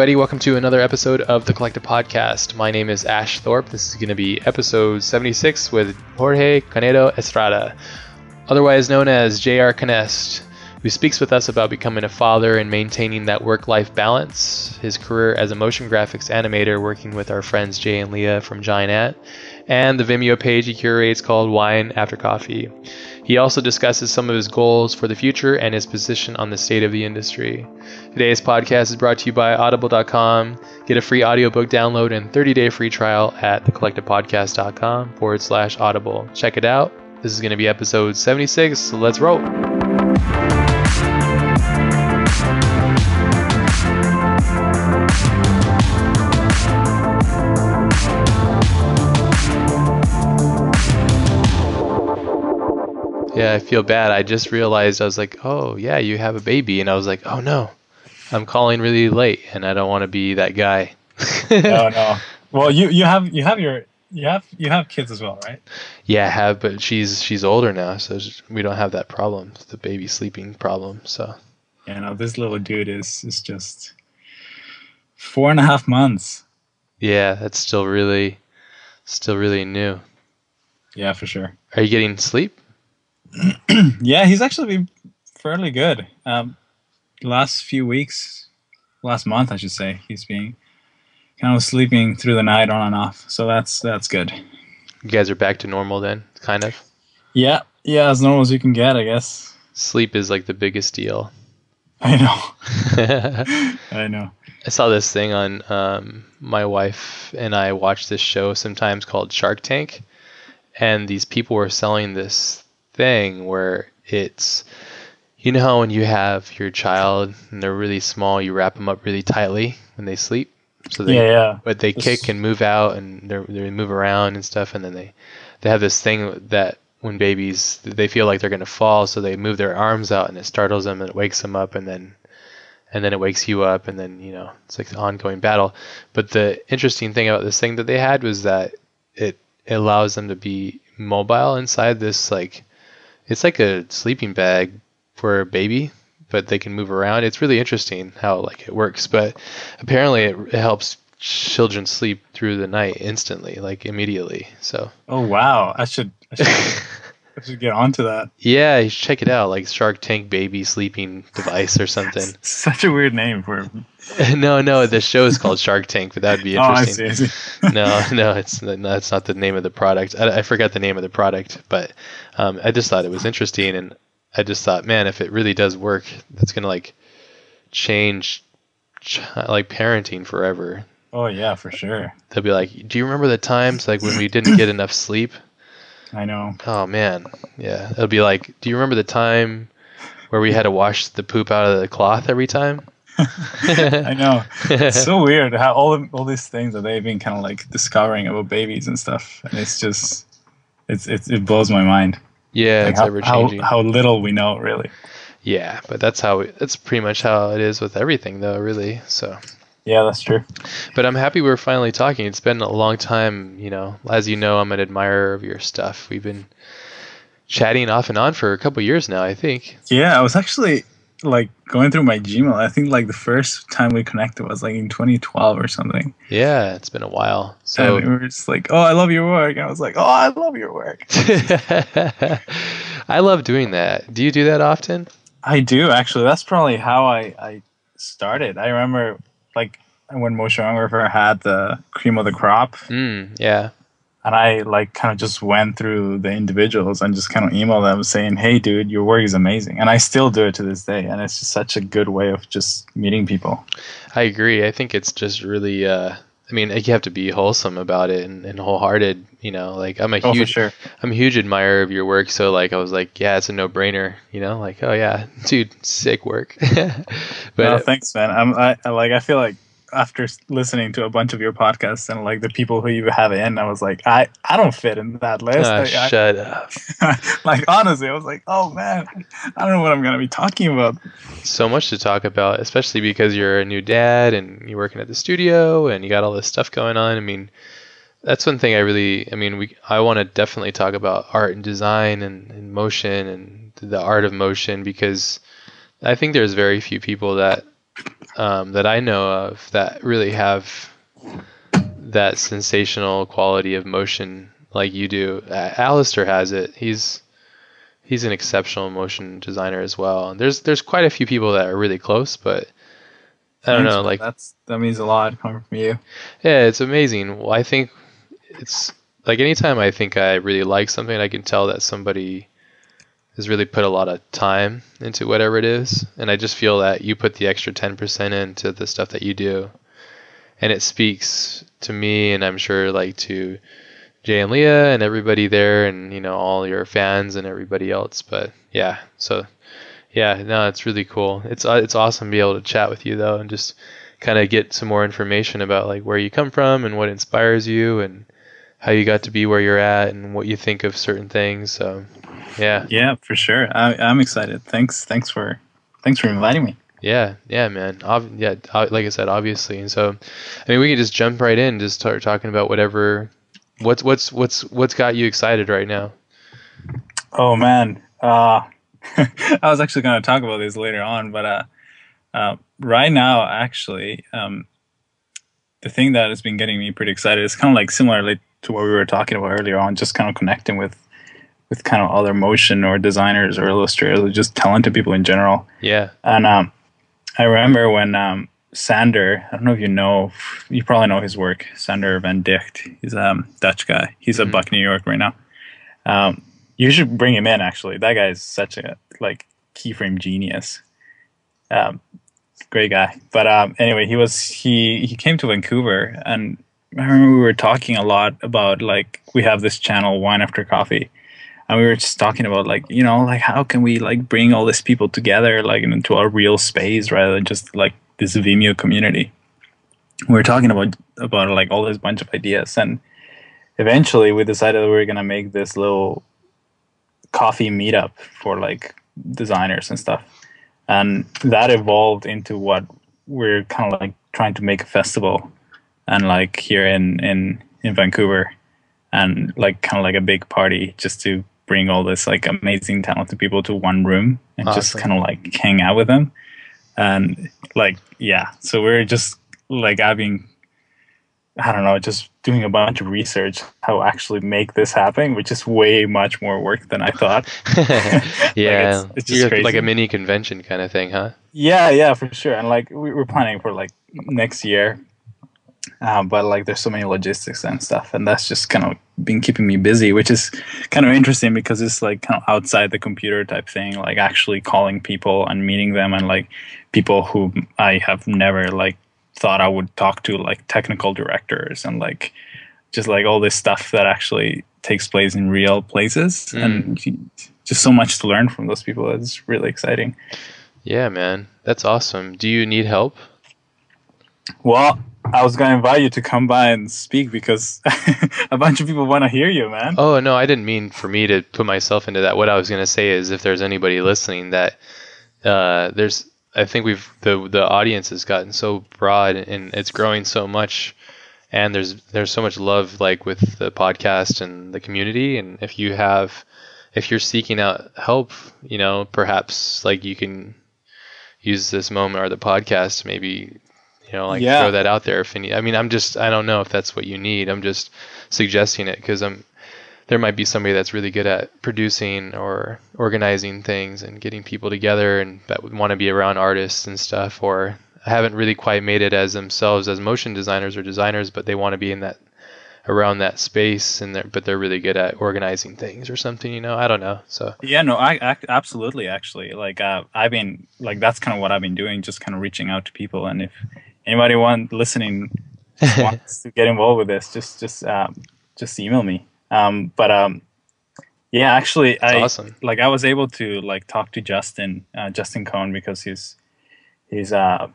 everybody. Welcome to another episode of the Collective Podcast. My name is Ash Thorpe. This is going to be episode 76 with Jorge Canedo Estrada, otherwise known as JR Canest, who speaks with us about becoming a father and maintaining that work life balance, his career as a motion graphics animator working with our friends Jay and Leah from Giant Ant, and the Vimeo page he curates called Wine After Coffee. He also discusses some of his goals for the future and his position on the state of the industry. Today's podcast is brought to you by Audible.com. Get a free audiobook download and 30 day free trial at thecollectivepodcast.com forward slash audible. Check it out. This is going to be episode 76, so let's roll. Yeah, I feel bad. I just realized I was like, oh, yeah, you have a baby. And I was like, oh, no, I'm calling really late and I don't want to be that guy. no, no. Well, you, you have you have your you have you have kids as well, right? Yeah, I have, but she's she's older now, so we don't have that problem, the baby sleeping problem. So. Yeah, no, this little dude is is just four and a half months. Yeah, that's still really, still really new. Yeah, for sure. Are you getting sleep? yeah, he's actually been fairly good. Um, last few weeks, last month, I should say, he's been kind of sleeping through the night on and off. So that's that's good. You guys are back to normal then, kind of. Yeah, yeah, as normal as you can get, I guess. Sleep is like the biggest deal. I know. I know. I saw this thing on um, my wife and I watch this show sometimes called Shark Tank, and these people were selling this thing where it's you know how when you have your child and they're really small, you wrap them up really tightly when they sleep. So they, yeah, yeah. But they kick and move out and they move around and stuff, and then they they have this thing that when babies they feel like they're gonna fall, so they move their arms out and it startles them and it wakes them up, and then and then it wakes you up, and then you know it's like an ongoing battle. But the interesting thing about this thing that they had was that it, it allows them to be mobile inside this like it's like a sleeping bag for a baby, but they can move around. It's really interesting how like it works, but apparently it, it helps children sleep through the night instantly, like immediately. So. Oh wow! I should. I should, I should get onto that. Yeah, you should check it out, like Shark Tank baby sleeping device or something. Such a weird name for. no, no, the show is called Shark Tank, but that would be interesting. Oh, I see. I see. no, no, it's that's not the name of the product. I, I forgot the name of the product, but um, I just thought it was interesting, and I just thought, man, if it really does work, that's gonna like change ch- like parenting forever. Oh yeah, for sure. They'll be like, "Do you remember the times like when we didn't get enough sleep?" I know. Oh man, yeah. It'll be like, "Do you remember the time where we had to wash the poop out of the cloth every time?" I know. It's so weird how all all these things that they've been kind of like discovering about babies and stuff, and it's just it's, it's it blows my mind. Yeah, like how. How, how little we know, really. Yeah, but that's how we, that's pretty much how it is with everything, though. Really, so. Yeah, that's true. But I'm happy we're finally talking. It's been a long time, you know. As you know, I'm an admirer of your stuff. We've been chatting off and on for a couple years now, I think. Yeah, I was actually like going through my Gmail. I think like the first time we connected was like in 2012 or something. Yeah, it's been a while. So and we were just like, "Oh, I love your work," and I was like, "Oh, I love your work." I love doing that. Do you do that often? I do actually. That's probably how I I started. I remember like when Motionographer had the cream of the crop. Mm, yeah and I like kind of just went through the individuals and just kind of emailed them saying, "Hey, dude, your work is amazing," and I still do it to this day, and it's just such a good way of just meeting people. I agree. I think it's just really. Uh, I mean, you have to be wholesome about it and, and wholehearted. You know, like I'm a oh, huge, sure. I'm a huge admirer of your work. So like, I was like, yeah, it's a no-brainer. You know, like, oh yeah, dude, sick work. but no, thanks, man. I'm, I, I like, I feel like after listening to a bunch of your podcasts and like the people who you have in, I was like, I, I don't fit in that list. Oh, like, shut I, up. like honestly, I was like, oh man, I don't know what I'm gonna be talking about. So much to talk about, especially because you're a new dad and you're working at the studio and you got all this stuff going on. I mean, that's one thing I really, I mean, we, I want to definitely talk about art and design and, and motion and the art of motion because I think there's very few people that um, that I know of that really have that sensational quality of motion like you do. Uh, Alistair has it. He's he's an exceptional motion designer as well. And there's there's quite a few people that are really close, but I don't Thanks, know, like that's that means a lot coming from you. yeah, it's amazing. Well, I think it's like anytime I think I really like something, I can tell that somebody has really put a lot of time into whatever it is, and I just feel that you put the extra ten percent into the stuff that you do, and it speaks to me, and I'm sure like to Jay and Leah and everybody there, and you know all your fans and everybody else. But yeah, so yeah, no, it's really cool. It's uh, it's awesome to be able to chat with you though, and just kind of get some more information about like where you come from and what inspires you and how you got to be where you're at and what you think of certain things. So yeah, Yeah, for sure. I, I'm excited. Thanks. Thanks for thanks for inviting me. yeah, yeah, man. Ob- yeah, like I said, obviously. And so, I mean, we can just jump right in, just start talking about whatever. What's what's what's what's got you excited right now? Oh man, uh, I was actually going to talk about this later on, but uh, uh, right now, actually, um, the thing that has been getting me pretty excited is kind of like similarly to what we were talking about earlier on, just kind of connecting with with kind of other motion or designers or illustrators or just talented people in general. Yeah, And um, I remember when um, Sander, I don't know if you know, you probably know his work, Sander Van Dijk. He's a um, Dutch guy. He's a Mhm. Buck New York right now. Um, you should bring him in. Actually, that guy is such a like keyframe genius. Um, great guy. But um, anyway, he was he he came to Vancouver, and I remember we were talking a lot about like we have this channel, Wine After Coffee, and we were just talking about like you know like how can we like bring all these people together like into a real space rather than just like this Vimeo community. We were talking about about like all this bunch of ideas, and eventually we decided we were gonna make this little coffee meetup for like designers and stuff, and that evolved into what we're kind of like trying to make a festival, and like here in in in Vancouver, and like kind of like a big party just to bring all this like amazing talented people to one room and just kind of like hang out with them. And like yeah so we're just like having i don't know just doing a bunch of research how actually make this happen which is way much more work than i thought. Yeah, it's- it's just You're like a mini convention kind of thing, huh? yeah yeah for sure. And like we, we're planning for like next year uh, but like there's so many logistics and stuff and that's just kind of been keeping me busy which is kind of interesting because it's like kind of outside the computer type thing like actually calling people and meeting them and like people who i have never like thought i would talk to like technical directors and like just like all this stuff that actually takes place in real places. And just so much to learn from those people. It's really exciting. Yeah, man, that's awesome. Do you need help? Well, I was gonna invite you to come by and speak because a bunch of people want to hear you, man. Oh no, I didn't mean for me to put myself into that. What I was gonna say is, if there's anybody listening that uh, there's, I think we've the the audience has gotten so broad and it's growing so much, and there's there's so much love like with the podcast and the community. And if you have, if you're seeking out help, you know, perhaps like you can use this moment or the podcast maybe you know like Yeah. throw that out there if any i mean i'm just i don't know if that's what you need i'm just suggesting it because i'm there might be somebody that's really good at producing or organizing things and getting people together and that would want to be around artists and stuff or haven't really quite made it as themselves as motion designers or designers but they want to be in that around that space and they're but they're really good at organizing things or something you know i don't know so Yeah, no, I, I absolutely actually like uh, I've been like that's kind of what I've been doing, just kind of reaching out to people, and if anybody want listening wants to get involved with this, just just um, just email me. Um, but um, yeah, actually, it's I awesome like I was able to like talk to Justin uh, Justin Cone because he's he's uh,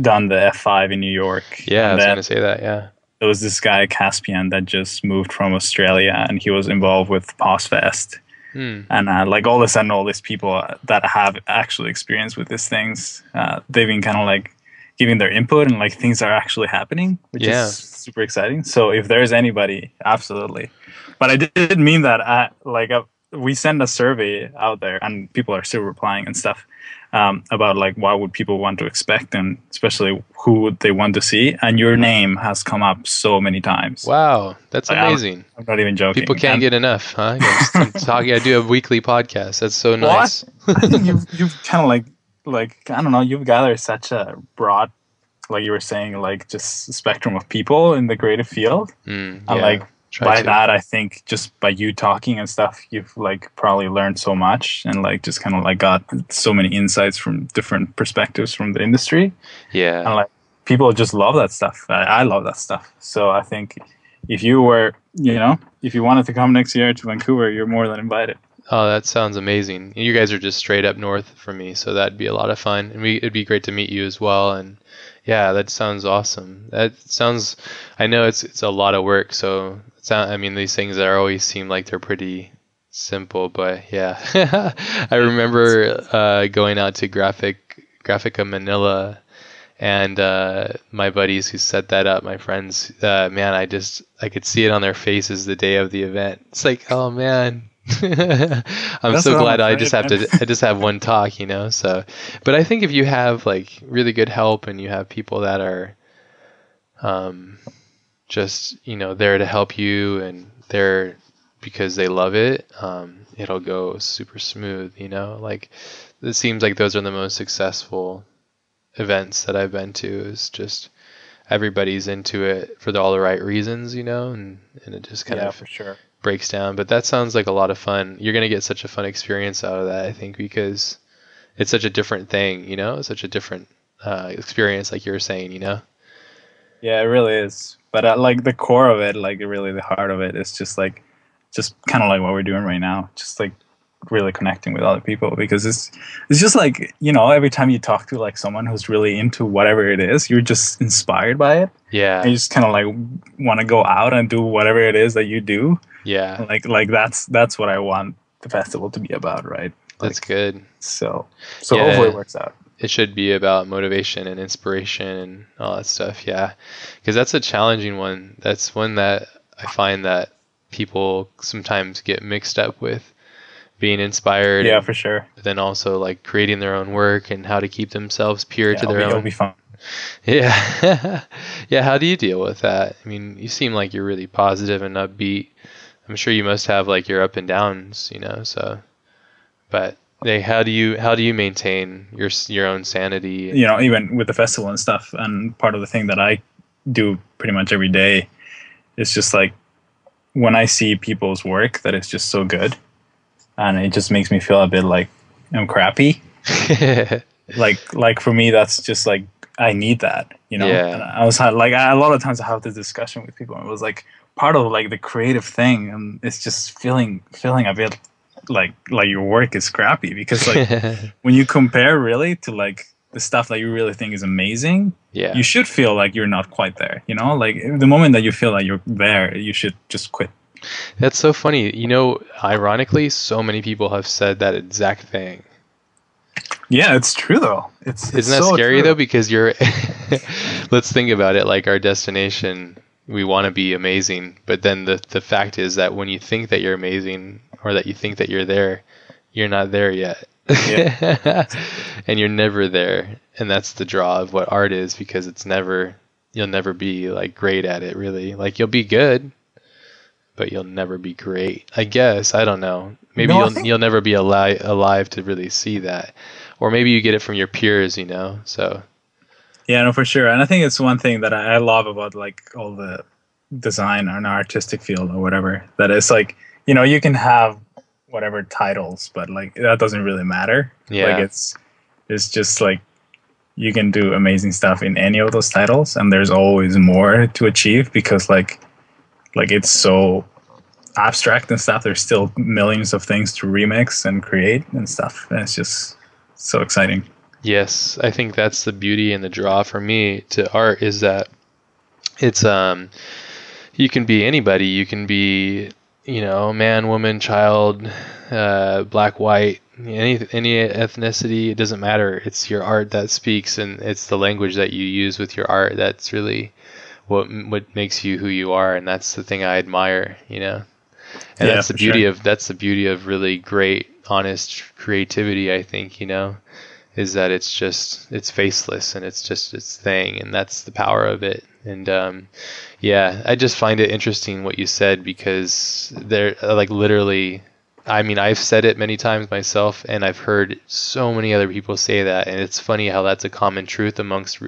done the F5 in New York. yeah i was going to say that yeah there was this guy Caspian that just moved from Australia and he was involved with PauseFest hmm. and uh, like all of a sudden all these people that have actually experience with these things uh, they've been kind of like giving their input and like things are actually happening which Yeah. is super exciting so if there's anybody absolutely but I did mean that I, like uh, we send a survey out there and people are still replying and stuff um, about like what would people want to expect and especially who would they want to see. And your name has come up so many times. Wow, that's Like, I'm- amazing. I'm not even joking. People can't And- get enough, huh? I'm talking. I do a weekly podcast. That's so nice. I think you've you've kind of like like I don't know. You've gathered such a broad, like you were saying, like just spectrum of people in the creative field. Mm, And like by to. that, I think just by you talking and stuff, you've like probably learned so much and like just kind of like got so many insights from different perspectives from the industry. Yeah, And like people just love that stuff. I, I love that stuff. So I think if you were, you know, if you wanted to come next year to Vancouver, you're more than invited. Oh, that sounds amazing. You guys are just straight up north from me, so that'd be a lot of fun. And we, it'd be great to meet you as well. And yeah, that sounds awesome. That sounds. I know it's it's a lot of work. So it's not, I mean, these things are always seem like they're pretty simple, but yeah. I remember uh, going out to Graphic Graphika Manila. And uh, my buddies who set that up, my friends, uh, man, I just I could see it on their faces the day of the event. It's like, oh man, I'm That's so what I'm glad I just have to. I just have one talk, you know. So, but I think if you have like really good help and you have people that are, um, just you know there to help you and they're because they love it, um, it'll go super smooth, you know. Like it seems like those are the most successful events that I've been to. Is just everybody's into it for the, all the right reasons, you know, and and it just kind yeah, of for sure. Breaks down. But that sounds like a lot of fun. You're gonna get such a fun experience out of that, I think, because it's such a different thing, you know, such a different uh, experience, like you were saying, you know. Yeah, it really is. But uh, like the core of it, like really the heart of it, is just like, just kind of like what we're doing right now. Just like really connecting with other people because it's it's just like you know every time you talk to like someone who's really into whatever it is, you're just inspired by it. Yeah, And you just kind of like want to go out and do whatever it is that you do. Yeah, Like like that's that's what I want the festival to be about, right? that's good. So so Yeah. hopefully it works out. it should be about motivation and inspiration and all that stuff. Yeah, because that's a challenging one. That's one that I find that people sometimes get mixed up with being inspired. Yeah, for sure. then also like creating their own work and how to keep themselves pure Yeah, to it'll, their be, it'll own. be fun. Yeah, yeah. How do you deal with that? I mean, you seem like you're really positive and upbeat. I'm sure you must have like your up and downs, you know. So, but they, how do you how do you maintain your your own sanity? you know, even with the festival and stuff. And part of the thing that I do pretty much every day is just like when I see people's work that is just so good, and it just makes me feel a bit like I'm crappy. Like, like for me, that's just like I need that, you know. Yeah. And I was like, I, a lot of times I have this discussion with people, and it was like part of like the creative thing, and it's just feeling feeling a bit like like your work is crappy because like when you compare really to like the stuff that you really think is amazing, yeah. you should feel like you're not quite there. You know, like the moment that you feel like you're there, you should just quit. That's so funny. You know, ironically, so many people have said that exact thing. Yeah, it's true though. It's, it's Isn't that so scary true. though? Because you're. let's think about it. Like our destination, we want to be amazing, but then the the fact is that when you think that you're amazing or that you think that you're there, you're not there yet. and you're never there, and that's the draw of what art is because it's never you'll never be like great at it really. Like you'll be good, but you'll never be great. I guess I don't know. Maybe No, you'll think- you'll never be alive alive to really see that, or maybe you get it from your peers. You know, so Yeah, no, for sure. And I think it's one thing that I, I love about like all the design or an artistic field or whatever. That it's like you know you can have whatever titles, but like that doesn't really matter. Yeah. Like it's it's just like you can do amazing stuff in any of those titles, and there's always more to achieve because like like it's so abstract and stuff. There's still millions of things to remix and create and stuff. And it's just so exciting. Yes, I think that's the beauty and the draw for me to art is that it's um you can be anybody. You can be, you know, man, woman, child, uh, black, white, any any ethnicity, it doesn't matter. It's your art that speaks and it's the language that you use with your art that's really what what makes you who you are and that's the thing I admire, you know. And Yeah, that's the beauty sure. of that's the beauty of really great honest creativity, I think, you know is that it's just it's faceless and it's just its thing and that's the power of it. And um, yeah i just find it interesting what you said because they're like literally i mean i've said it many times myself and i've heard so many other people say that and it's funny how that's a common truth amongst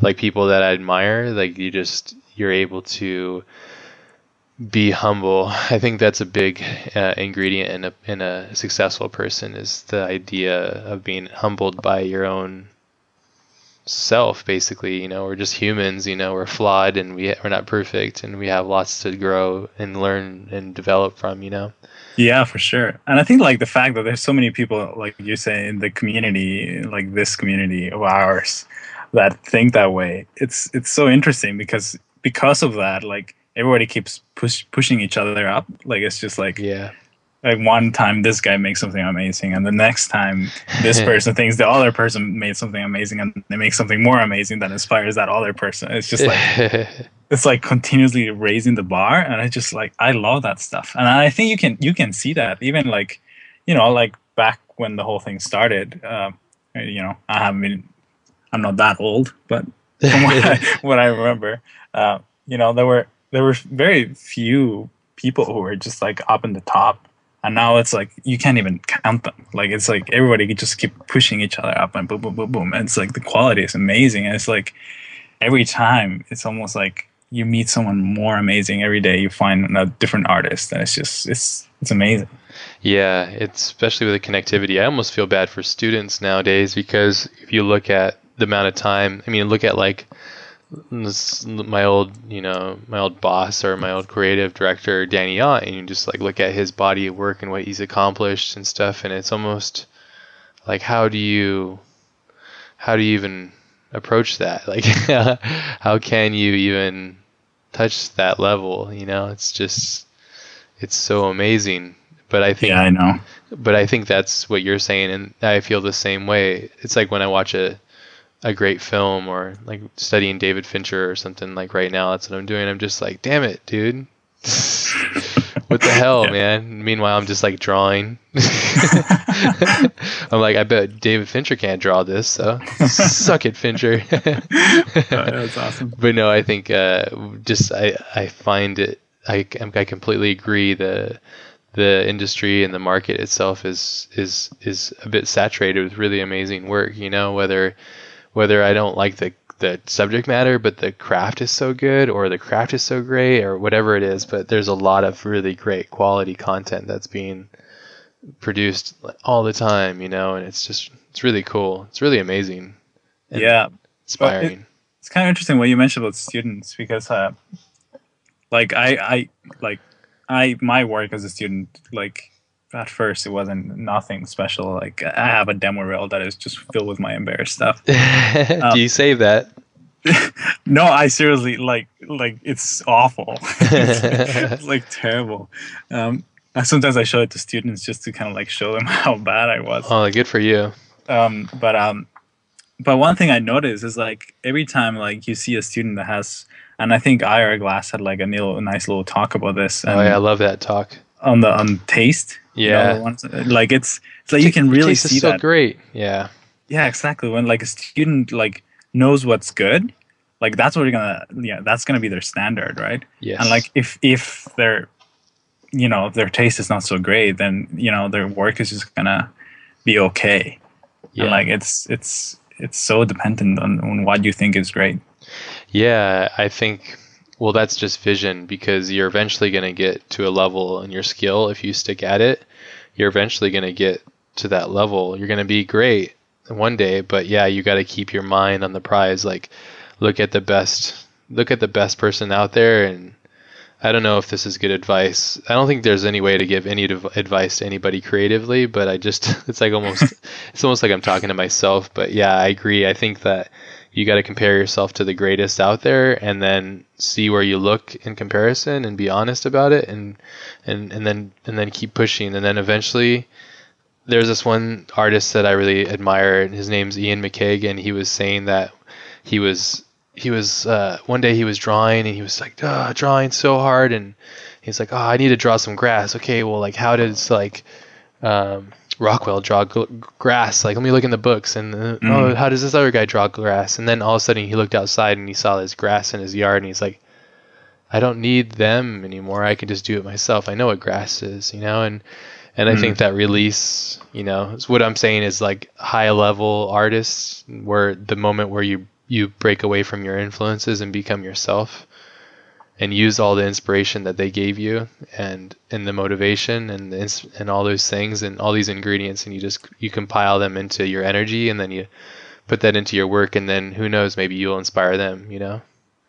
like people that i admire. Like you just you're able to be humble. I think that's a big uh, ingredient in a in a successful person is the idea of being humbled by your own self. Basically, you know, we're just humans. You know, we're flawed and we we're not perfect, and we have lots to grow and learn and develop from. You know. Yeah, for sure. And I think like the fact that there's so many people, like you say, in the community, like this community of ours, that think that way. It's it's so interesting because because of that, like everybody keeps push, pushing each other up. Like it's just like yeah. Like one time this guy makes something amazing, and the next time this person thinks the other person made something amazing, and they make something more amazing that inspires that other person. It's just like it's like continuously raising the bar, and I just like I love that stuff, and I think you can you can see that even like you know like back when the whole thing started. Uh, you know, I haven't been, I'm not that old, but from what I, what I remember, uh, you know, there were there were very few people who were just like up in the top. And now it's like you can't even count them. Like it's like everybody could just keep pushing each other up and boom boom boom boom. And it's like the quality is amazing. And it's like every time it's almost like you meet someone more amazing every day you find a different artist. And it's just it's it's amazing. Yeah it's especially with the connectivity i almost feel bad for students nowadays because if you look at the amount of time i mean look at like this, my old you know my old boss or my old creative director Danny Ott and you just like look at his body of work and what he's accomplished and stuff and it's almost like how do you how do you even approach that? Like how can you even touch that level? You know it's just it's so amazing. But I think yeah I know. but I think that's what you're saying and I feel the same way. It's like when I watch a a great film or like studying David Fincher or something like right now that's what I'm doing. I'm just like damn it dude. What the hell yeah. man? Meanwhile I'm just like drawing. I'm like I bet David Fincher can't draw this so suck it Fincher. That's awesome. But no I think uh, just I I find it I I completely agree the the industry and the market itself is is is a bit saturated with really amazing work you know whether whether I don't like the the subject matter, but the craft is so good, or the craft is so great, or whatever it is. But there's a lot of really great quality content that's being produced all the time, you know, and it's just it's really cool. It's really amazing. yeah, inspiring. It, it's kind of interesting what you mentioned about students because, uh, like I I like I my work as a student like at first it wasn't nothing special. Like I have a demo reel that is just filled with my embarrassed stuff. um, Do you save that? no, I seriously like like it's awful. it's, like terrible. Um, sometimes I show it to students just to kind of like show them how bad I was. Oh, good for you. Um, but um, but one thing I noticed is like every time like you see a student that has, and I think Ira Glass had like a nice little talk about this. oh yeah, I love that talk on the on taste. Yeah, know, uh, like it's it's like you can really see so that. great. Yeah, yeah, exactly. When like a student like knows what's good, like that's what you're gonna yeah that's gonna be their standard, right? Yeah. And like if if their you know their taste is not so great, then you know their work is just gonna be okay. Yeah. And like it's it's it's so dependent on, on what you think is great. Yeah, I think well, that's just vision because you're eventually going to get to a level in your skill if you stick at it. You're eventually going to get to that level. You're going to be great one day, but yeah, you got to keep your mind on the prize. Like, look at the best, look at the best person out there. And I don't know if this is good advice. I don't think there's any way to give any advice to anybody creatively, but I just, it's like almost, it's almost like I'm talking to myself. But yeah, I agree. I think that you got to compare yourself to the greatest out there and then see where you look in comparison and be honest about it and and and then and then keep pushing. And then eventually there's this one artist that I really admire and his name's Iain McCaig and he was saying that he was he was uh, one day he was drawing and he was like oh, drawing so hard and he's like oh I need to draw some grass. Okay well like how does like um, Rockwell draw gl- grass. Like, let me look in the books and uh, Mm. oh, how does this other guy draw grass? And then all of a sudden he looked outside and he saw this grass in his yard and he's like, I don't need them anymore. I can just do it myself. I know what grass is, you know, and and I Mm. think that release, you know, is what I'm saying is like high level artists where the moment where you you break away from your influences and become yourself and use all the inspiration that they gave you and and the motivation and the ins- and all those things and all these ingredients and you just you compile them into your energy and then you put that into your work and then who knows maybe you'll inspire them you know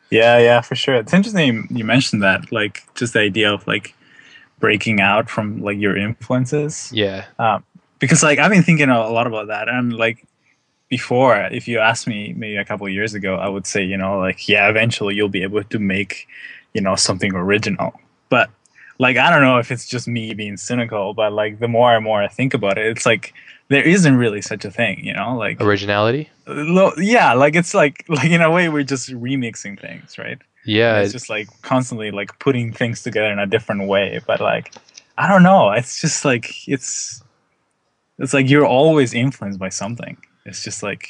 Yeah, yeah, for sure. It's interesting you, mentioned that, like just the idea of like breaking out from like your influences. yeah Um, because like I've been thinking a lot about that, and like before, if you asked me maybe a couple of years ago, I would say you know like yeah, eventually you'll be able to make you know something original. But like I don't know if it's just me being cynical, but like the more and more I think about it, it's like there isn't really such a thing, you know, like originality lo- yeah, like it's like like in a way we're just remixing things, right? yeah it's just like constantly like putting things together in a different way but like i don't know it's just like it's it's like you're always influenced by something it's just like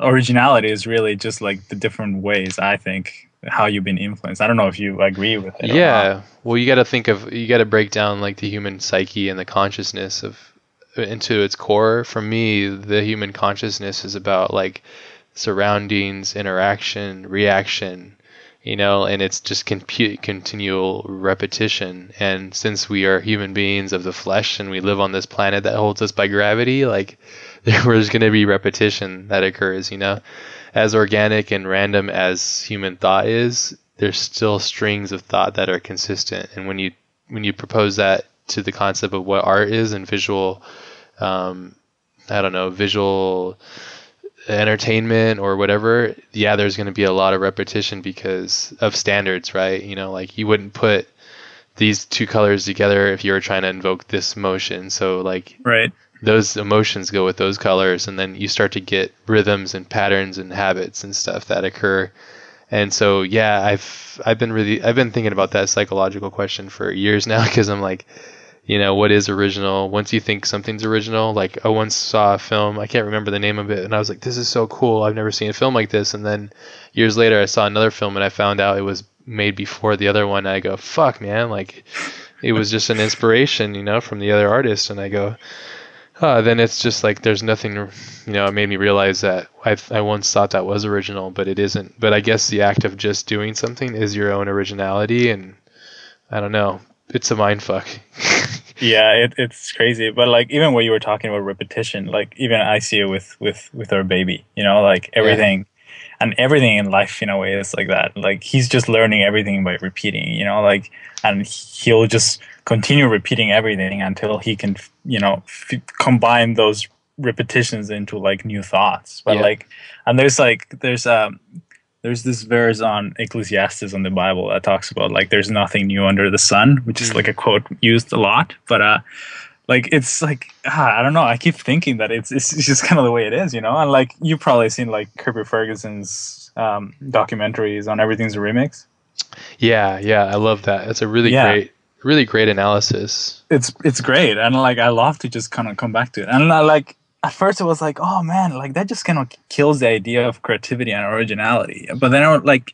originality is really just like the different ways i think how you've been influenced. I don't know if you agree with it yeah. well you got to think of you got to break down like the human psyche and the consciousness of uh, into its core. For me the human consciousness is about like surroundings interaction reaction you know and it's just compu- continual repetition. And since we are human beings of the flesh and we live on this planet that holds us by gravity like there's going to be repetition that occurs you know as organic and random as human thought is there's still strings of thought that are consistent. And when you when you propose that to the concept of what art is and visual um, i don't know visual entertainment or whatever yeah there's going to be a lot of repetition because of standards right? You know like you wouldn't put these two colors together if you were trying to invoke this motion. so like right those emotions go with those colors and then you start to get rhythms and patterns and habits and stuff that occur. And so yeah i've i've been really i've been thinking about that psychological question for years now because i'm like you know what is original? Once you think something's original like i once saw a film i can't remember the name of it and i was like this is so cool. I've never seen a film like this. And then years later i saw another film and i found out it was made before the other one. I go fuck man. Like it was just an inspiration you know from the other artist. And i go uh, then it's just like there's nothing, you know. It made me realize that I I once thought that was original, but it isn't. But I guess the act of just doing something is your own originality, and I don't know. It's a mind fuck. yeah it, it's crazy but like even when you were talking about repetition like even i see it with with with our baby you know like everything and everything in life in a way is like that like he's just learning everything by repeating you know like and he'll just continue repeating everything until he can you know f- combine those repetitions into like new thoughts but Yeah. like and there's like there's um there's this verse on Ecclesiastes in the Bible that talks about like there's nothing new under the sun, which is Mhm. like a quote used a lot. But uh like it's like ah, I don't know. I keep thinking that it's it's it's just kind of the way it is, you know. And like you've probably seen like Kirby Ferguson's um, documentaries on everything's a remix. yeah, yeah, I love that. It's a really Yeah. great, really great analysis. It's it's great, and like I love to just kind of come back to it. And uh, like at first it was like, oh man, like that just kind of kills the idea of creativity and originality. But then I like,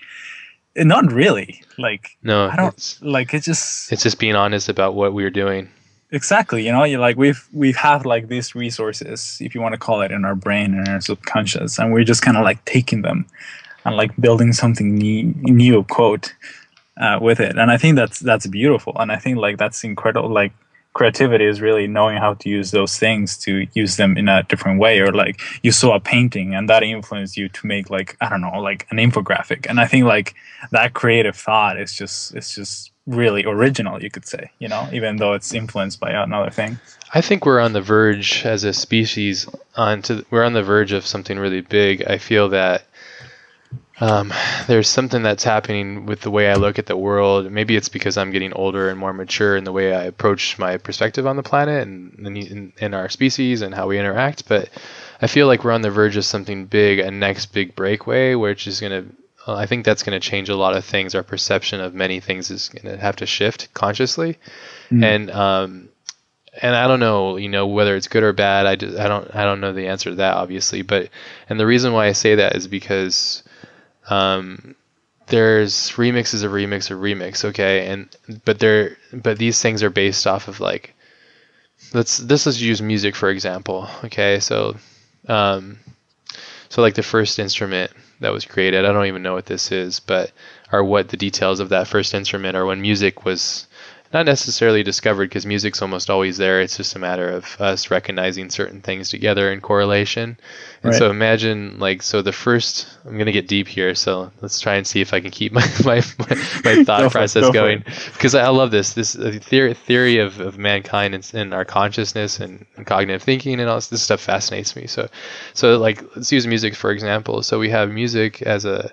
not really. Like No, I don't It's, like it just it's just being honest about what we're doing. exactly you know you like we've we have like these resources if you want to call it in our brain and our subconscious and we're just kind of like taking them and like building something new, new quote uh, with it. And i think that's that's beautiful. And i think like that's incredible like creativity is really knowing how to use those things to use them in a different way or like you saw a painting and that influenced you to make like i don't know like an infographic. And i think like that creative thought is just it's just really original you could say you know even though it's influenced by another thing. I think we're on the verge as a species onto we're on the verge of something really big. I feel that um, there's something that's happening with the way I look at the world. Maybe it's because I'm getting older and more mature in the way I approach my perspective on the planet and in, in our species and how we interact. But I feel like we're on the verge of something big, a next big breakaway, which is going to uh, I think that's going to change a lot of things. Our perception of many things is going to have to shift consciously, Mm. and um, and I don't know, you know, whether it's good or bad. I just, I don't I don't know the answer to that, obviously. But and the reason why I say that is because um, there's remixes of remix of remix, okay, and but they're but these things are based off of like let's this let's use music for example, okay, so um, so like the first instrument that was created, I don't even know what this is, but or what the details of that first instrument or when music was not necessarily discovered because music's almost always there. It's just a matter of us recognizing certain things together in correlation. And right. so imagine like so the first I'm gonna get deep here, so let's try and see if I can keep my my, my, thought go process go going because I love this this uh, theory theory of, of mankind and, and our consciousness and, and, cognitive thinking and all this, this stuff fascinates me. So so like let's use music for example. So we have music as a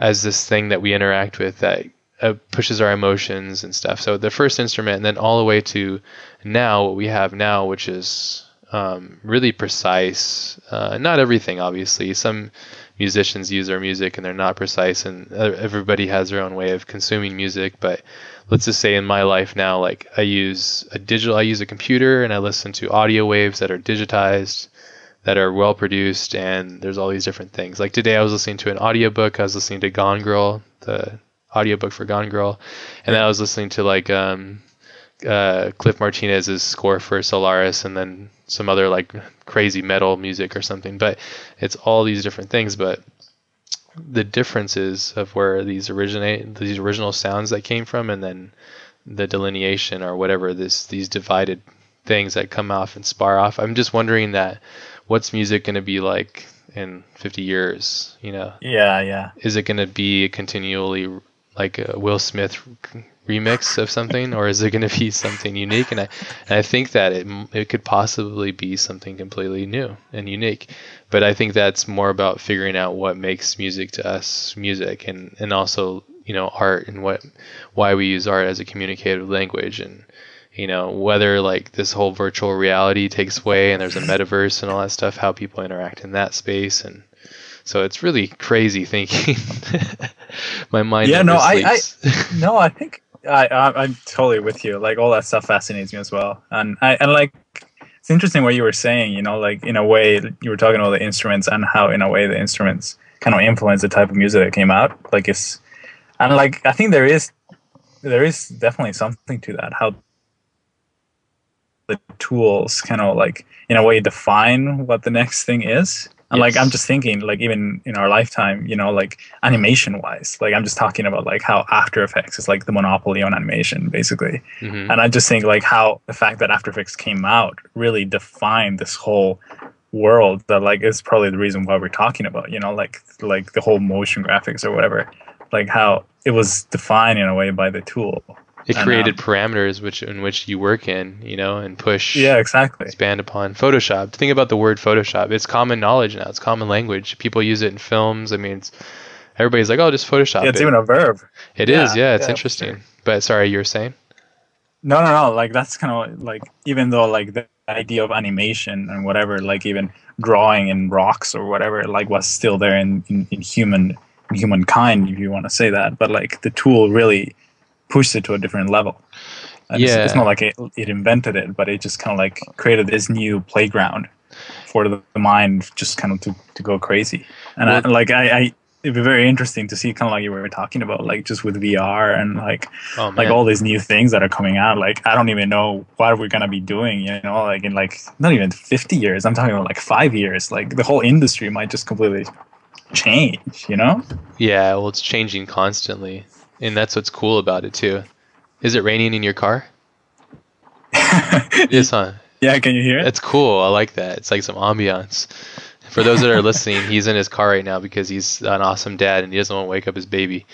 as this thing that we interact with that uh, pushes our emotions and stuff. So the first instrument, and then all the way to now, what we have now, which is um, really precise. Uh, not everything, obviously. Some musicians use their music and they're not precise, and everybody has their own way of consuming music. But let's just say in my life now, like I use a digital, I use a computer, and I listen to audio waves that are digitized that are well produced and there's all these different things. Like today I was listening to an audiobook, I was listening to Gone Girl, the audiobook for Gone Girl, and then I was listening to like um, uh, Cliff Martinez's score for Solaris, and then some other like crazy metal music or something. But it's all these different things, but the differences of where these originate these original sounds that came from, and then the delineation or whatever this these divided things that come off and spar off. I'm just wondering that what's music going to be like in 50 years you know yeah yeah is it going to be continually like a Will Smith remix of something, or is it going to be something unique? And I, and I think that it it could possibly be something completely new and unique. But I think that's more about figuring out what makes music to us music, and and also you know art and what why we use art as a communicative language and you know whether like this whole virtual reality takes way and there's a metaverse and all that stuff how people interact in that space and so it's really crazy thinking. My mind. Yeah, no, I, I, no, I think I, I, am totally with you. Like all that stuff fascinates me as well, and I, and like it's interesting what you were saying. You know, like in a way, you were talking about the instruments and how, in a way, the instruments kind of influence the type of music that came out. Like it's, and like I think there is, there is definitely something to that. How the tools kind of like in a way define what the next thing is and yes. like I'm just thinking, like even in our lifetime, you know, like animation wise, like I'm just talking about like how After Effects is like the monopoly on animation, basically. Mm-hmm. And I just think like how the fact that After Effects came out really defined this whole world that like is probably the reason why we're talking about, you know, like like the whole motion graphics or whatever. Like how it was defined in a way by the tool it created parameters which in which you work in, you know, and push. Yeah, exactly. Expand upon Photoshop. Think about the word Photoshop. It's common knowledge now. It's common language. People use it in films. I mean, it's everybody's like, oh, just Photoshop. Yeah, it's it. even a verb. It yeah, is. Yeah, it's yeah, interesting. Sure. But sorry, you were saying. No, no, no. Like that's kind of like even though like the idea of animation and whatever, like even drawing in rocks or whatever, like was still there in in, in human in humankind, if you want to say that. But like the tool really pushed it to a different level. And yeah. It's, it's, not like it, it invented it, but it just kind of like created this new playground for the, the mind just kind of to, to go crazy. And well, I, like I, I, it'd be very interesting to see kind of like you were talking about, like just with VR and like oh, like all these new things that are coming out. Like I don't even know what we're gonna be doing. You know, like in like not even fifty years. I'm talking about like five years. Like the whole industry might just completely change. You know? Yeah. Well, it's changing constantly and that's what's cool about it too. Is it raining in your car? is, huh? Yeah, can you hear it? It's cool. I like that. It's like some ambiance. For those that are listening, he's in his car right now because he's an awesome dad and he doesn't want to wake up his baby.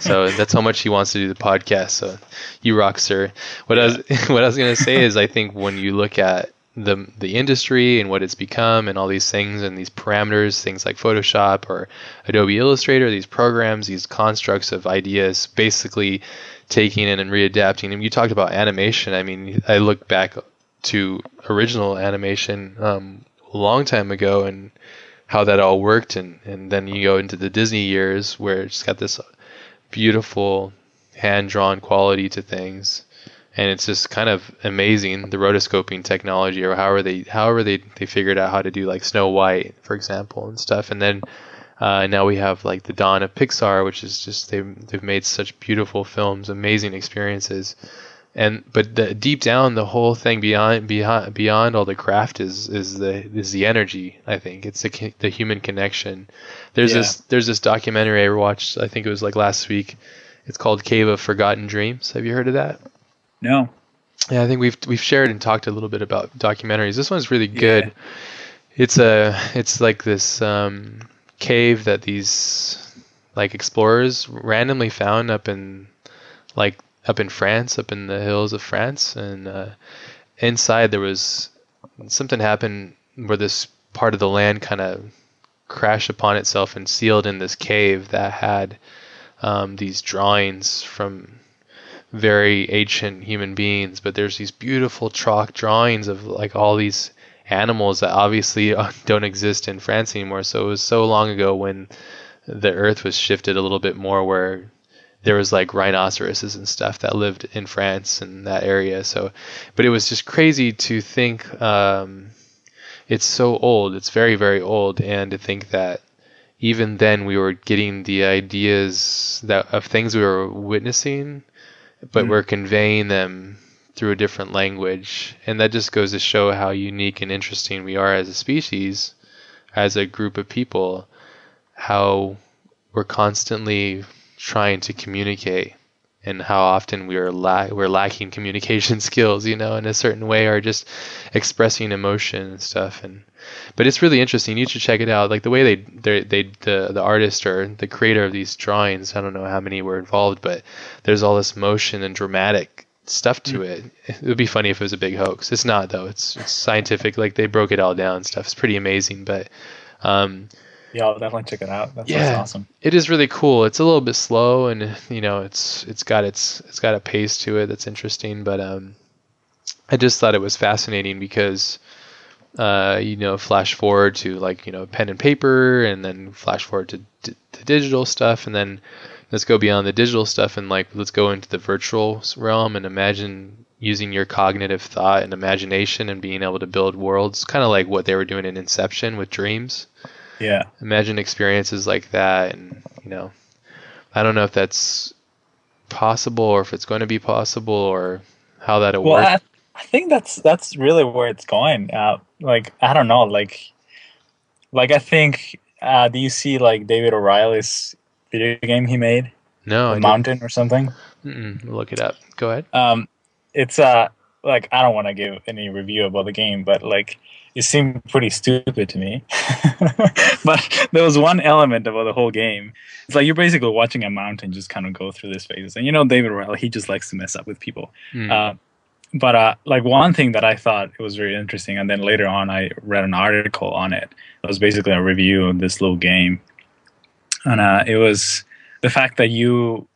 So that's how much he wants to do the podcast. So you rock, sir. What yeah. I was what I was gonna say is I think when you look at the the industry and what it's become and all these things and these parameters things like photoshop or adobe illustrator these programs these constructs of ideas basically taking in and readapting. And you talked about animation. I mean i look back to original animation um, a long time ago and how that all worked. And and then you go into the disney years where it's got this beautiful hand drawn quality to things and it's just kind of amazing the rotoscoping technology or however they however they, they figured out how to do like Snow White for example and stuff. And then uh, now we have like the dawn of Pixar which is just they've, they've made such beautiful films amazing experiences. And but the, deep down the whole thing beyond beyond beyond all the craft is is the is the energy I think. It's the the human connection. There's Yeah. this there's this documentary I watched I think it was like last week. It's called Cave of Forgotten Dreams. Have you heard of that No. yeah, I think we've we've shared and talked a little bit about documentaries. This one's really good. Yeah. It's a it's like this um, cave that these like explorers randomly found up in like up in France, up in the hills of France, and uh, inside there was something happened where this part of the land kind of crashed upon itself and sealed in this cave that had um, these drawings from very ancient human beings, but there's these beautiful chalk drawings of like all these animals that obviously don't exist in France anymore. So it was so long ago when the earth was shifted a little bit more where there was like rhinoceroses and stuff that lived in France and that area. So, but it was just crazy to think um, it's so old. It's very, very old. And to think that even then we were getting the ideas that of things we were witnessing but Mhm. we're conveying them through a different language. And that just goes to show how unique and interesting we are as a species, as a group of people, how we're constantly trying to communicate and how often we are la- we're lacking communication skills, you know, in a certain way or just expressing emotion and stuff and but it's really interesting. You should check it out. Like the way they they they the the artist or the creator of these drawings. I don't know how many were involved, but there's all this motion and dramatic stuff to it. It would be funny if it was a big hoax. It's not though. It's, it's scientific. Like they broke it all down. and Stuff. It's pretty amazing. But um, Yeah, I'll definitely check it out. That sounds Yeah. awesome. it is really cool. It's a little bit slow, and you know, it's it's got its it's got a pace to it that's interesting. But um, I just thought it was fascinating because uh, you know, flash forward to like you know pen and paper, and then flash forward to, d- to digital stuff, and then let's go beyond the digital stuff and like let's go into the virtual realm and imagine using your cognitive thought and imagination and being able to build worlds, kind of like what they were doing in Inception with dreams Yeah. imagine experiences like that and you know i don't know if that's possible or if it's going to be possible or how that'll Well, work I, I think that's that's really where it's going. Uh, like I don't know, like like I think uh, do you see like David O'Reilly's video game he made, no Mountain or something? Mm-mm, look it up go ahead Um, it's uh like I don't want to give any review about the game, but like it seemed pretty stupid to me. but there was one element about the whole game. It's like you're basically watching a mountain just kind of go through these phases, and you know David O'Reilly, he just likes to mess up with people. Mm. Uh, but uh, like one thing that I thought it was very interesting, and then later on I read an article on it. It was basically a review of this little game, and uh, it was the fact that you,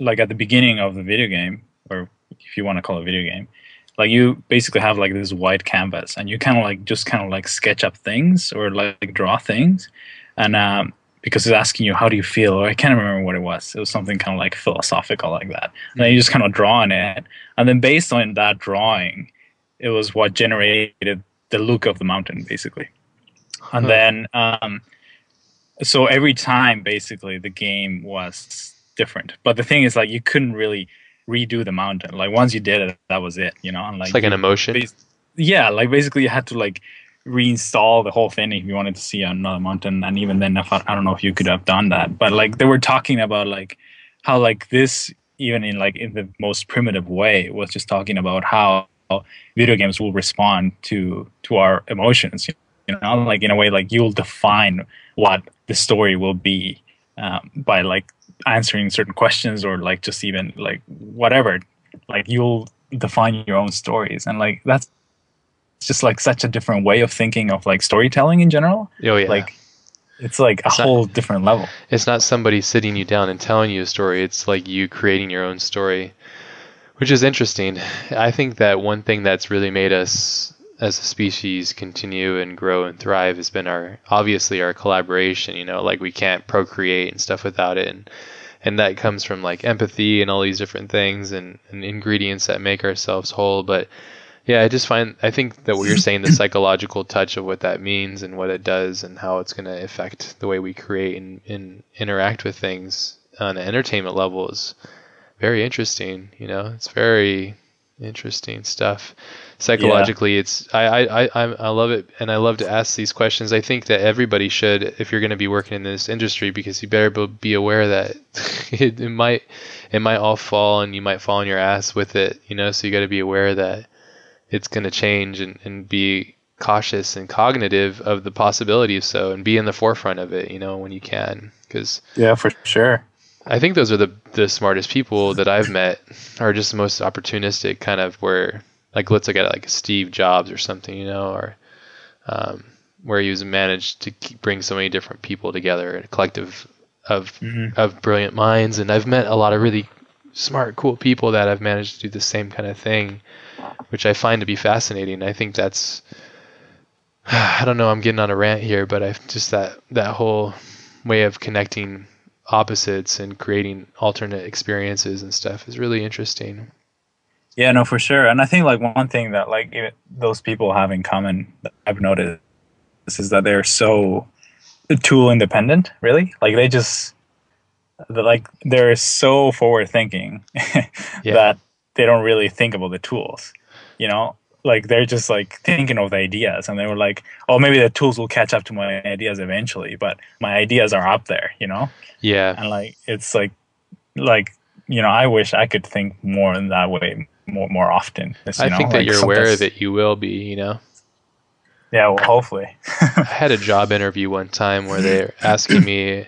like at the beginning of the video game, or if you want to call it a video game, like you basically have like this white canvas, and you kind of like just kind of like sketch up things or like draw things, and um, because it's asking you how do you feel, or I can't remember what it was. It was something kind of like philosophical like that. And then you just kind of draw on it, and then based on that drawing, it was what generated the look of the mountain, basically. And Huh. then, um, so every time, basically, the game was different. But the thing is, like, you couldn't really redo the mountain. Like, once you did it, that was it, you know? And like, it's like an emotion yeah, like basically you had to like reinstall the whole thing if you wanted to see another mountain. And even then, I, I don't know if you could have done that, but like they were talking about like how like this even in like in the most primitive way was just talking about how video games will respond to to our emotions. You know, like in a way like you'll define what the story will be um, by like answering certain questions or like just even like whatever like you'll define your own stories and like that's just like such a different way of thinking of like storytelling in general. Oh yeah. Like it's like a It's not- whole different level. It's not somebody sitting you down and telling you a story. It's like you creating your own story which is interesting. I think that one thing that's really made us as a species continue and grow and thrive has been our obviously our collaboration you know like we can't procreate and stuff without it. And and that comes from like empathy and all these different things and, and ingredients that make ourselves whole. But yeah, I just find I think that what you're saying, the psychological touch of what that means and what it does and how it's going to affect the way we create and, and interact with things on an entertainment level is very interesting. You know, it's very interesting stuff. Psychologically, yeah. it's I, I I I love it, and I love to ask these questions. I think that everybody should, if you're going to be working in this industry, because you better be aware that it, it might it might all fall, and you might fall on your ass with it. You know, so you got to be aware of that it's going to change and, and be cautious and cognitive of the possibility of so and be in the forefront of it you know when you can because yeah for sure I think those are the the smartest people that I've met are just the most opportunistic kind of where like let's look at like Steve Jobs or something, you know, or um, where he was managed to bring so many different people together, a collective of mm-hmm. of brilliant minds. And I've met a lot of really smart, cool people that have managed to do the same kind of thing, which I find to be fascinating. I think that's I don't know, I'm getting on a rant here, but I just that that whole way of connecting opposites and creating alternate experiences and stuff is really interesting. Yeah, no, for sure. And I think like one thing that like those people have in common that I've noticed is that they're so tool independent. Really, like they just like they're so forward thinking yeah. that they don't really think about the tools. You know, like they're just like thinking of the ideas and they were like oh maybe the tools will catch up to my ideas eventually but my ideas are up there you know? Yeah. And like it's like like you know i wish i could think more in that way more more often i know, think that like you're aware of it you will be you know? Yeah well hopefully. I had a job interview one time where they're asking me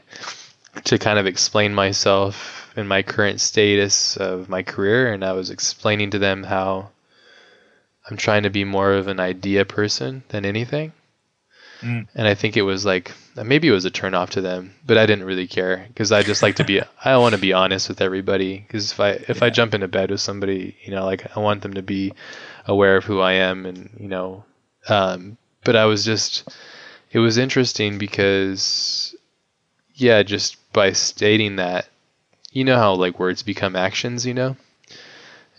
to kind of explain myself and my current status of my career and i was explaining to them how I'm trying to be more of an idea person than anything. Mm. And I think it was like maybe it was a turn off to them, but I didn't really care because I just like to be I want to be honest with everybody because if I if yeah. I jump into bed with somebody, you know, like I want them to be aware of who I am and you know um, but I was just it was interesting because yeah, just by stating that you know how like words become actions, you know?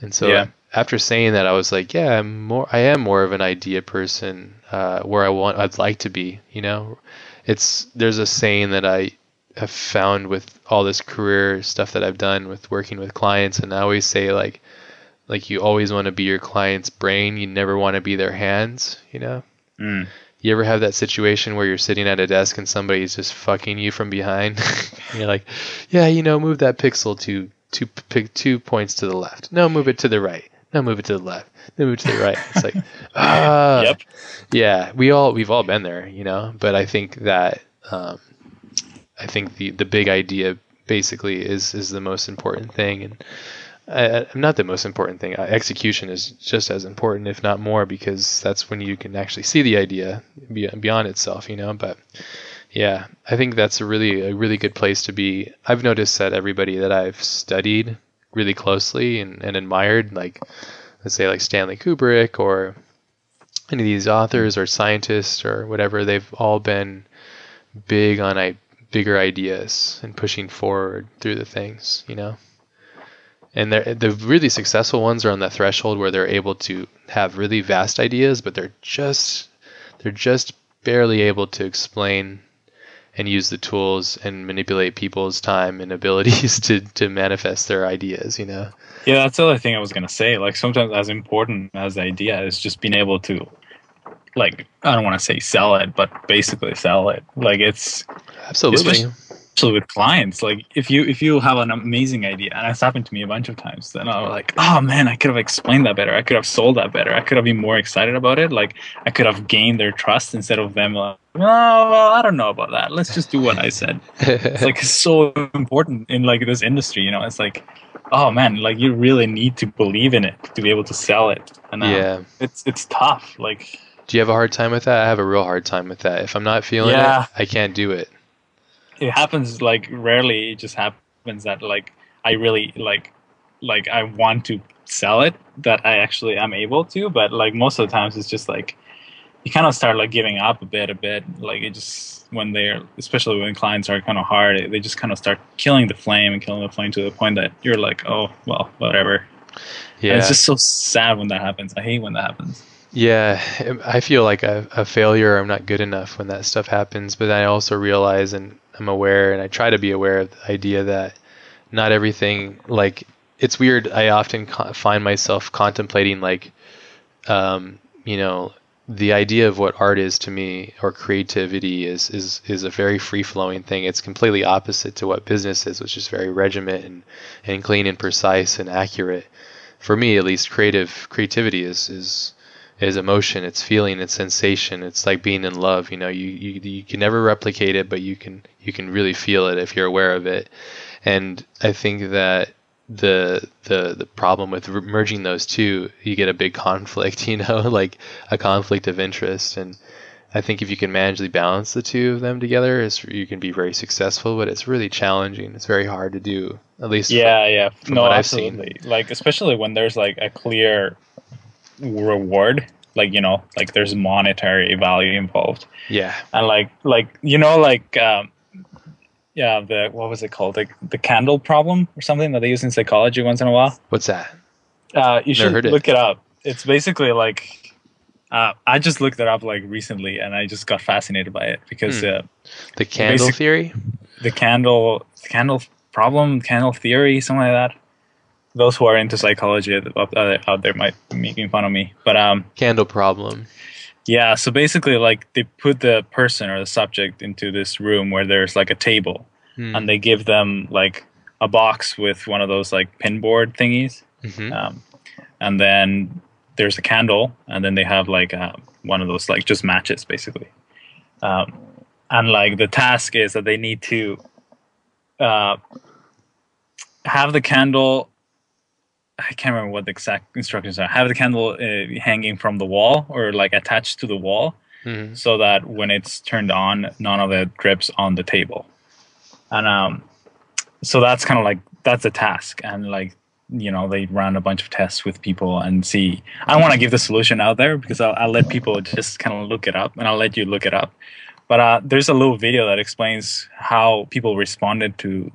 And so yeah after saying that, I was like, yeah, I'm more. I am more of an idea person, uh, where I want. I'd like to be. You know, it's there's a saying that I have found with all this career stuff that I've done with working with clients, and I always say like, like you always want to be your client's brain. You never want to be their hands. You know. Mm. You ever have that situation where you're sitting at a desk and somebody's just fucking you from behind? you're like, yeah, you know, move that pixel to two pick two points to the left. No, move it to the right now move it to the left, then move it to the right. It's like, uh, yep. yeah, we all we've all been there, you know. But I think that um, I think the the big idea basically is is the most important thing, and uh, not the most important thing. Uh, execution is just as important, if not more, because that's when you can actually see the idea beyond itself, you know. But yeah, I think that's a really a really good place to be. I've noticed that everybody that I've studied really closely and, and admired, like let's say like Stanley Kubrick or any of these authors or scientists or whatever, they've all been big on I- bigger ideas and pushing forward through the things, you know. And the really successful ones are on that threshold where they're able to have really vast ideas, but they're just they're just barely able to explain and use the tools and manipulate people's time and abilities to to manifest their ideas you know? Yeah that's the other thing i was going to say. Like sometimes as important as the idea is just being able to like i don't want to say sell it but basically sell it. Like it's absolutely especially with clients like if you if you have an amazing idea and it's happened to me a bunch of times then i'm like oh man i could have explained that better. I could have sold that better. I could have been more excited about it. Like i could have gained their trust instead of them like oh well i don't know about that. Let's just do what i said. It's like so important in like this industry you know? It's like oh man like you really need to believe in it to be able to sell it. And uh, yeah. it's it's tough like do you have a hard time with that? I have a real hard time with that. If i'm not feeling yeah. it i can't do it it happens like rarely. It just happens that like I really like like I want to sell it that I actually am able to, but like most of the times it's just like you kind of start like giving up a bit, a bit. Like it just when they're, especially when clients are kind of hard, they just kind of start killing the flame and killing the flame to the point that you're like, oh well, whatever. Yeah, and it's just so sad when that happens. I hate when that happens. Yeah, I feel like a, a failure. I'm not good enough when that stuff happens. But I also realize and I'm aware, and I try to be aware of the idea that not everything like it's weird. I often co- find myself contemplating like, um, you know, the idea of what art is to me or creativity is is is a very free flowing thing. It's completely opposite to what business is, which is very regiment and, and clean and precise and accurate. For me, at least, creative creativity is is is emotion, it's feeling, it's sensation. It's like being in love. You know, you, you you can never replicate it, but you can you can really feel it if you're aware of it. And I think that the the the problem with merging those two, you get a big conflict. You know, like a conflict of interest. And I think if you can manage balance the two of them together, is you can be very successful. But it's really challenging. It's very hard to do. At least yeah, from, yeah, from no, absolutely. Like especially when there's like a clear reward like you know like there's monetary value involved. Yeah. And like like you know like um yeah the what was it called? Like the candle problem or something that they use in psychology once in a while? What's that? Uh you should look it. it up. It's basically like uh, I just looked it up like recently, and I just got fascinated by it because hmm. uh, the candle theory, the candle, the candle problem, candle theory, something like that those who are into psychology out there might be making fun of me. But um, candle problem. Yeah, so basically, like they put the person or the subject into this room where there's like a table, hmm. and they give them like a box with one of those like pinboard thingies, mm-hmm. um, and then there's a candle, and then they have like uh, one of those like just matches basically, um, and like the task is that they need to uh, have the candle I can't remember what the exact instructions are. Have the candle uh, hanging from the wall or like attached to the wall, mm-hmm. so that when it's turned on, none of it drips on the table. And um, so that's kind of like that's a task, and like you know they run a bunch of tests with people and see. I want to give the solution out there because I'll, I'll let people just kind of look it up, and I'll let you look it up. But uh, there's a little video that explains how people responded to,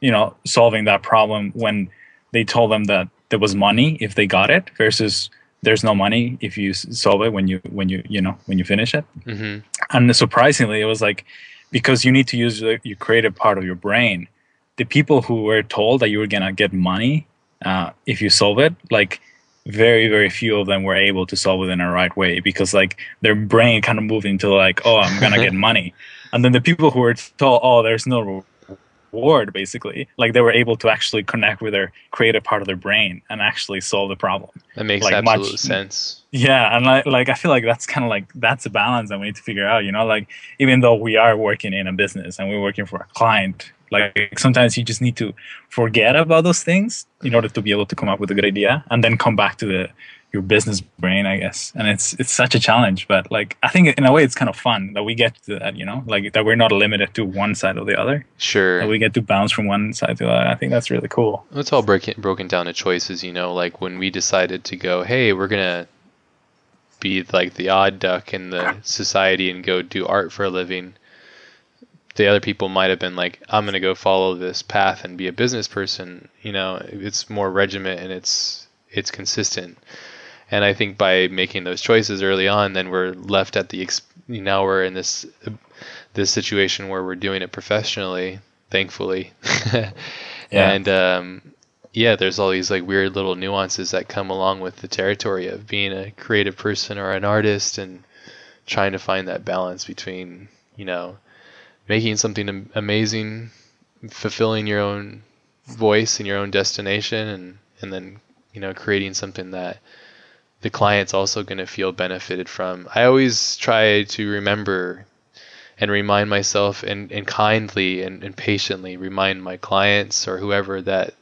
you know, solving that problem when they told them that there was money if they got it versus there's no money if you solve it when you when you you know when you finish it. Mm-hmm. and surprisingly it was like because you need to use the, your creative part of your brain. The people who were told that you were gonna get money uh, if you solve it like very very few of them were able to solve it in a right way because like their brain kind of moved into like oh i'm gonna get money. And then the people who were told oh there's no reward basically. Like they were able to actually connect with their creative part of their brain and actually solve the problem. That makes like absolute much, sense. Yeah and like, like i feel like that's kind of like that's a balance that we need to figure out you know like even though we are working in a business and we're working for a client like sometimes you just need to forget about those things in order to be able to come up with a good idea and then come back to the your business brain, I guess. And it's it's such a challenge, but like I think in a way it's kind of fun that we get to that, you know, like that we're not limited to one side or the other. Sure. That we get to bounce from one side to the other. I think that's really cool. It's all broken broken down to choices, you know, like when we decided to go, hey, we're gonna be like the odd duck in the society and go do art for a living. The other people might have been like, I'm gonna go follow this path and be a business person. You know, it's more regiment and it's it's consistent and I think by making those choices early on, then we're left at the now we're in this this situation where we're doing it professionally, thankfully, yeah. and um, yeah, there's all these like weird little nuances that come along with the territory of being a creative person or an artist and trying to find that balance between you know making something amazing, fulfilling your own voice and your own destination, and and then you know creating something that the client's also going to feel benefited from. I always try to remember and remind myself and, and kindly and, and patiently remind my clients or whoever that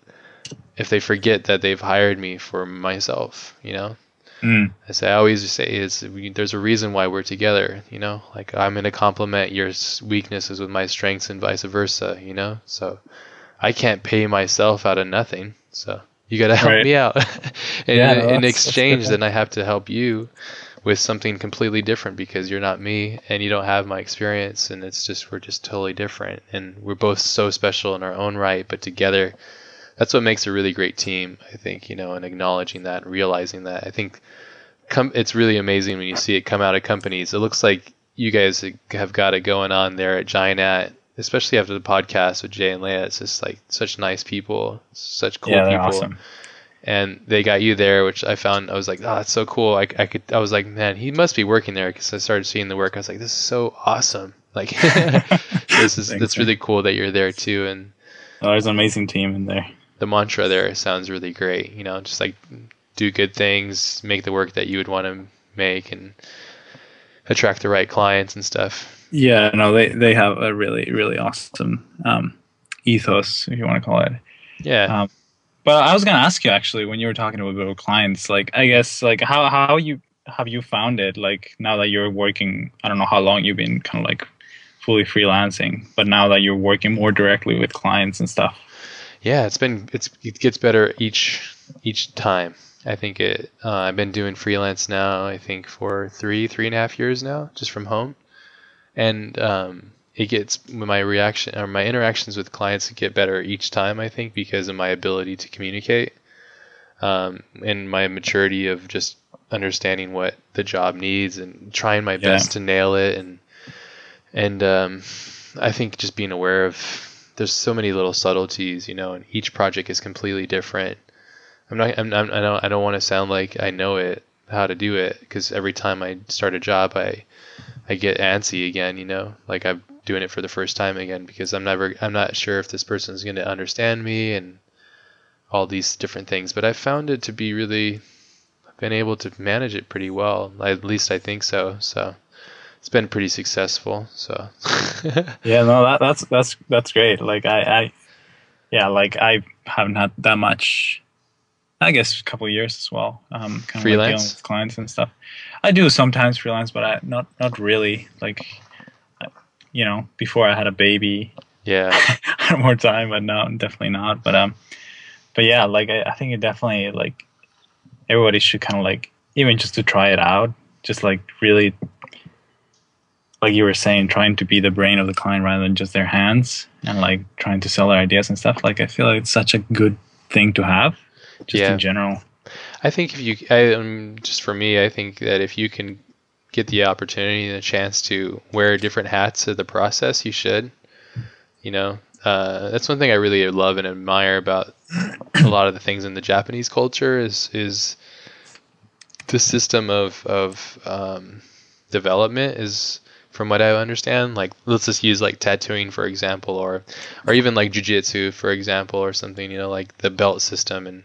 if they forget that they've hired me for myself, you know, mm. I say I always say is there's a reason why we're together, you know, like I'm going to complement your weaknesses with my strengths and vice versa, you know, so I can't pay myself out of nothing, so you got to help right. me out. and yeah, in, no, in exchange, then I have to help you with something completely different because you're not me and you don't have my experience and it's just we're just totally different. And we're both so special in our own right but together that's what makes a really great team i think you know and acknowledging that and realizing that. I think com- it's really amazing when you see it come out of companies. It looks like you guys have got it going on there at giant especially after the podcast with jay and leah it's just like such nice people such cool yeah, they're people awesome. and they got you there, which I found I was like, oh, that's so cool. I, I could I was like, man, he must be working there because I started seeing the work. I was like, this is so awesome. Like, this is that's really cool that you're there too. And Oh, there's an amazing team in there. the mantra there sounds really great. You know, just like do good things, make the work that you would want to make, and attract the right clients and stuff. Yeah, no, they they have a really really awesome um, ethos, if you want to call it. Yeah. Um, but I was gonna ask you actually when you were talking about clients, like I guess like how how you have you found it? Like now that you're working, I don't know how long you've been kind of like fully freelancing, but now that you're working more directly with clients and stuff. Yeah, it's been it's it gets better each each time. I think it. Uh, I've been doing freelance now. I think for three three and a half years now, just from home, and um, it gets my reaction or my interactions with clients get better each time. I think because of my ability to communicate, um, and my maturity of just understanding what the job needs and trying my Yeah. best to nail it and and um, I think just being aware of there's so many little subtleties, you know, and each project is completely different. I'm not, I'm, I'm, I don't, I don't want to sound like I know it, how to do it, because every time I start a job, I, I get antsy again, you know, like I'm doing it for the first time again, because I'm never, I'm not sure if this person's going to understand me and all these different things. But I found it to be really, I've been able to manage it pretty well. At least I think so. So it's been pretty successful. So. Yeah, no, that, that's that's that's great. Like I, I, yeah, like I haven't had that much. I guess a couple of years as well. Um, kind of like dealing with clients and stuff. I do sometimes freelance, but I not not really. Like, you know, before I had a baby, yeah. I had more time, but no, definitely not. But um, but yeah, like I, I think it definitely like everybody should kind of like even just to try it out, just like really, like you were saying, trying to be the brain of the client rather than just their hands and like trying to sell their ideas and stuff. Like I feel like it's such a good thing to have, just Yeah. in general. I think if you, I, um, just for me, I think that if you can get the opportunity and a chance to wear different hats of the process, you should. You know, uh, that's one thing I really love and admire about a lot of the things in the Japanese culture is is the system of of um, development is from what I understand. Like let's just use like tattooing for example, or or even like jujitsu for example, or something. You know, like the belt system and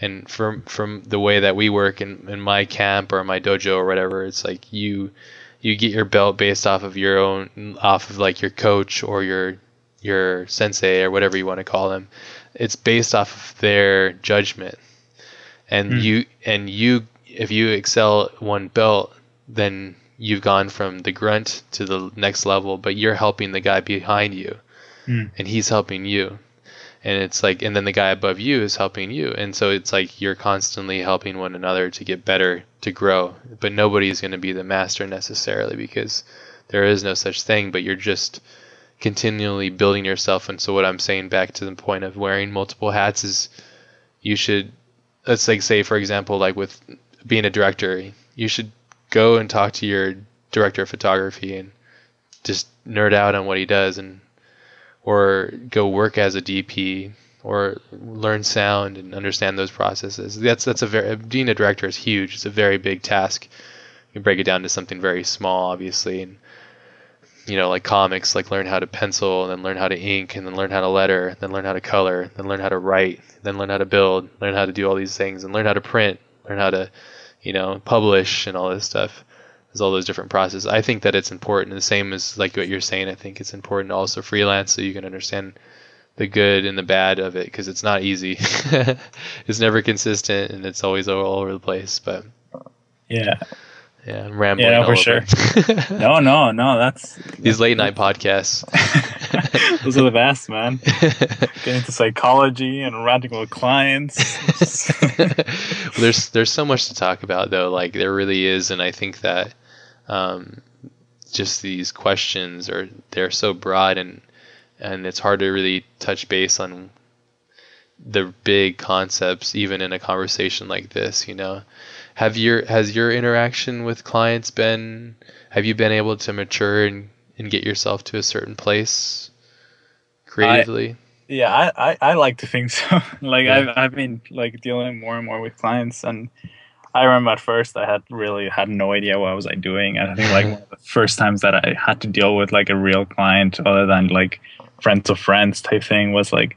and from from the way that we work in, in my camp or my dojo or whatever it's like you you get your belt based off of your own off of like your coach or your your sensei or whatever you want to call them it's based off of their judgment and Hmm. you and you if you excel one belt then you've gone from the grunt to the next level but you're helping the guy behind you Hmm. and he's helping you and it's like and then the guy above you is helping you. And so it's like you're constantly helping one another to get better to grow. But nobody is going to be the master necessarily because there is no such thing but you're just continually building yourself. And so what i'm saying back to the point of wearing multiple hats is you should let's like say for example like with being a director you should go and talk to your director of photography and just nerd out on what he does and or go work as a DP or learn sound and understand those processes. That's that's a very being a director is huge. It's a very big task. You break it down to something very small, obviously, and you know, like comics, like learn how to pencil, and then learn how to ink, and then learn how to letter, then learn how to color, then learn how to write, then learn how to build, learn how to do all these things, and learn how to print, learn how to, you know, publish and all this stuff. There's all those different processes. I think that it's important. The same as like what you're saying. I think it's important also freelance so you can understand the good and the bad of it because it's not easy. it's never consistent and it's always all over the place. But Yeah, Yeah, I'm rambling. Yeah, all for sure. No, no, no. That's These late night podcasts. those are the best, man. Getting into psychology and ranting with clients. there's there's so much to talk about though. Like there really is, and I think that um, just these questions are they're so broad and and it's hard to really touch base on the big concepts even in a conversation like this. You know, have your has your interaction with clients been have you been able to mature and, and get yourself to a certain place creatively? yeah, I, I, I like to think so. like Yeah. I've I've been like dealing more and more with clients and I remember at first I had really had no idea what I was I doing. And I think like one of the first times that I had to deal with like a real client other than like friends of friends type thing was like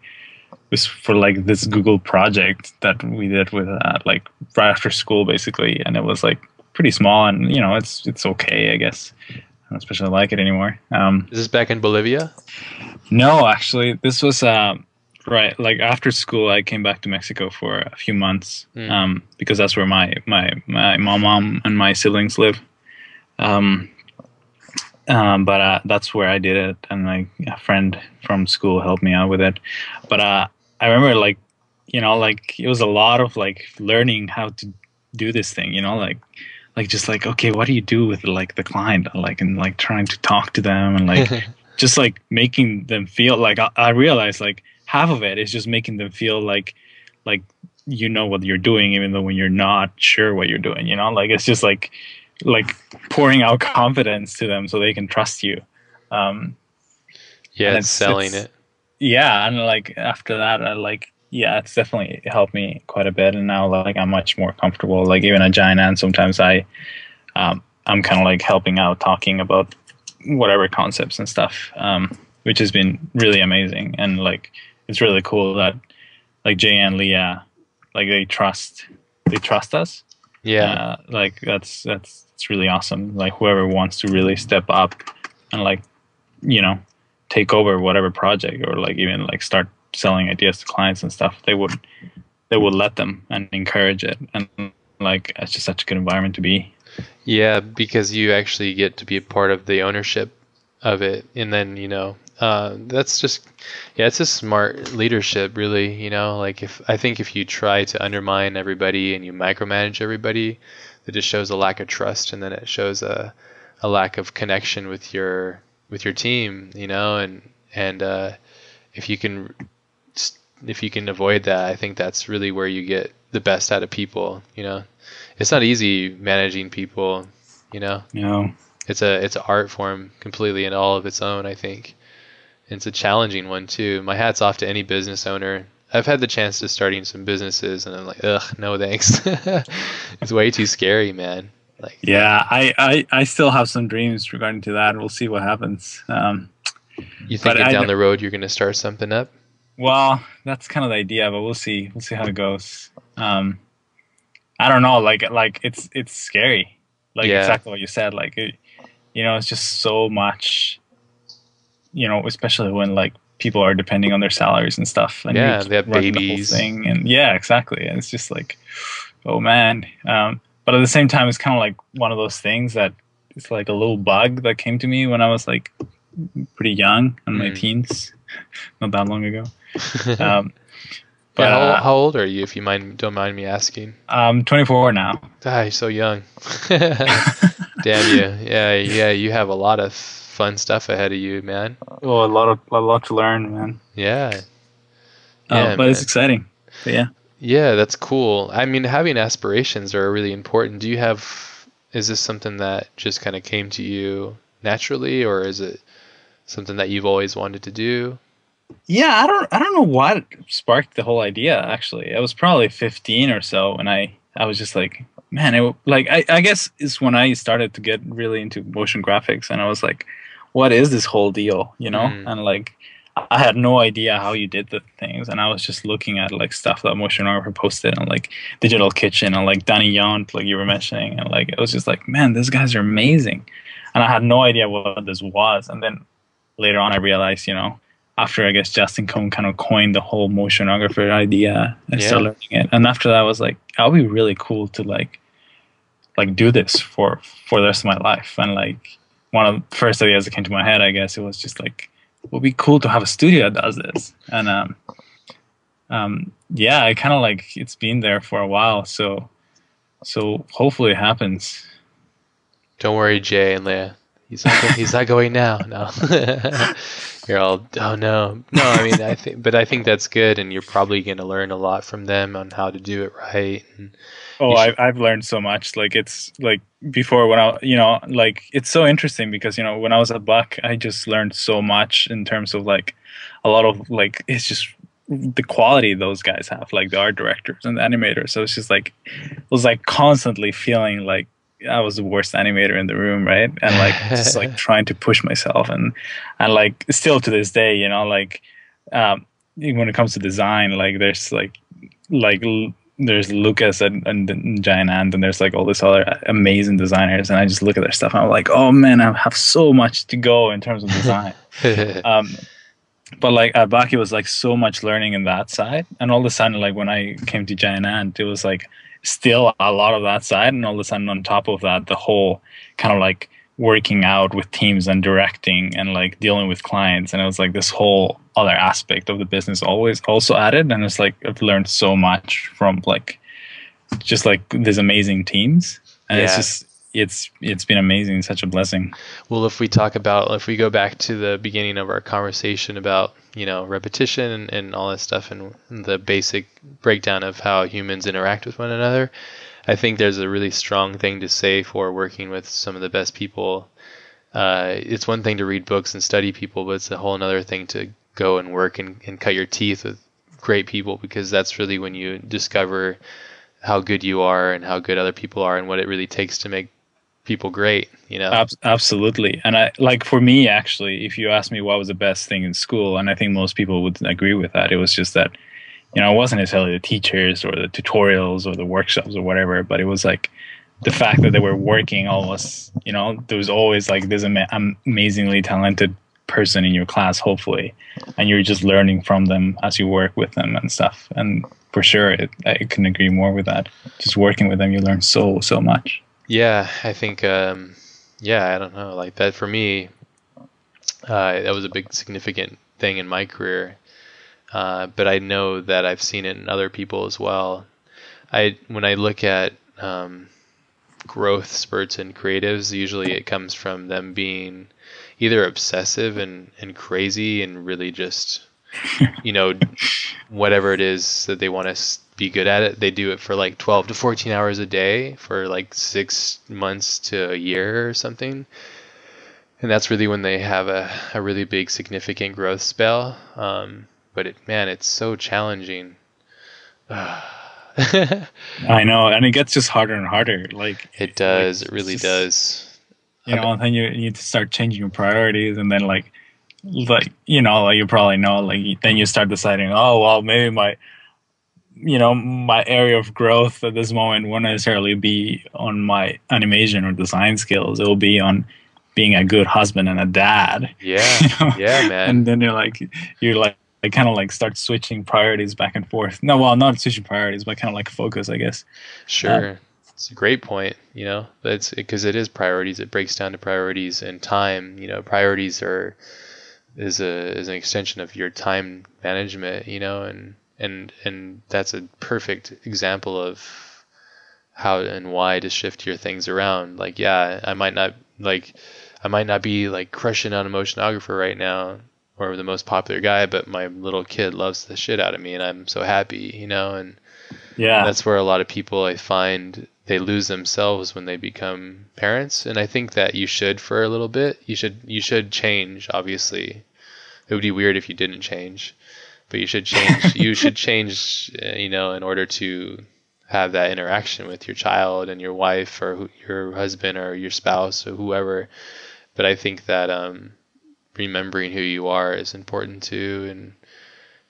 was for like this Google project that we did with uh, like right after school basically and it was like pretty small and you know it's it's okay I guess. I don't especially like it anymore. Um Is this back in Bolivia? no, actually, this was um, right. Like after school, I came back to Mexico for a few months Mm. um, because that's where my my my mom, mom and my siblings live. Um, um, but uh, that's where I did it, and like a friend from school helped me out with it. But uh, I remember like you know like it was a lot of like learning how to do this thing. You know like like just like okay, what do you do with like the client? Like and like trying to talk to them and like just like making them feel like I, I realized like half of it is just making them feel like like you know what you're doing even though when you're not sure what you're doing you know? Like it's just like like pouring out confidence to them so they can trust you. Um yeah, And it's it's- selling it's- it. yeah and like after that i like yeah it's definitely helped me quite a bit and now like i'm much more comfortable. Like even at giant ant sometimes i um i'm kind of like helping out talking about whatever concepts and stuff um which has been really amazing and like it's really cool that like jay and leah like they trust they trust us. Yeah. uh, like that's that's it's really awesome. Like whoever wants to really step up and like you know take over whatever project or like even like start selling ideas to clients and stuff they would they would let them and encourage it. And like it's just such a good environment to be. Yeah, because you actually get to be a part of the ownership of it, and then you know uh, that's just yeah, it's just smart leadership, really. You know, like if I think if you try to undermine everybody and you micromanage everybody, it just shows a lack of trust, and then it shows a a lack of connection with your with your team. You know, and and uh, if you can if you can avoid that, I think that's really where you get the best out of people. You know, it's not easy managing people. You know, know it's a it's an art form completely in all of its own. I think and it's a challenging one too. My hat's off to any business owner. I've had the chance to starting some businesses, and I'm like, ugh, no thanks. it's way too scary, man. Like, yeah I, I i still have some dreams regarding to that we'll see what happens um you think I down kn- the road you're gonna start something up? Well, that's kind of the idea, but we'll see. We'll see how it goes. Um, I don't know. Like, like it's it's scary. Like Yeah. exactly what you said. Like, it, you know, it's just so much. You know, especially when like people are depending on their salaries and stuff. And Yeah, they have running the babies. thing, and yeah, exactly. And it's just like, oh man. Um, but at the same time, it's kind of like one of those things that it's like a little bug that came to me when I was like pretty young in my Mm. teens, not that long ago. Um, but but how, uh, how old are you, if you mind don't mind me asking? I'm 24 now. Ah, you're so young. Damn you. Yeah, yeah, you have a lot of fun stuff ahead of you, man. Oh, a lot of a lot to learn, man. Yeah. Uh, Yeah, but it's exciting. But yeah. Yeah, that's cool. I mean, having aspirations are really important. Do you have, is this something that just kind of came to you naturally, or is it something that you've always wanted to do? Yeah, I don't I don't know what sparked the whole idea. Actually, I was probably 15 or so, and I I was just like, man, it like I I guess is when I started to get really into motion graphics, and I was like, what is this whole deal, you know? Mm. And like. I had no idea how you did the things, and I was just looking at like stuff that motionographer posted on like Digital Kitchen and like Danny Yount, like you were mentioning, and like it was just like, man, these guys are amazing, and I had no idea what this was. And then later on, I realized, you know, after I guess Justin Cone kind of coined the whole motionographer idea, and Yeah. started learning it, and after that, I was like, that would be really cool to like, like do this for for the rest of my life. And like one of the first ideas that came to my head, I guess it was just like it would be cool to have a studio that does this. And um, um, yeah, I kind of like it's been there for a while. So so hopefully it happens. Don't worry, Jay and Leah. He's not, he's not going now. No, you're all. Oh no, no. I mean, I think, but I think that's good, and you're probably going to learn a lot from them on how to do it right. And oh, I, I've learned so much. Like it's like before when I, you know, like it's so interesting because you know when I was at Buck, I just learned so much in terms of like a lot of like it's just the quality those guys have, like the art directors and the animators. So it's just like it was like constantly feeling like I was the worst animator in the room, right? And like just like trying to push myself and and like still to this day, you know, like um, when it comes to design, like there's like like there's Lucas and, and Giant Ant, and there's like all this other amazing designers, and I just look at their stuff and I'm like, oh man, I have so much to go in terms of design. um, but like at Baki was like so much learning in that side, and all of a sudden, like when I came to Giant Ant, it was like still a lot of that side, and all of a sudden on top of that, the whole kind of like working out with teams and directing and like dealing with clients, and it was like this whole other aspect of the business always also added, and it's like I've learned so much from like just like these amazing teams, and yeah. it's just it's it's been amazing. Such a blessing. Well if we talk about if we go back to the beginning of our conversation about you know repetition and, and all that stuff and the basic breakdown of how humans interact with one another i think there's a really strong thing to say for working with some of the best people. Uh, it's one thing to read books and study people but it's a whole other thing to go and work and, and cut your teeth with great people because that's really when you discover how good you are and how good other people are and what it really takes to make people great you know? Ab- absolutely. And i like for me actually if you ask me what was the best thing in school and i think most people would agree with that it was just that you know it wasn't necessarily the teachers or the tutorials or the workshops or whatever but it was like the fact that they were working almost you know there was always like this ama- amazingly talented person in your class hopefully and you're just learning from them as you work with them and stuff. And for sure it, i couldn't agree more with that. Just working with them you learn so so much yeah, I think, um, yeah, I don't know, like that for me, uh, that was a big significant thing in my career. Uh, but I know that I've seen it in other people as well. I when I look at um, growth spurts in creatives, usually it comes from them being either obsessive and, and crazy and really just you know whatever it is that they want to be good at it, they do it for like 12 to 14 hours a day for like six months to a year or something. And that's really when they have a, a really big, significant growth spell. Um, but it, man, it's so challenging. I know, and it gets just harder and harder. Like it does, like, it really just, does. You know, and then you need to start changing your priorities, and then like, like you know, like you probably know, like then you start deciding, oh well, maybe my you know my area of growth at this moment won't necessarily be on my animation or design skills it will be on being a good husband and a dad yeah you know? yeah man and then you're like you're like I kind of like start switching priorities back and forth. No, well, not switching priorities, but kind of like focus, I guess. Sure, uh, it's a great point. You know, that's because it is priorities. It breaks down to priorities and time. You know, priorities are is a is an extension of your time management. You know, and and and that's a perfect example of how and why to shift your things around. Like, yeah, I might not like I might not be like crushing on a motionographer right now or the most popular guy, but my little kid loves the shit out of me and I'm so happy, you know, and yeah. That's where a lot of people I find they lose themselves when they become parents and I think that you should for a little bit. You should you should change, obviously. It would be weird if you didn't change but you should change you should change uh, you know in order to have that interaction with your child and your wife or your husband or your spouse or whoever. But i think that um, remembering who you are is important too and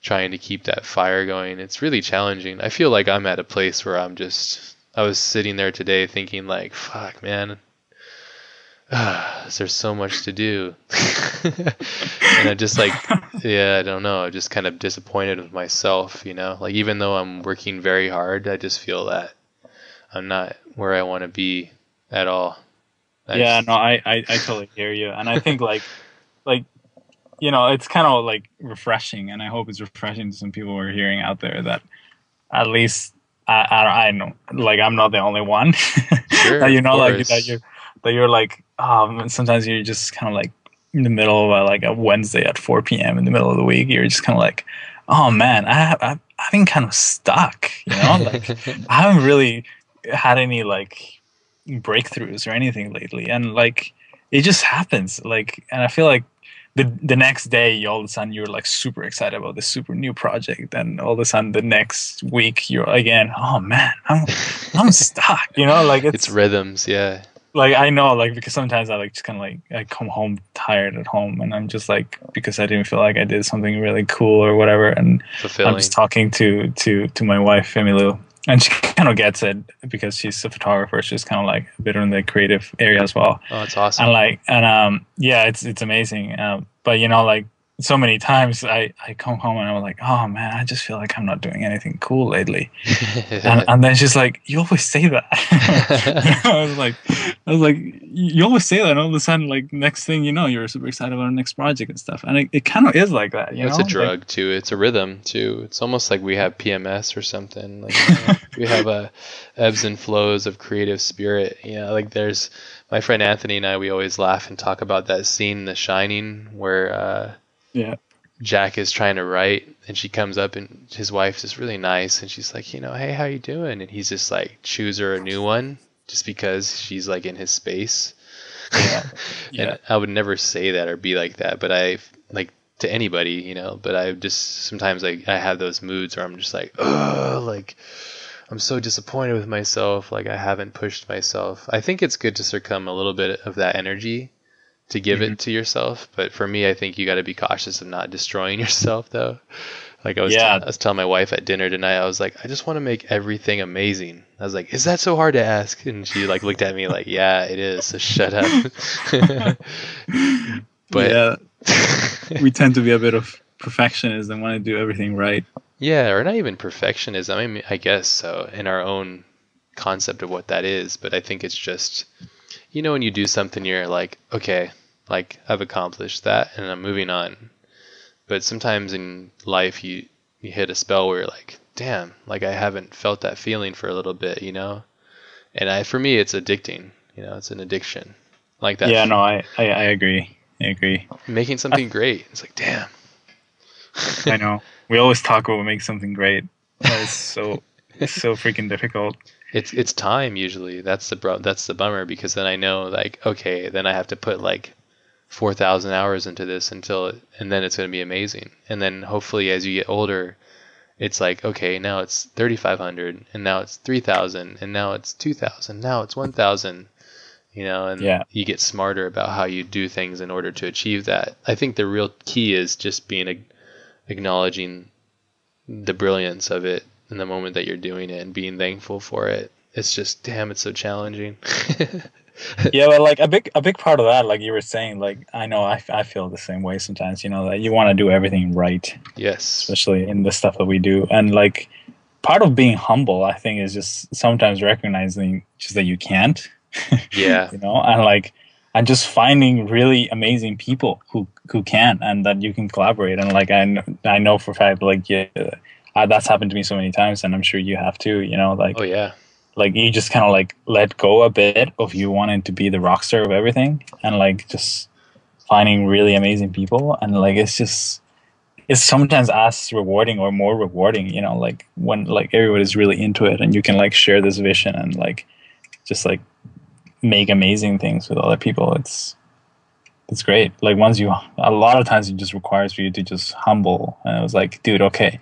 trying to keep that fire going. It's really challenging. I feel like i'm at a place where i'm just i was sitting there today thinking like fuck man uh, there's so much to do and i just like yeah, I don't know. I'm just kind of disappointed with myself, you know. Like even though I'm working very hard, I just feel that I'm not where I want to be at all. I yeah, just- no, I, I I totally hear you, and I think like like you know it's kind of like refreshing, and I hope it's refreshing to some people who are hearing out there that at least I I, I know like I'm not the only one Sure, that you know like that you're that you're like um sometimes you're just kind of like in the middle of a, like a Wednesday at 4 p.m. in the middle of the week you're just kind of like oh man I have I've, been kind of stuck you know like I haven't really had any like breakthroughs or anything lately, and like it just happens. Like, and I feel like the the next day, all of a sudden you're like super excited about this super new project, and all of a sudden the next week you're again, oh man, I'm I'm stuck. You know, like it's, it's rhythms, yeah. Like I know, like because sometimes I like just kind of like I come home tired at home, and I'm just like because I didn't feel like I did something really cool or whatever, and Fulfilling. I'm just talking to to to my wife Emilu, and she kind of gets it because she's a photographer. She's kind of like a bit in the creative area as well, oh, it's awesome. and like and um yeah, it's it's amazing. Um, but you know like so many times I I come home and I'm like oh man I just feel like I'm not doing anything cool lately, and, and then she's like you always say that. I was like I was like you always say that, and all of a sudden like next thing you know you're super excited about the next project and stuff, and it, it kind of is like that. You it's know a Like, drug too. It's a rhythm too. It's almost like we have PMS or something. Like you know, we have a ebbs and flows of creative spirit. You know, like there's my friend Anthony and I. We always laugh and talk about that scene The Shining where uh, yeah. Jack is trying to write, and she comes up, and his wife's just really nice, and she's like, you know, hey, how you doing? And he's just like, choose her a new one, just because she's like in his space. Yeah. Yeah. and I would never say that or be like that, but I like to anybody, you know. But I just sometimes like I have those moods where I'm just like, oh, like I'm so disappointed with myself. Like I haven't pushed myself. I think it's good to succumb a little bit of that energy to give Mm-hmm. it to yourself. But for me, I think you got to be cautious of not destroying yourself, though. Like I was, Yeah. I was telling my wife at dinner tonight, I was like, I just want to make everything amazing. I was like, is that so hard to ask? And she like looked at me like, yeah, it is. So shut up. but yeah, we tend to be a bit of perfectionists and want to do everything right. Yeah, or not even perfectionism. I mean, I guess so in our own concept of what that is. But I think it's just, you know, when you do something, you're like, okay, like I've accomplished that, and I'm moving on. But sometimes in life, you you hit a spell where you're like, damn, like I haven't felt that feeling for a little bit, you know. And I, for me, it's addicting. You know, it's an addiction, like that. Yeah, no, I, I, I agree. I agree. making something great. It's like, damn. I know. We always talk about make something great. That is so it's so freaking difficult. It's it's time usually. That's the bro- that's the bummer because then I know like okay, then I have to put like four thousand hours into this until it, and then it's going to be amazing. And then hopefully as you get older, it's like okay, now it's thirty five hundred, and now it's three thousand, and now it's two thousand, now it's one thousand. You know, and Yeah. you get smarter about how you do things in order to achieve that. I think the real key is just being ag- acknowledging the brilliance of it in the moment that you're doing it and being thankful for it. It's just damn, it's so challenging. Yeah, but like a big a big part of that, like you were saying, like I know I, I feel the same way sometimes. You know that you want to do everything right, yes. especially in the stuff that we do, and like part of being humble, I think, is just sometimes recognizing just that you can't. Yeah. you know and like and just finding really amazing people who who can and that you can collaborate and like i know, i know for a fact like yeah uh, that's happened to me so many times and i'm sure you have too you know like Oh yeah. Like you just kind of like let go a bit of you wanting to be the rock star of everything and like just finding really amazing people. And like it's just it's sometimes as rewarding or more rewarding you know like when like everybody's really into it and you can like share this vision and like just like make amazing things with other people. It's it's great. Like once you a lot of times it just requires for you to just humble. And it was like dude okay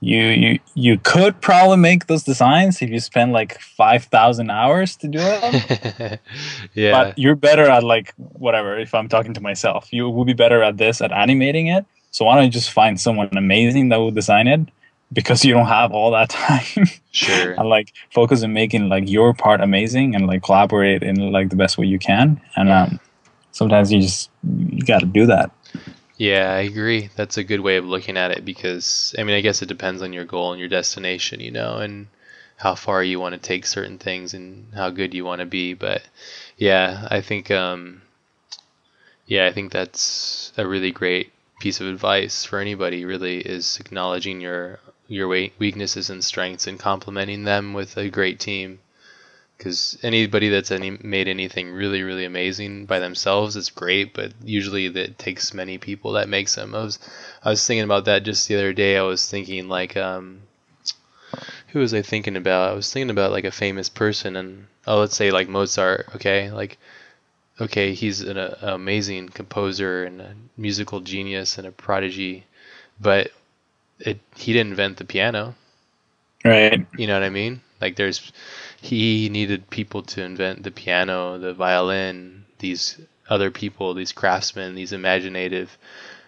you you you could probably make those designs if you spend like 5000 hours to do it yeah. but you're better at like whatever if i'm talking to myself. You will be better at this at animating it. So why don't you just find someone amazing that will design it? Because you don't have all that time. Sure. and like focus on making like your part amazing and like collaborate in like the best way you can. And um sometimes you just you got to do that Yeah, I agree. That's a good way of looking at it because I mean, I guess it depends on your goal and your destination, you know, and how far you want to take certain things and how good you want to be. But yeah, I think um, yeah, I think that's a really great piece of advice for anybody. Really, is acknowledging your your weaknesses and strengths and complementing them with a great team. Because anybody that's any made anything really really amazing by themselves is great, but usually that takes many people that makes them. I was I was thinking about that just the other day. I was thinking like um, who was I thinking about? I was thinking about like a famous person and oh let's say like Mozart. Okay, like okay, he's an, an amazing composer and a musical genius and a prodigy, but it he didn't invent the piano. Right. You know what I mean? Like there's he needed people to invent the piano, the violin, these other people, these craftsmen, these imaginative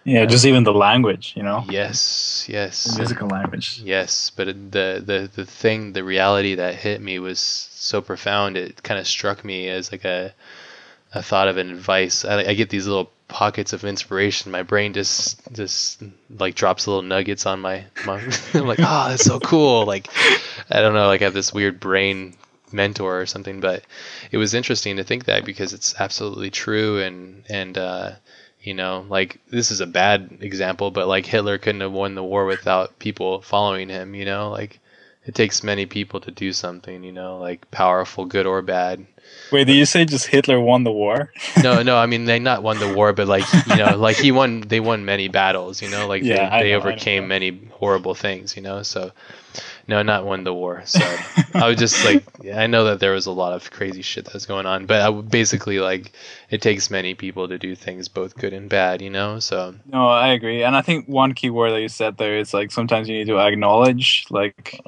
yeah, uh, just even the language, you know. Yes, yes. The musical language. Yes, but the the the thing, the reality that hit me was so profound. It kind of struck me as like a a thought of an advice. I, I, get these little pockets of inspiration. My brain just just like drops little nuggets on my. my I'm like, oh, that's so cool. Like, I don't know. Like, I have this weird brain mentor or something. But it was interesting to think that because it's absolutely true. And and uh, you know, like this is a bad example, but like Hitler couldn't have won the war without people following him. You know, like it takes many people to do something. You know, like powerful, good or bad Wait, did you say just Hitler won the war? no, no. I mean, they not won the war, but like you know, like he won. They won many battles. You know, like yeah, they, they know, overcame many horrible things. You know, so no, not won the war. So I was just like, I know that there was a lot of crazy shit that was going on, but I basically like it takes many people to do things, both good and bad. You know, so no, I agree, and I think one key word that you said there is like sometimes you need to acknowledge like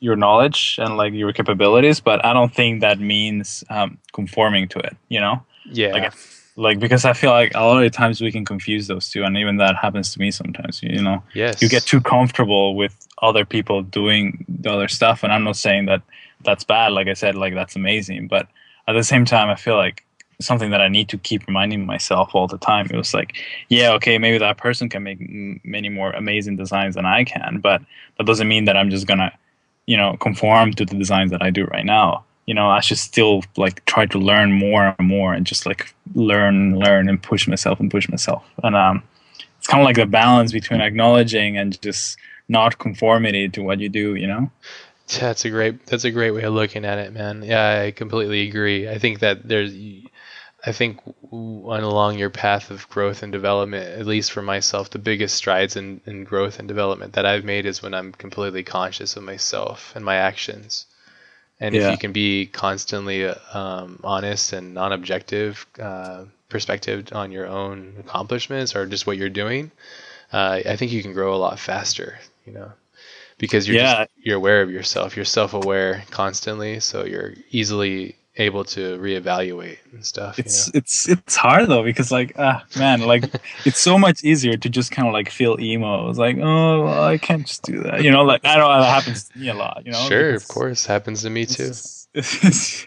your knowledge and like your capabilities, but I don't think that means um, conforming to it. You know? Yeah. Like, like because I feel like a lot of times we can confuse those two, and even that happens to me sometimes. You know? Yes. You get too comfortable with other people doing the other stuff, and I'm not saying that that's bad. Like I said, like that's amazing, but at the same time, I feel like something that I need to keep reminding myself all the time. It was like, yeah, okay, maybe that person can make m- many more amazing designs than I can, but that doesn't mean that I'm just gonna you know conform to the designs that I do right now. You know, I should still like try to learn more and more and just like learn, learn and push myself and push myself. And um, it's kind of like the balance between acknowledging and just not conformity to what you do. You know. That's a great. That's a great way of looking at it, man. Yeah, I completely agree. I think that there's I think along your path of growth and development, at least for myself, the biggest strides in, in growth and development that I've made is when I'm completely conscious of myself and my actions. And yeah. if you can be constantly um, honest and non-objective uh, perspective on your own accomplishments or just what you're doing, uh, I think you can grow a lot faster. You know, because you're yeah. just, you're aware of yourself. You're self-aware constantly, so you're easily able to reevaluate and stuff. It's you know? it's it's hard though because like ah man like it's so much easier to just kind of like feel emo. It's like oh well, I can't just do that. You know like I don't know that happens to me a lot. You know sure of course happens to me too. It's, it's,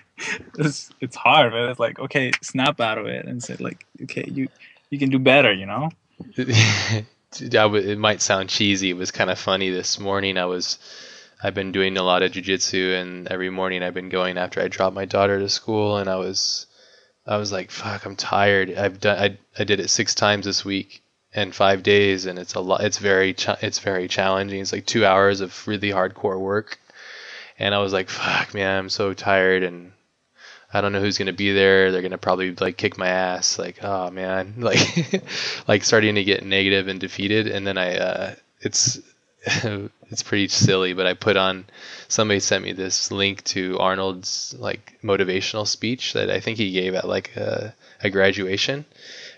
it's, it's hard, but it's like okay snap out of it and say like okay you you can do better. You know. it might sound cheesy. It was kind of funny this morning. I was I've been doing a lot of jujitsu, and every morning I've been going after I drop my daughter to school, and I was, I was like, fuck, I'm tired. I've done, I, I did it six times this week and five days, and it's a lot. It's very, it's very challenging. It's like two hours of really hardcore work, and I was like, fuck, man, I'm so tired, and I don't know who's gonna be there. They're gonna probably like kick my ass. Like, oh man, like, like starting to get negative and defeated, and then I, uh, it's it's pretty silly, but I put on somebody sent me this link to Arnold's like motivational speech that I think he gave at like a, a graduation,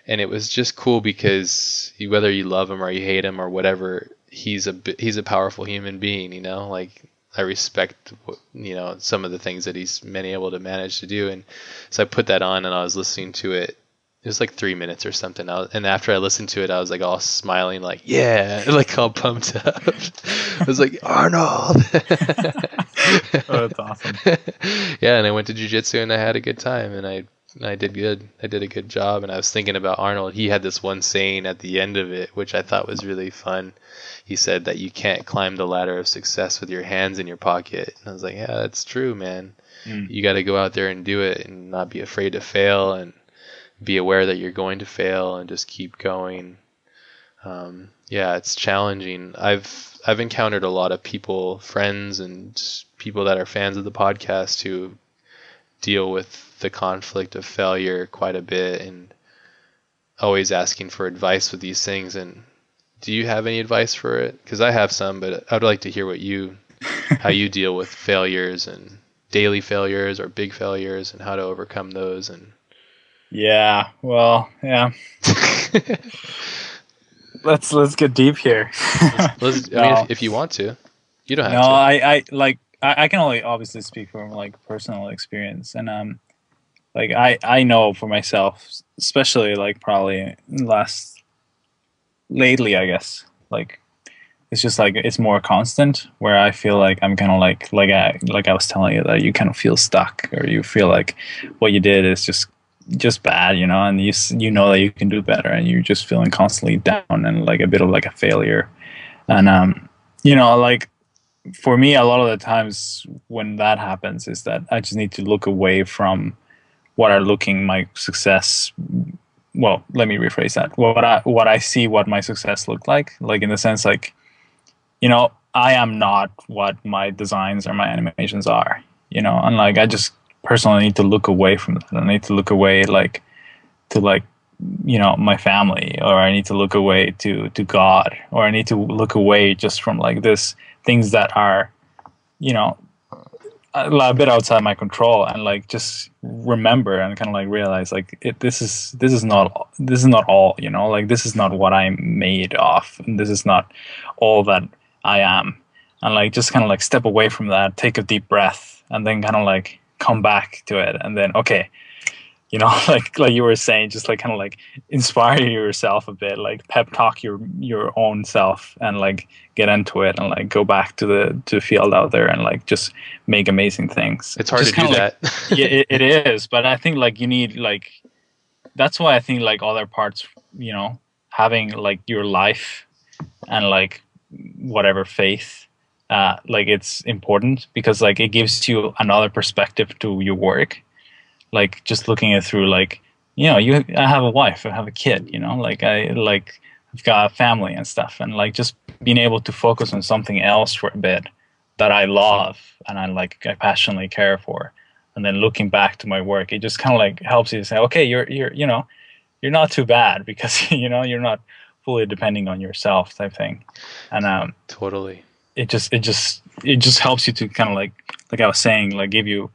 and it was just cool because whether you love him or you hate him or whatever, he's a he's a powerful human being. You know, like I respect you know some of the things that he's been able to manage to do, and so I put that on and I was listening to it it was like three minutes or something. Was, and after I listened to it, I was like all smiling, like yeah, like all pumped up. I was like Arnold. oh, that's awesome. yeah, and I went to jujitsu and I had a good time, and I and I did good. I did a good job. And I was thinking about Arnold. He had this one saying at the end of it, which I thought was really fun. He said that you can't climb the ladder of success with your hands in your pocket. And I was like, yeah, that's true, man. Mm. You got to go out there and do it and not be afraid to fail and be aware that you're going to fail and just keep going. Um, yeah, it's challenging. I've I've encountered a lot of people, friends, and people that are fans of the podcast who deal with the conflict of failure quite a bit and always asking for advice with these things. And do you have any advice for it? Because I have some, but I'd like to hear what you, how you deal with failures and daily failures or big failures and how to overcome those. And Yeah. Well, yeah. let's let's get deep here. let's, I mean, No. if, if you want to, you don't have no, to. I, I like I, I can only obviously speak from like personal experience and um like I I know for myself, especially like probably last lately, I guess. Like it's just like it's more constant where I feel like I'm kind of like like I like I was telling you that you kind of feel stuck or you feel like what you did is just just bad, you know, and you you know that you can do better and you're just feeling constantly down and like a bit of like a failure. And um you know, like for me a lot of the times when that happens is that I just need to look away from what are looking my success well let me rephrase that what i what i see what my success looked like like in the sense like you know i am not what my designs or my animations are you know and like i just personally need to look away from that. I need to look away like to like you know my family or i need to look away to to god or i need to look away just from like this things that are you know a, a bit outside my control and like just remember and kind of like realize like it, this is this is not this is not all you know? Like this is not what i'm made of and this is not all that i am. And like just kind of like step away from that take a deep breath and then kind of like come back to it and then okay you know like like you were saying just like kind of like inspire yourself a bit like pep talk your your own self and like get into it and like go back to the to the field out there and like just make amazing things it's hard Just to do like, that. yeah, it, it is. But I think like you need like that's why I think like other parts, you know, having like your life and like whatever faith, uh, like it's important because like it gives you another perspective to your work. Like just looking it through, like you know, you I have a wife, I have a kid, you know, like I like I've got a family and stuff, and like just being able to focus on something else for a bit that I love and I like I passionately care for and then looking back to my work it just kind of like helps you to say okay you're you're you know you're not too bad because you know you're not fully depending on yourself type thing and um totally. It just it just it just helps you to kind of like like I was saying like give you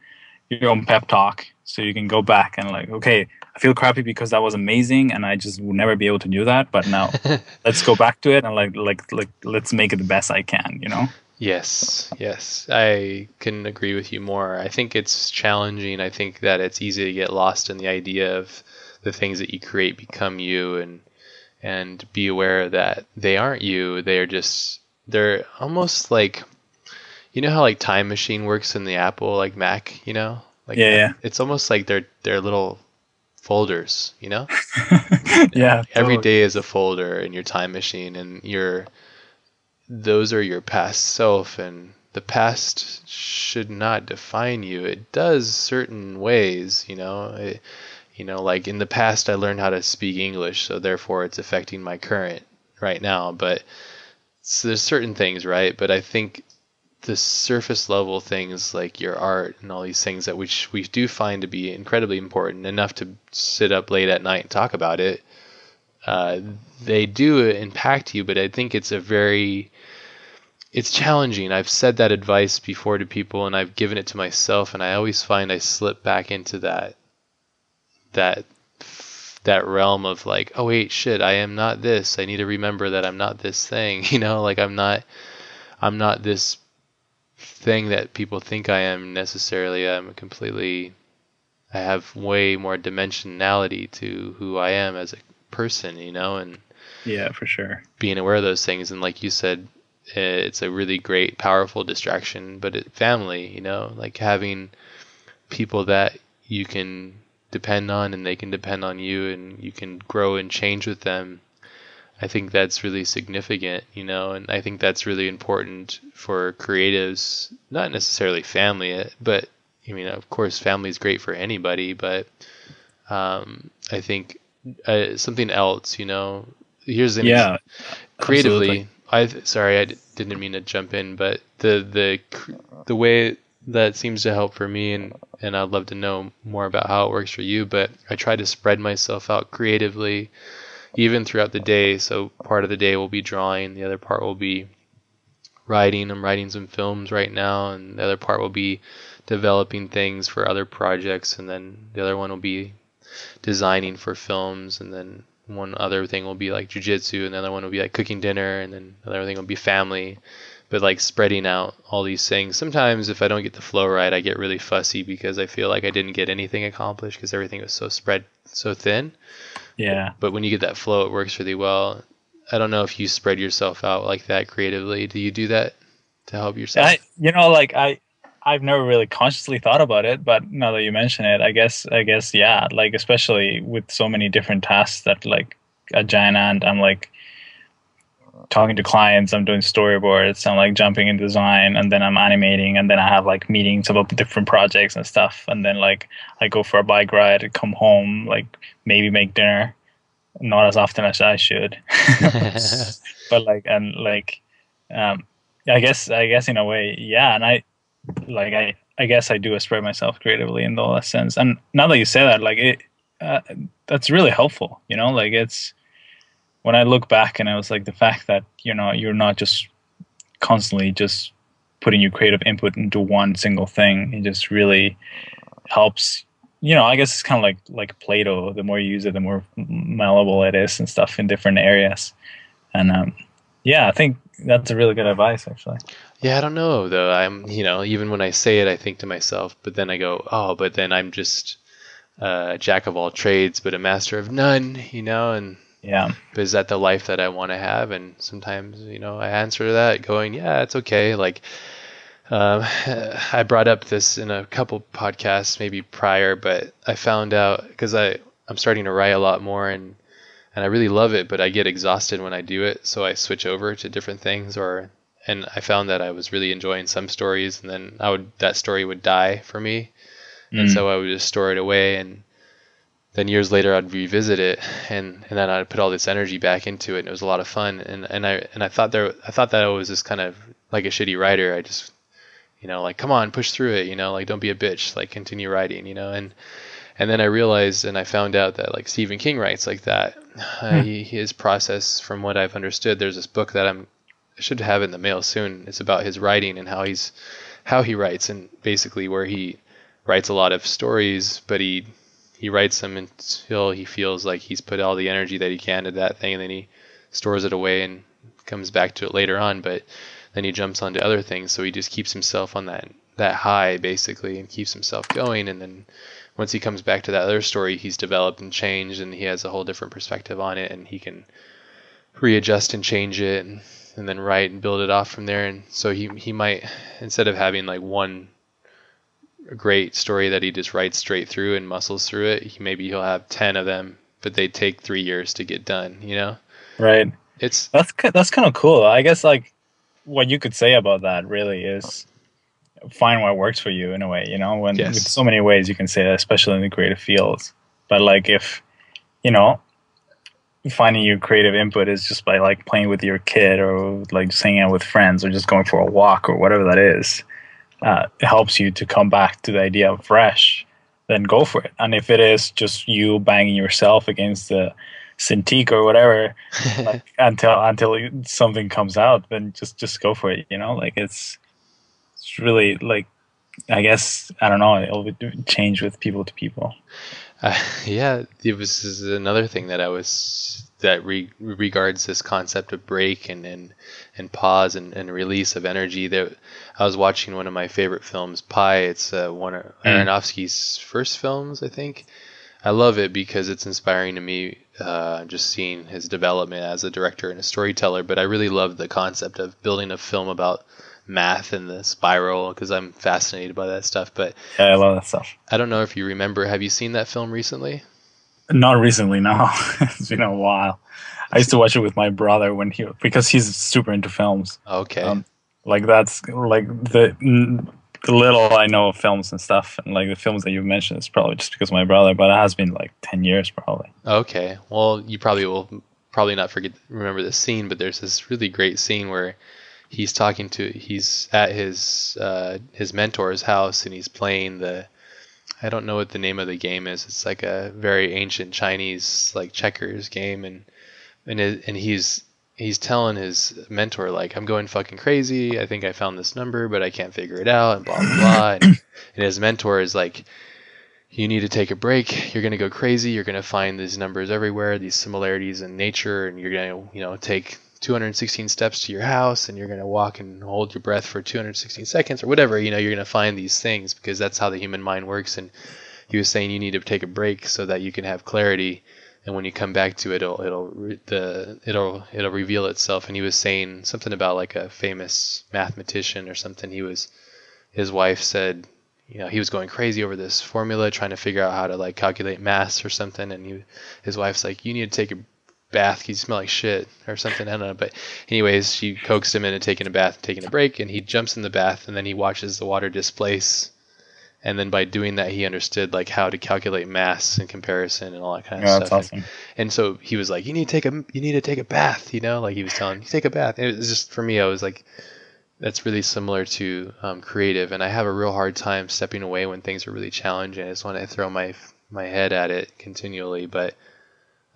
your own pep talk so you can go back and like okay I feel crappy because that was amazing and I just will never be able to do that but now let's go back to it and like like like let's make it the best I can you know Yes, yes. I couldn't agree with you more. I think it's challenging. I think that it's easy to get lost in the idea of the things that you create become you and and be aware that they aren't you. They're just they're almost like you know how like time machine works in the Apple like Mac, you know? Like Yeah, yeah. It's almost like they're they're little folders, you know? yeah every totally. day is a folder in your time machine and your those are your past self and the past should not define you it does certain ways you know it, you know like in the past i learned how to speak english so therefore it's affecting my current right now but so there's certain things right? But i think the surface level things like your art and all these things that which we do find to be incredibly important enough to sit up late at night and talk about it uh, they do impact you but i think it's a very it's challenging. I've said that advice before to people and i've given it to myself and i always find i slip back into that that that realm of like oh wait shit i am not this. I need to remember that i'm not this thing you know? Like i'm not i'm not this thing that people think i am necessarily. I'm completely i have way more dimensionality to who i am as a person you know? And yeah for sure. being aware of those things. And like you said eh, it's a really great powerful distraction but it, family you know? Like having people that you can depend on and they can depend on you and you can grow and change with them i think that's really significant you know and i think that's really important for creatives not necessarily family but i mean of course family is great for anybody but um, i think uh, something else you know here's an Yeah, creatively i sorry i d- didn't mean to jump in but the the cr- the way that seems to help for me and and i'd love to know more about how it works for you but i try to spread myself out creatively even throughout the day. So part of the day will be drawing the other part will be writing. I'm writing some films right now and the other part will be developing things for other projects and then the other one will be designing for films and then one other thing will be like jujitsu and the other one will be like cooking dinner and then another thing will be family but like spreading out all these things. Sometimes if i don't get the flow right i get really fussy because i feel like i didn't get anything accomplished because everything was so spread so thin. Yeah. but when you get that flow it works really well. I don't know if you spread yourself out like that creatively. Do you do that to help yourself? I, you know, like I, I've never really consciously thought about it, but now that you mention it, I guess, I guess, yeah, like especially with so many different tasks that like a Giant Ant, I'm like talking to clients, I'm doing storyboards, I'm like jumping in design, and then I'm animating, and then I have like meetings about different projects and stuff, and then like I go for a bike ride, come home, like maybe make dinner, not as often as I should, but like and like, um, I guess I guess in a way, yeah, and I like I I guess I do spread myself creatively in all that sense. And now that you say that, like it, uh, that's really helpful. You know, like it's when I look back and I was like the fact that you know you're not just constantly just putting your creative input into one single thing. It just really helps. You know, I guess it's kind of like like Play-Doh. The more you use it, the more malleable it is and stuff in different areas. And um, yeah, I think that's a really good advice, actually. Yeah, I don't know though. I'm, you know, even when I say it, I think to myself, but then I go, oh, but then I'm just uh, a jack of all trades, but a master of none, you know, and Yeah, but is that the life that I want to have? And sometimes, you know, I answer that going, yeah, it's okay. Like, um, I brought up this in a couple podcasts, maybe prior, but I found out because I I'm starting to write a lot more and and I really love it, but I get exhausted when I do it, so I switch over to different things or and I found that I was really enjoying some stories and then I would that story would die for me. And Mm. so I would just store it away and then years later I'd revisit it and, and then I'd put all this energy back into it and it was a lot of fun and, and I and I thought there I thought that I was just kind of like a shitty writer. I just you know, like come on, push through it, you know, like don't be a bitch, like continue writing, you know, and and then I realized and I found out that like Stephen King writes like that. Uh, he, his process, from what I've understood, there's this book that I'm I should have in the mail soon. It's about his writing and how he's how he writes and basically where he writes a lot of stories, but he he writes them until he feels like he's put all the energy that he can to that thing, and then he stores it away and comes back to it later on. But then he jumps onto other things, so he just keeps himself on that that high basically, and keeps himself going. And then once he comes back to that other story, he's developed and changed, and he has a whole different perspective on it, and he can readjust and change it, and, and then write and build it off from there. And so he he might instead of having like one great story that he just writes straight through and muscles through it, he, maybe he'll have ten of them, but they take three years to get done. You know, right. it's That's that's kind of cool. I guess like what you could say about that really is find what works for you in a way. You know, when Yes. so many ways you can say that, especially in the creative fields. But like if you know finding your creative input is just by like playing with your kid or like just hanging out with friends or just going for a walk or whatever that is, uh, it helps you to come back to the idea of fresh. Then go for it. And if it is just you banging yourself against the Cintiq or whatever, like, until until something comes out then just just go for it you know like it's it's really like i guess i don't know it'll change with people to people Uh, yeah, this is another thing that I was that re- regards this concept of break and and, and pause and, and release of energy. That I was watching one of my favorite films, Pi. It's uh, one of Aronofsky's first films, I think. I love it because it's inspiring to me. Uh, just seeing his development as a director and a storyteller, but I really love the concept of building a film about math and the spiral because I'm fascinated by that stuff. But Yeah, I love that stuff. I don't know if you remember. Have you seen that film recently? Not recently, no. it's been a while. I used to watch it with my brother when he because he's super into films. Okay. Um, like that's like the the little I know of films and stuff, and like the films that you mentioned is probably just because of my brother. But it has been like ten years probably. Okay. Well, you probably will probably not forget remember this scene, but there's this really great scene where he's talking to he's at his uh, his mentor's house and he's playing the I don't know what the name of the game is. It's like a very ancient Chinese like checkers game and and it, and he's he's telling his mentor like I'm going fucking crazy. I think I found this number, but I can't figure it out and blah blah blah. and, and his mentor is like you need to take a break. You're going to go crazy. You're going to find these numbers everywhere, these similarities in nature, and you're going to, you know, take 216 steps to your house and you're going to walk and hold your breath for 216 seconds or whatever. You know, you're going to find these things because that's how the human mind works. And he was saying you need to take a break so that you can have clarity. And when you come back to it, it'll it'll the it'll it'll reveal itself. And he was saying something about like a famous mathematician or something. He was his wife said you know, he was going crazy over this formula, trying to figure out how to like calculate mass or something. And he, his wife's like, "You need to take a bath. You smell like shit or something." I don't know. But anyways, she coaxed him into taking a bath, taking a break, and he jumps in the bath, and then he watches the water displace. And then by doing that, he understood like how to calculate mass and comparison and all that kind of Yeah, stuff. that's And- and so he was like, "You need to take a you need to take a bath," you know, like he was telling you take a bath. And it was just for me, I was like, that's really similar to um, creative, and I have a real hard time stepping away when things are really challenging. I just want to throw my my head at it continually, but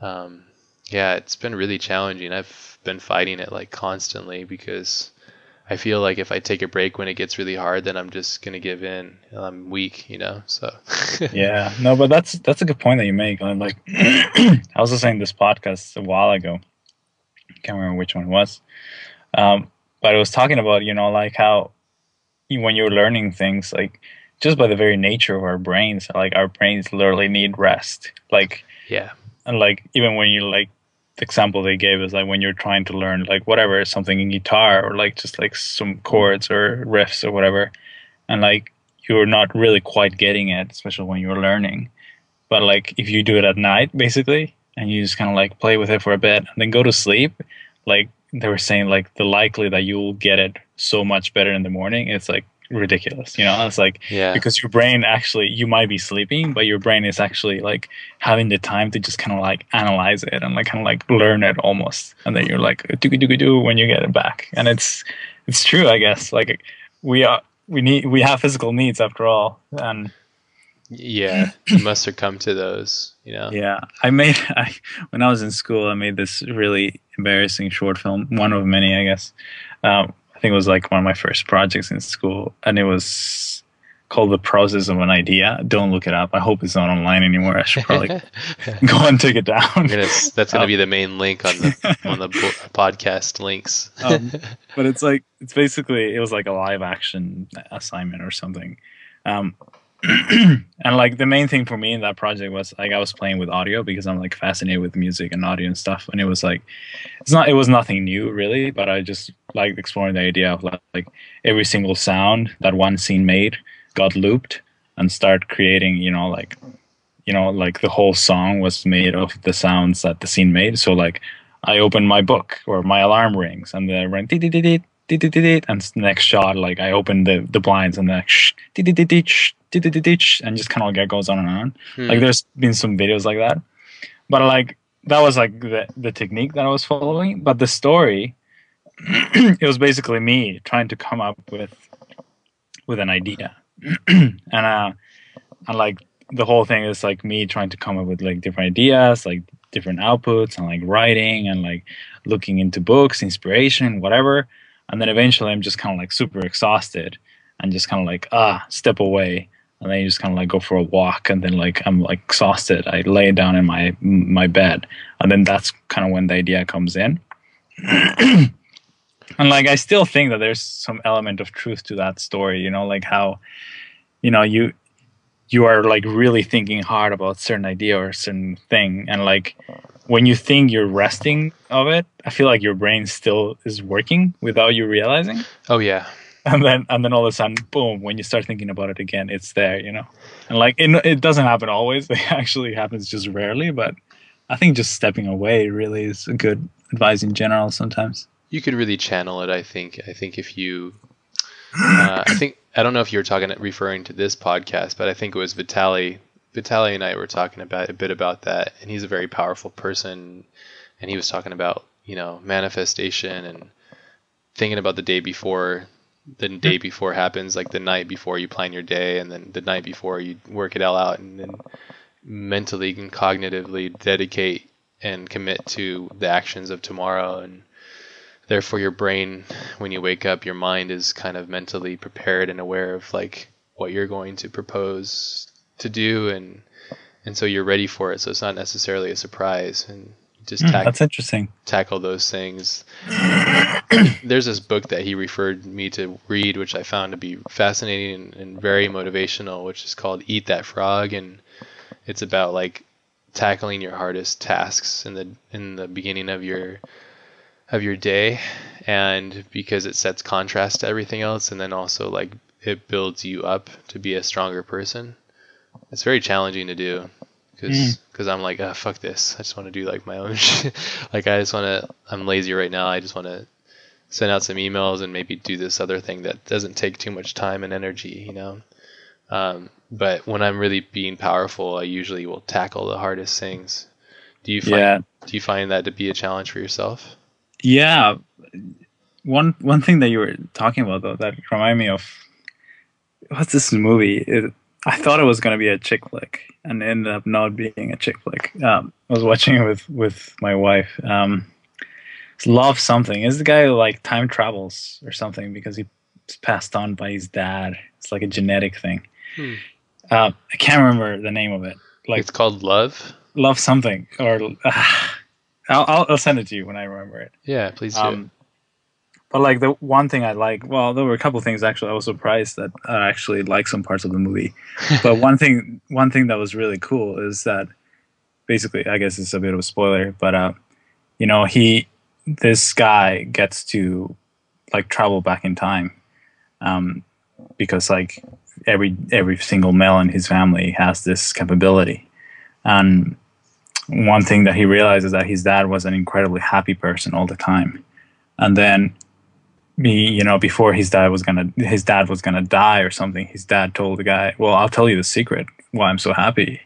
um, yeah, it's been really challenging. I've been fighting it like constantly because I feel like if I take a break when it gets really hard, then I'm just gonna give in. I'm weak, you know. So yeah no but that's that's a good point that you make I'm like i was listening to this podcast a while ago can't remember which one it was um, but it was talking about you know like how when you're learning things like just by the very nature of our brains like our brains literally need rest like yeah, and like even when you like the example they gave is like when you're trying to learn like whatever something in guitar or like just like some chords or riffs or whatever and like you're not really quite getting it especially when you're learning. But like if you do it at night basically and you just kind of like play with it for a bit and then go to sleep like they were saying like the likely that you'll get it so much better in the morning. It's like ridiculous you know? It's like yeah, because your brain actually you might be sleeping but your brain is actually like having the time to just kind of like analyze it and like kind of like learn it almost. And then you're like do do do when you get it back. And it's it's true i guess. Like we are we need we have physical needs after all. And yeah. You must succumb to those, you know. yeah. I made i when i was in school i made this really embarrassing short film one of many i guess. Um, think it was like one of my first projects in school and it was called the process of an idea. Don't look it up. I hope it's not online anymore. I should probably go and take it down. Gonna, that's gonna Um, be the main link on the on the bo- podcast links. Um, but it's like it's basically it was like a live action assignment or something. Um and like the main thing for me in that project was like i was playing with audio because i'm like fascinated with music and audio and stuff. And it was like it's not it was nothing new really but i just like exploring the idea of like, like every single sound that one scene made got looped and start creating, you know, like you know, like the whole song was made of the sounds that the scene made. So like I open my book or my alarm rings and the ring and next shot like I open the the blinds and the and just kind of like goes on and on. Like there's been some videos like that, but like that was like the the technique that I was following. But the story it was basically me trying to come up with with an idea, and uh, and like the whole thing is like me trying to come up with like different ideas, like different outputs, and like writing and like looking into books, inspiration, whatever. And then eventually, I'm just kind of like super exhausted and just kind of like ah, step away. And then you just kind of like go for a walk and then like i'm like exhausted. I lay down in my my bed. And then that's kind of when the idea comes in and like i still think that there's some element of truth to that story you know like how you know you you are like really thinking hard about certain idea or certain thing and like when you think you're resting of it i feel like your brain still is working without you realizing oh yeah, and then and then all of a sudden, boom! When you start thinking about it again, it's there, you know. And like it, it doesn't happen always. It actually happens just rarely, but I think just stepping away really is a good advice in general. Sometimes you could really channel it. I think. I think if you, uh, I think I don't know if you were talking referring to this podcast, but I think it was Vitali. Vitali and I were talking about a bit about that, and he's a very powerful person, and he was talking about you know manifestation and thinking about the day before the day before happens, like the night before you plan your day, and then the night before you work it all out, and then mentally and cognitively dedicate and commit to the actions of tomorrow. And therefore, your brain, when you wake up, your mind is kind of mentally prepared and aware of like what you're going to propose to do, and and so you're ready for it. So it's not necessarily a surprise, and just mm, tack- that's interesting. Tackle those things. There's this book that he referred me to read, which I found to be fascinating and, and very motivational, which is called "Eat That Frog," and it's about like tackling your hardest tasks in the in the beginning of your of your day, and because it sets contrast to everything else, and then also like it builds you up to be a stronger person. It's very challenging to do because because mm. I'm like, oh, fuck this. I just want to do like my own shit. like I just want to. I'm lazy right now. I just want to send out some emails and maybe do this other thing that doesn't take too much time and energy. You know. Um, but when I'm really being powerful, I usually will tackle the hardest things. Do you find yeah. do you find that to be a challenge for yourself? Yeah. One one thing that you were talking about though that reminded me of what's this movie? It, I thought it was going to be a chick flick, and it ended up not being a chick flick. Um, I was watching it with with my wife. Um, love something. Is the guy who, like time travels or something because he's passed on by his dad? It's like a genetic thing. Hmm. Uh, I can't remember the name of it. Like it's called Love. Love something, or uh, I'll, I'll send it to you when I remember it. Yeah, please do. Um, but like the one thing I like, well, there were a couple things actually. I was surprised that I actually like some parts of the movie. but one thing, one thing that was really cool is that basically, I guess it's a bit of a spoiler, but uh, you know, he, this guy gets to like travel back in time, um, because like every every single male in his family has this capability, and one thing that he realizes that his dad was an incredibly happy person all the time, and then me, you know, before his dad was gonna his dad was gonna die or something, his dad told the guy, "Well, I'll tell you the secret why I'm so happy."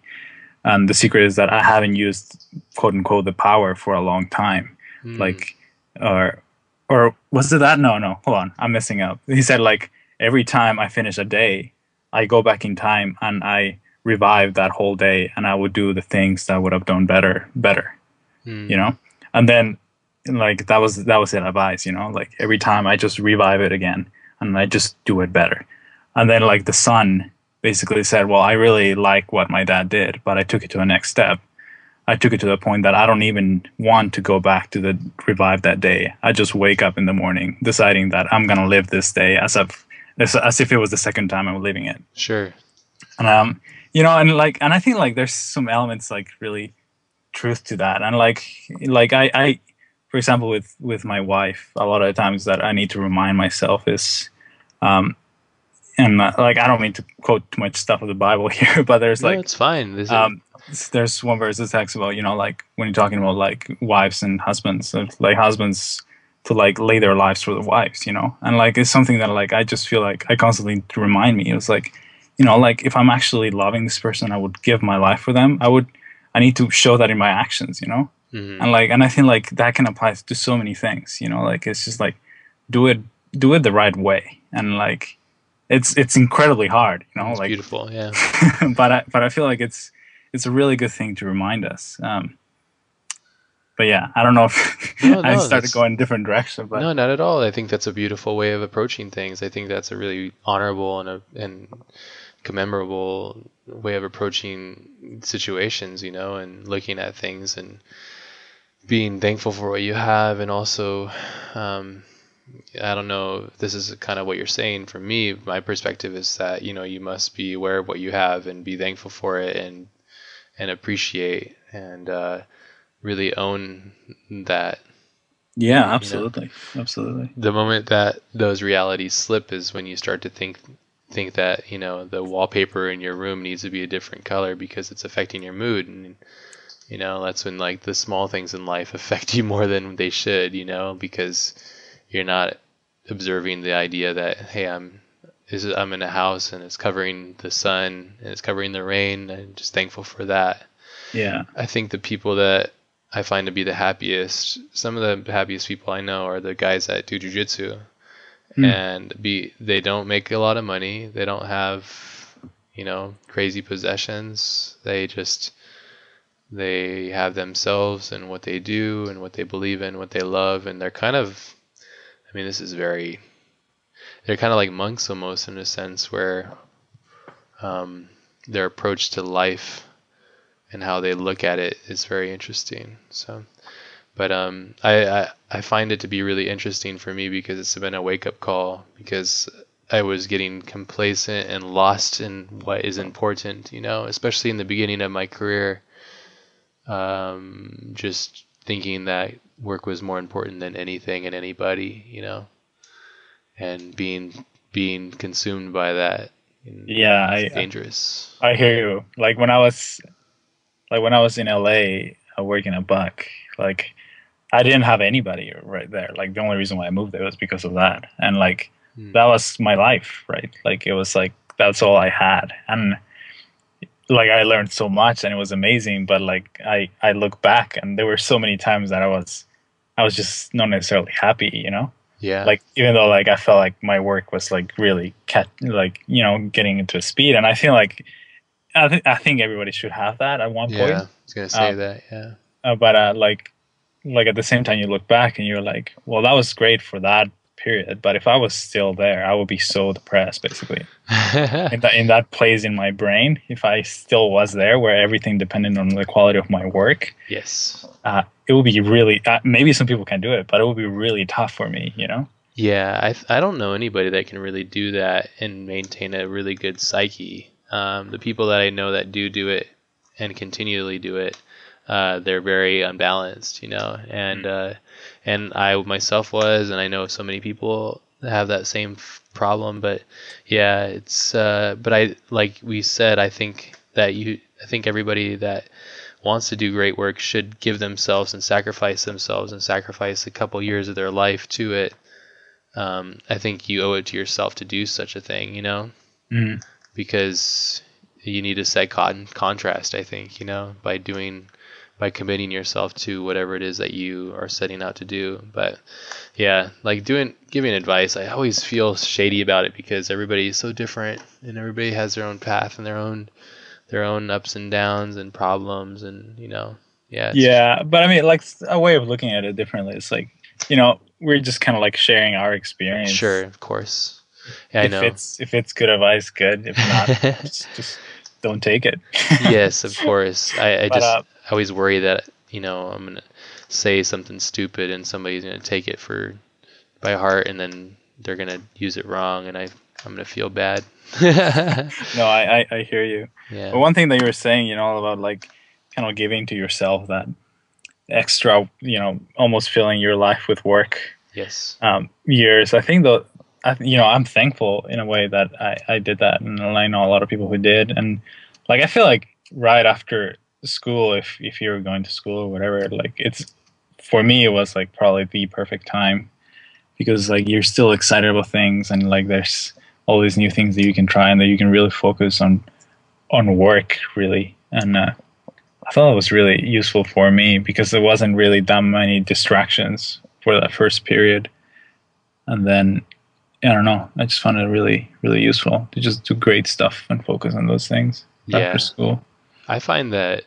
And the secret is that I haven't used quote unquote the power for a long time, mm. like, or or was it that? No, no, hold on, I'm messing up. He said like every time I finish a day, I go back in time and I revive that whole day, and I would do the things that I would have done better, better, mm. you know. And then like that was that was it advice you know? Like every time i just revive it again and i just do it better. And then like the son basically said well i really like what my dad did but i took it to a next step. I took it to the point that i don't even want to go back to the revive that day. I just wake up in the morning deciding that i'm going to live this day as if as, as if it was the second time i'm living it. Sure. And um you know and like and i think like there's some elements like really truth to that and like like i i for example, with with my wife, a lot of the times that I need to remind myself is, um, and uh, like I don't mean to quote too much stuff of the Bible here, but there's like no, it's fine. There's, um, there's one verse that talks about you know like when you're talking about like wives and husbands, like husbands to like lay their lives for the wives, you know, and like it's something that like I just feel like I constantly to remind me. It was like, you know, like if I'm actually loving this person, I would give my life for them. I would, I need to show that in my actions, you know. Mm-hmm. And like, and I think like that can apply to so many things. You know, like it's just like do it, do it the right way, and like it's it's incredibly hard. You know, it's like beautiful, yeah. but I but I feel like it's it's a really good thing to remind us. Um, but yeah, I don't know if no, no, I started going a different direction. But no, not at all. I think that's a beautiful way of approaching things. I think that's a really honorable and a and commemorable way of approaching situations, you know, and looking at things and being thankful for what you have and also um, I don't know this is kind of what you're saying. For me, my perspective is that you know you must be aware of what you have and be thankful for it and and appreciate and uh, really own that Yeah, absolutely, absolutely. The moment that those realities slip is when you start to think think that you know the wallpaper in your room needs to be a different color because it's affecting your mood. And you know that's when like the small things in life affect you more than they should you know because you're not observing the idea that hey i'm is i'm in a house and it's covering the sun and it's covering the rain. And just thankful for that. Yeah, i think the people that i find to be the happiest some of the happiest people i know are the guys that do jujitsu Hmm. and be they don't make a lot of money. They don't have you know crazy possessions. They just they have themselves and what they do and what they believe in what they love and they're kind of i mean this is very they're kind of like monks almost in a sense where um, their approach to life and how they look at it is very interesting so but um, I, I I find it to be really interesting for me because it's been a wake up call because I was getting complacent and lost in what is important, you know, especially in the beginning of my career. Um, just thinking that work was more important than anything and anybody, you know, and being being consumed by that. yeah. it's I dangerous. I hear you. Like when I was, like when I was in LA uh, working at Buck, like I didn't have anybody right there. Like the only reason why I moved there was because of that, and like Hmm. that was my life, right? Like it was like that's all I had, and like I learned so much, and it was amazing. But like I I look back, and there were so many times that I was I was just not necessarily happy, you know yeah, like even though like I felt like my work was like really cat like you know getting into a speed, and I feel like I think I think everybody should have that at one yeah, point. I was gonna say Um, that. Yeah, Uh, but uh, like like at the same time, you look back and you're like, well, that was great for that period. But if I was still there, I would be so depressed, basically. In that in that place in my brain, if I still was there, where everything depended on the quality of my work, yes. uh, it would be really. Uh, maybe some people can do it, but it would be really tough for me. You know. Yeah, I I don't know anybody that can really do that and maintain a really good psyche. Um, the people that I know that do do it and continually do it, uh, they're very unbalanced, you know. And uh, and I myself was, and I know so many people have that same f- problem. But yeah, it's. Uh, but I like we said, I think that you, I think everybody that wants to do great work should give themselves and sacrifice themselves and sacrifice a couple years of their life to it um, I think you owe it to yourself to do such a thing, you know, Mhm. because you need to set con- contrast. I think you know by doing by committing yourself to whatever it is that you are setting out to do. But yeah, like doing giving advice, I always feel shady about it because everybody is so different and everybody has their own path and their own their own ups and downs and problems and you know yeah Yeah, but I mean, like a way of looking at it differently. It's like, you know, we're just kind of like sharing our experience. sure of course yeah, I if know it's if it's good advice, good. If not, just, just don't take it. yes, of course. I, I But, just uh, I always worry that you know I'm gonna say something stupid and somebody's gonna take it for by heart and then they're gonna use it wrong and I I'm gonna feel bad. no, I, I I hear you. Yeah. But one thing that you were saying, you know, about like kind of giving to yourself that extra, you know, almost filling your life with work Yes. um, years. I think though, I, you know, I'm thankful in a way that I, I did that, and I know a lot of people who did. And like, I feel like right after school, if if you were going to school or whatever, like it's for me, it was like probably the perfect time because like you're still excited about things, and like there's all these new things that you can try, and that you can really focus on on work really. And uh, I thought it was really useful for me because there wasn't really that many distractions for that first period and then I don't know. I just found it really, really useful to just do great stuff and focus on those things Yeah. after school. I find that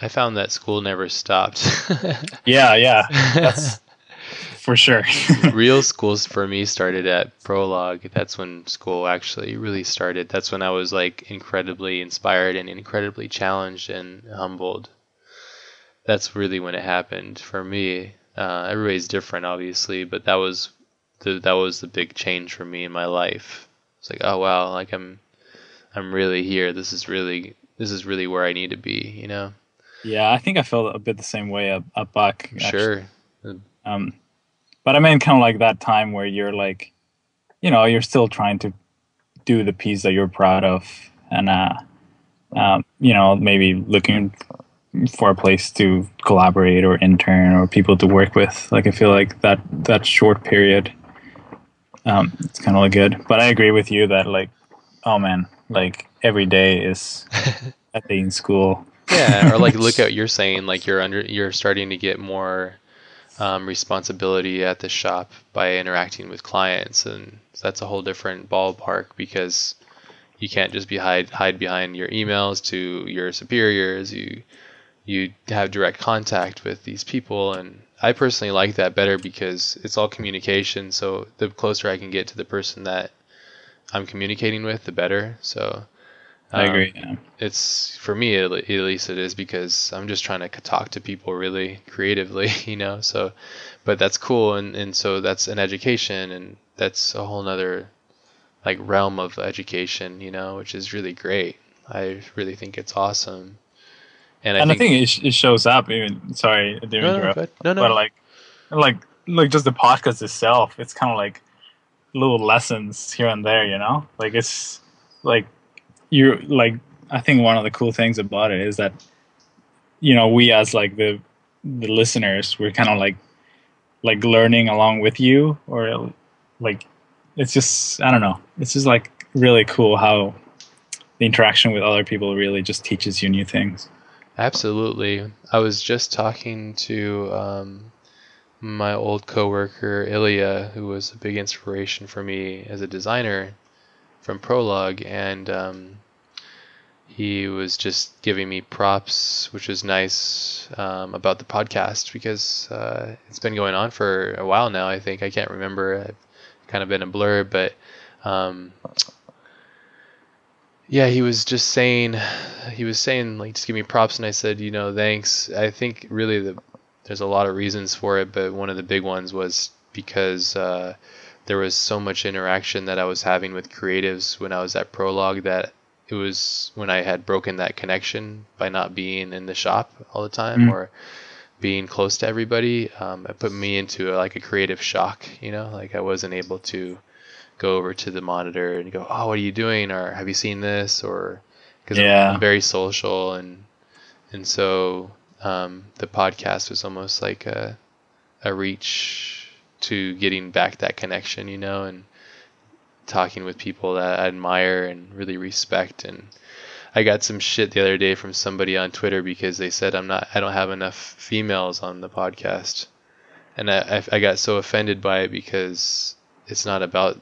I found that school never stopped. Yeah, yeah, that's for sure. Real schools for me started at Prologue. That's when school actually really started. That's when I was like incredibly inspired and incredibly challenged and humbled. That's really when it happened for me. Uh, everybody's different, obviously, but that was the that was the big change for me in my life. It's like, oh wow, like I'm I'm really here. This is really this is really where I need to be. You know? Yeah, I think I felt a bit the same way at, at Buck. actually. Sure. Um, but I mean, kind of like that time where you're like, you know, you're still trying to do the piece that you're proud of, and uh, um, you know, maybe looking for a place to collaborate or intern or people to work with. Like I feel like that that short period, um, it's kind of like good. But I agree with you that like, oh man, like every day is a day in school. Yeah, or like look at you're saying like you're under you're starting to get more um, responsibility at the shop by interacting with clients, and that's a whole different ballpark because you can't just be hide hide behind your emails to your superiors. You you have direct contact with these people, and I personally like that better because it's all communication. So the closer I can get to the person that I'm communicating with, the better. So I agree. Um, yeah. It's for me at least it is because I'm just trying to talk to people really creatively, you know. So, but that's cool, and and so that's an education, and that's a whole nother like realm of education, you know, which is really great. I really think it's awesome. And I and think, I think it, it shows up. Even sorry, I didn't no, interrupt. No, no, But like, like, like just the podcast itself, it's kind of like little lessons here and there. You know, like it's like you like I think one of the cool things about it is that you know we as like the the listeners we're kind of like like learning along with you or like it's just I don't know it's just like really cool how the interaction with other people really just teaches you new things. Absolutely. I was just talking to um, my old coworker Ilya, who was a big inspiration for me as a designer from Prologue, and um, he was just giving me props, which was nice um, about the podcast because uh, it's been going on for a while now. I think I can't remember. I've kind of been a blur, but um, yeah, he was just saying, he was saying like just give me props, and I said, you know, thanks. I think really the there's a lot of reasons for it, but one of the big ones was because uh, there was so much interaction that I was having with creatives when I was at Prologue that it was when I had broken that connection by not being in the shop all the time mm. or being close to everybody. Um, it put me into a, like a creative shock, you know, like I wasn't able to go over to the monitor and go, "Oh, what are you doing?" or "Have you seen this?" or because yeah. I'm very social and and so um, the podcast was almost like a a reach to getting back that connection, you know, and talking with people that I admire and really respect. And I got some shit the other day from somebody on Twitter because they said I'm not, I don't have enough females on the podcast, and I, I, got so offended by it because it's not about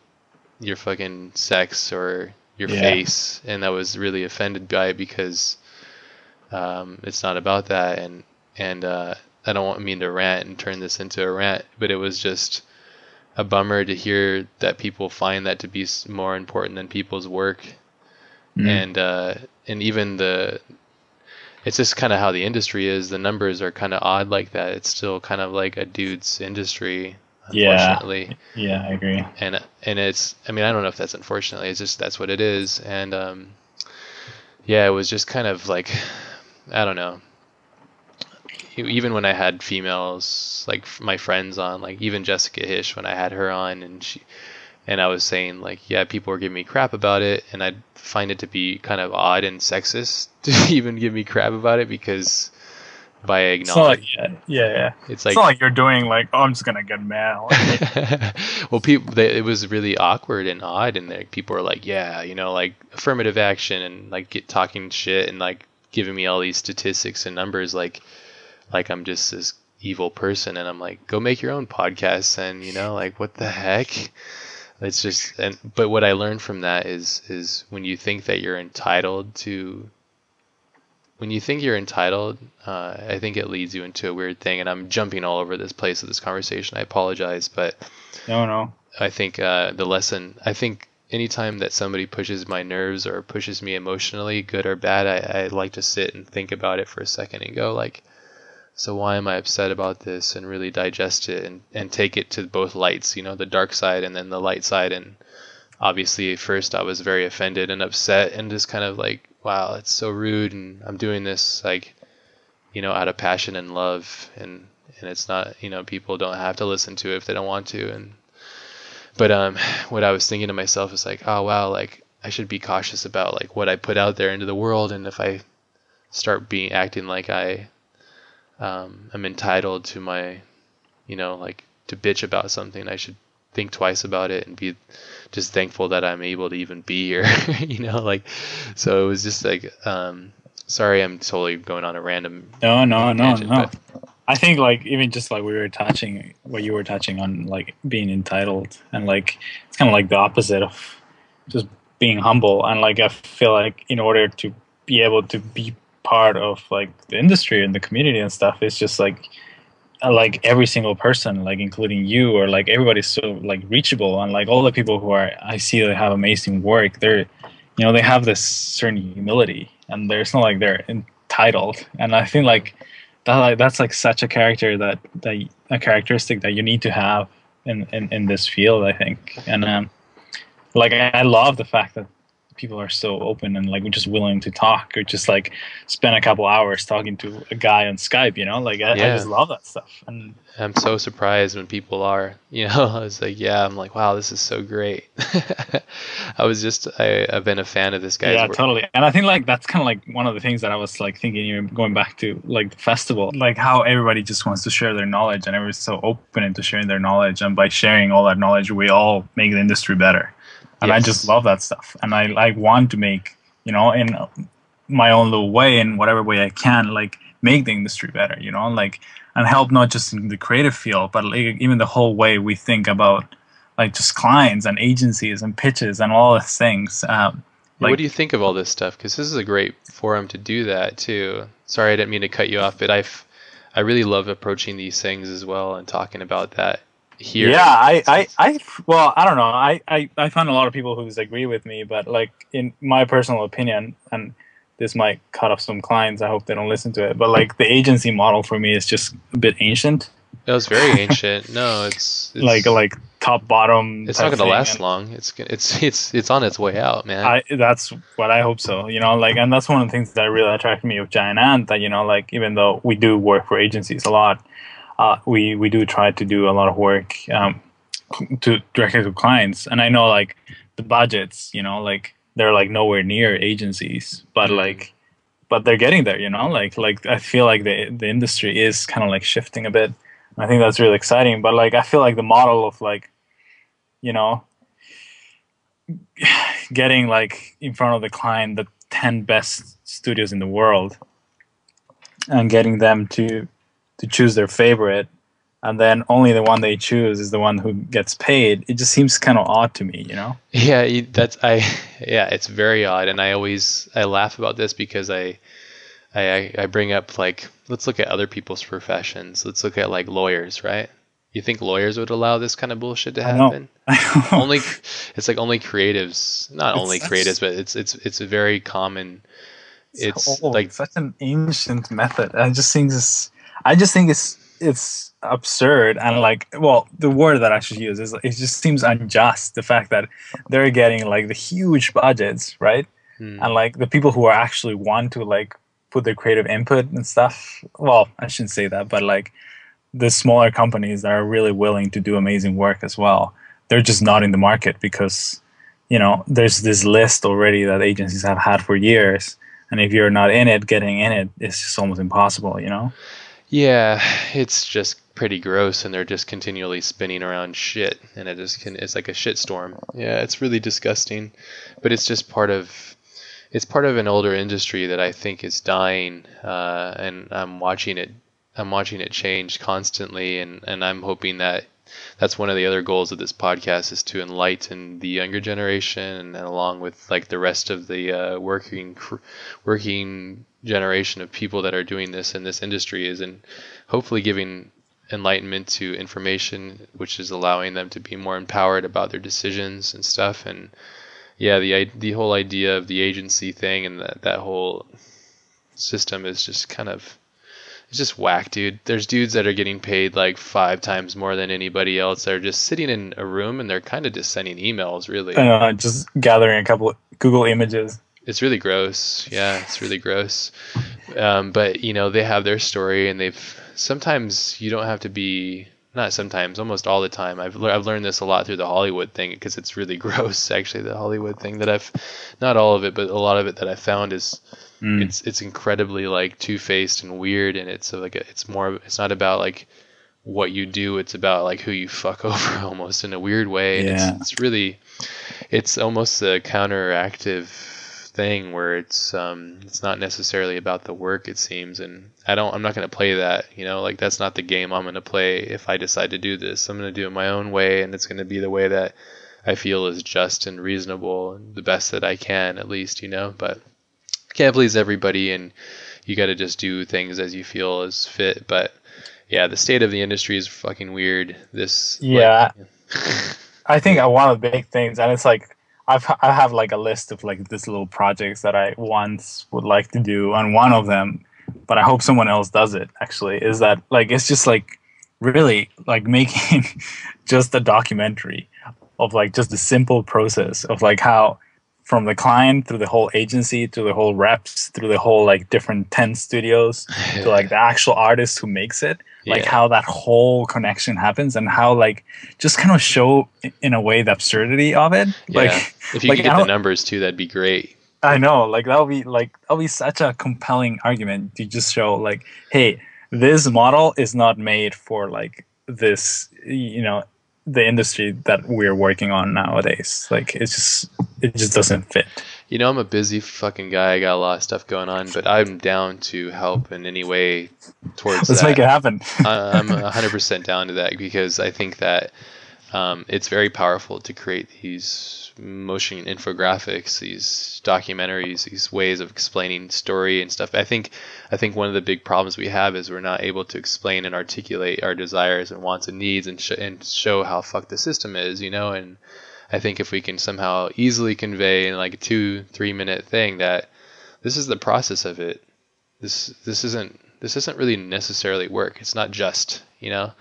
your fucking sex or your yeah. face, and I was really offended by it because um, it's not about that, and and uh, I don't want mean to rant and turn this into a rant, but it was just a bummer to hear that people find that to be more important than people's work, mm. and uh, and even the it's just kind of how the industry is. The numbers are kind of odd like that. It's still kind of like a dude's industry, unfortunately. Yeah, yeah, I agree. And and it's I mean I don't know if that's unfortunately. It's just that's what it is. And um, yeah, it was just kind of like I don't know even when I had females like my friends on, like even Jessica Hische when I had her on, and she and I was saying like, yeah, people were giving me crap about it, and I find it to be kind of odd and sexist to even give me crap about it because by acknowledging, like, yeah, yeah, yeah, it's like it's not like you're doing like, oh, I'm just gonna get mad. well, people, they, it was really awkward and odd, and like people were like, yeah, you know, like affirmative action and like get talking shit and like giving me all these statistics and numbers, like like I'm just this evil person and I'm like, go make your own podcast and you know, like what the heck? It's just and but what I learned from that is is when you think that you're entitled to when you think you're entitled, uh, I think it leads you into a weird thing. And I'm jumping all over this place of this conversation. I apologize, but no, no. I think uh, the lesson. I think anytime that somebody pushes my nerves or pushes me emotionally, good or bad, I, I like to sit and think about it for a second and go like, so why am I upset about this and really digest it and, and take it to both lights, you know, the dark side and then the light side. And obviously, first I was very offended and upset and just kind of like, wow, it's so rude. And I'm doing this like, you know, out of passion and love. And and it's not you know people don't have to listen to it if they don't want to and but um what i was thinking to myself is like oh wow like i should be cautious about like what i put out there into the world and if i start being acting like i um am entitled to my you know like to bitch about something i should think twice about it and be just thankful that i'm able to even be here you know like so it was just like um sorry i'm totally going on a random No, no, no, no. but- I think like even just like we were touching what you were touching on like being entitled and like it's kind of like the opposite of just being humble and like I feel like in order to be able to be part of like the industry and the community and stuff it's just like uh, like every single person like including you or like everybody's so like reachable. And like all the people who are I see that have amazing work they're you know they have this certain humility and there's not like they're entitled. And I think like that like that's like such a character that that a characteristic that you need to have in in, in this field i think. And um like I love the fact that people are so open and like we're just willing to talk or just like spend a couple hours talking to a guy on skype you know like i, I just love that stuff and I'm so surprised when people are, you know, I was like, yeah, I'm like, wow, this is so great. I was just, I, I've been a fan of this guy. yeah work. totally and i think like that's kind of like one of the things that i was like thinking even going back to like the festival like how everybody just wants to share their knowledge and everyone's so open into sharing their knowledge and by sharing all that knowledge we all make the industry better and i just love that stuff and i like want to make you know in my own little way in whatever way i can like make the industry better you know like and help not just in the creative field but like even the whole way we think about like just clients and agencies and pitches and all these things um, what do you think of all this stuff? Because this is a great forum to do that too. Sorry, I didn't mean to cut you off, but I've, I really love approaching these things as well and talking about that here. Yeah, I, I, I, well, I don't know. I, I, I find a lot of people who disagree with me, but like in my personal opinion, and this might cut off some clients. I hope they don't listen to it. But like the agency model for me is just a bit ancient. It was very ancient. No, it's, it's like like top bottom. it's not going to last and long. It's it's it's it's on its way out, man. I that's what I hope so. You know, like, and that's one of the things that really attracted me with Giant Ant. That you know, like, even though we do work for agencies a lot, uh, we we do try to do a lot of work um, to directly to clients. And I know like the budgets, you know, like they're like nowhere near agencies, but Mhm. like, but they're getting there. You know, like like I feel like the the industry is kind of like shifting a bit. I think that's really exciting. But like, I feel like the model of like, you know, getting like in front of the client the 10 best studios in the world and getting them to to choose their favorite and then only the one they choose is the one who gets paid it just seems kind of odd to me you know Yeah, that's I. Yeah, it's very odd, and I always I laugh about this because I, I I- I bring up like let's look at other people's professions. Let's look at like lawyers, right? You think lawyers would allow this kind of bullshit to I know. happen? only it's like only creatives, not It's only creatives, but it's it's it's a very common. It's old, like such an ancient method i just think this i just think it's it's absurd. And like well the word that i should use is it just seems unjust the fact that they're getting like the huge budgets right? Hmm, and like the people who are actually want to like put their creative input and stuff well i shouldn't say that but like the smaller companies that are really willing to do amazing work as well they're just not in the market because you know there's this list already that agencies have had for years. And if you're not in it getting in it it's just almost impossible you know Yeah, it's just pretty gross, and they're just continually spinning around shit, and it just can. It's like a shit storm. Yeah, it's really disgusting, but it's just part of. It's part of an older industry that I think is dying, uh, and I'm watching it. I'm watching it change constantly, and and I'm hoping that that's one of the other goals of this podcast is to enlighten the younger generation, and along with like the rest of the uh, working working generation of people that are doing this in this industry is in hopefully giving enlightenment to information which is allowing them to be more empowered about their decisions and stuff. And yeah the the whole idea of the agency thing and that that whole system is just kind of it's just whack dude. There's dudes that are getting paid like five times more than anybody else they're just sitting in a room and they're kind of just sending emails really. Uh, just gathering a couple google images it's really gross. Yeah, it's really gross. Um, but you know, they have their story and they've sometimes you don't have to be not sometimes, almost all the time. I've le- I've learned this a lot through the Hollywood thing because it's really gross. Actually, the Hollywood thing that I've, not all of it, but a lot of it that I found is, Mm. it's it's incredibly like two faced and weird, and it's like a, it's more it's not about like what you do, it's about like who you fuck over almost in a weird way. Yeah. it's, it's really, it's almost a counteractive thing where it's um it's not necessarily about the work it seems and I don't I'm not going to play that you know like that's not the game I'm going to play if I decide to do this I'm going to do it my own way and it's going to be the way that I feel is just and reasonable and the best that I can at least you know but can't please everybody and you got to just do things as you feel is fit but yeah the state of the industry is fucking weird this like- Yeah. I think one of the big things, and it's like I've I have like a list of like these little projects that I once would like to do, and one of them, but I hope someone else does it. Actually, is that like it's just like really like making just a documentary of like just the simple process of like how from the client through the whole agency to the whole reps through the whole like different 10 studios to like the actual artist who makes it like Yeah. how that whole connection happens and how like just kind of show in a way the absurdity of it yeah. like if you like, could get the numbers too that'd be great i know like that'll be like that'll be such a compelling argument to just show like hey this model is not made for like this you know the industry that we're working on nowadays like it's just it just doesn't fit You know, I'm a busy fucking guy. I got a lot of stuff going on, but I'm down to help in any way towards let's that. make it happen I'm 100% down to that because I think that um, it's very powerful to create these motion infographics, these documentaries, these ways of explaining story and stuff. I think I think one of the big problems we have is we're not able to explain and articulate our desires and wants and needs and, sh- and show how fucked the system is, you know. And I think if we can somehow easily convey in like a two three minute thing that this is the process of it. This this isn't this isn't really necessarily work. It's not just you know.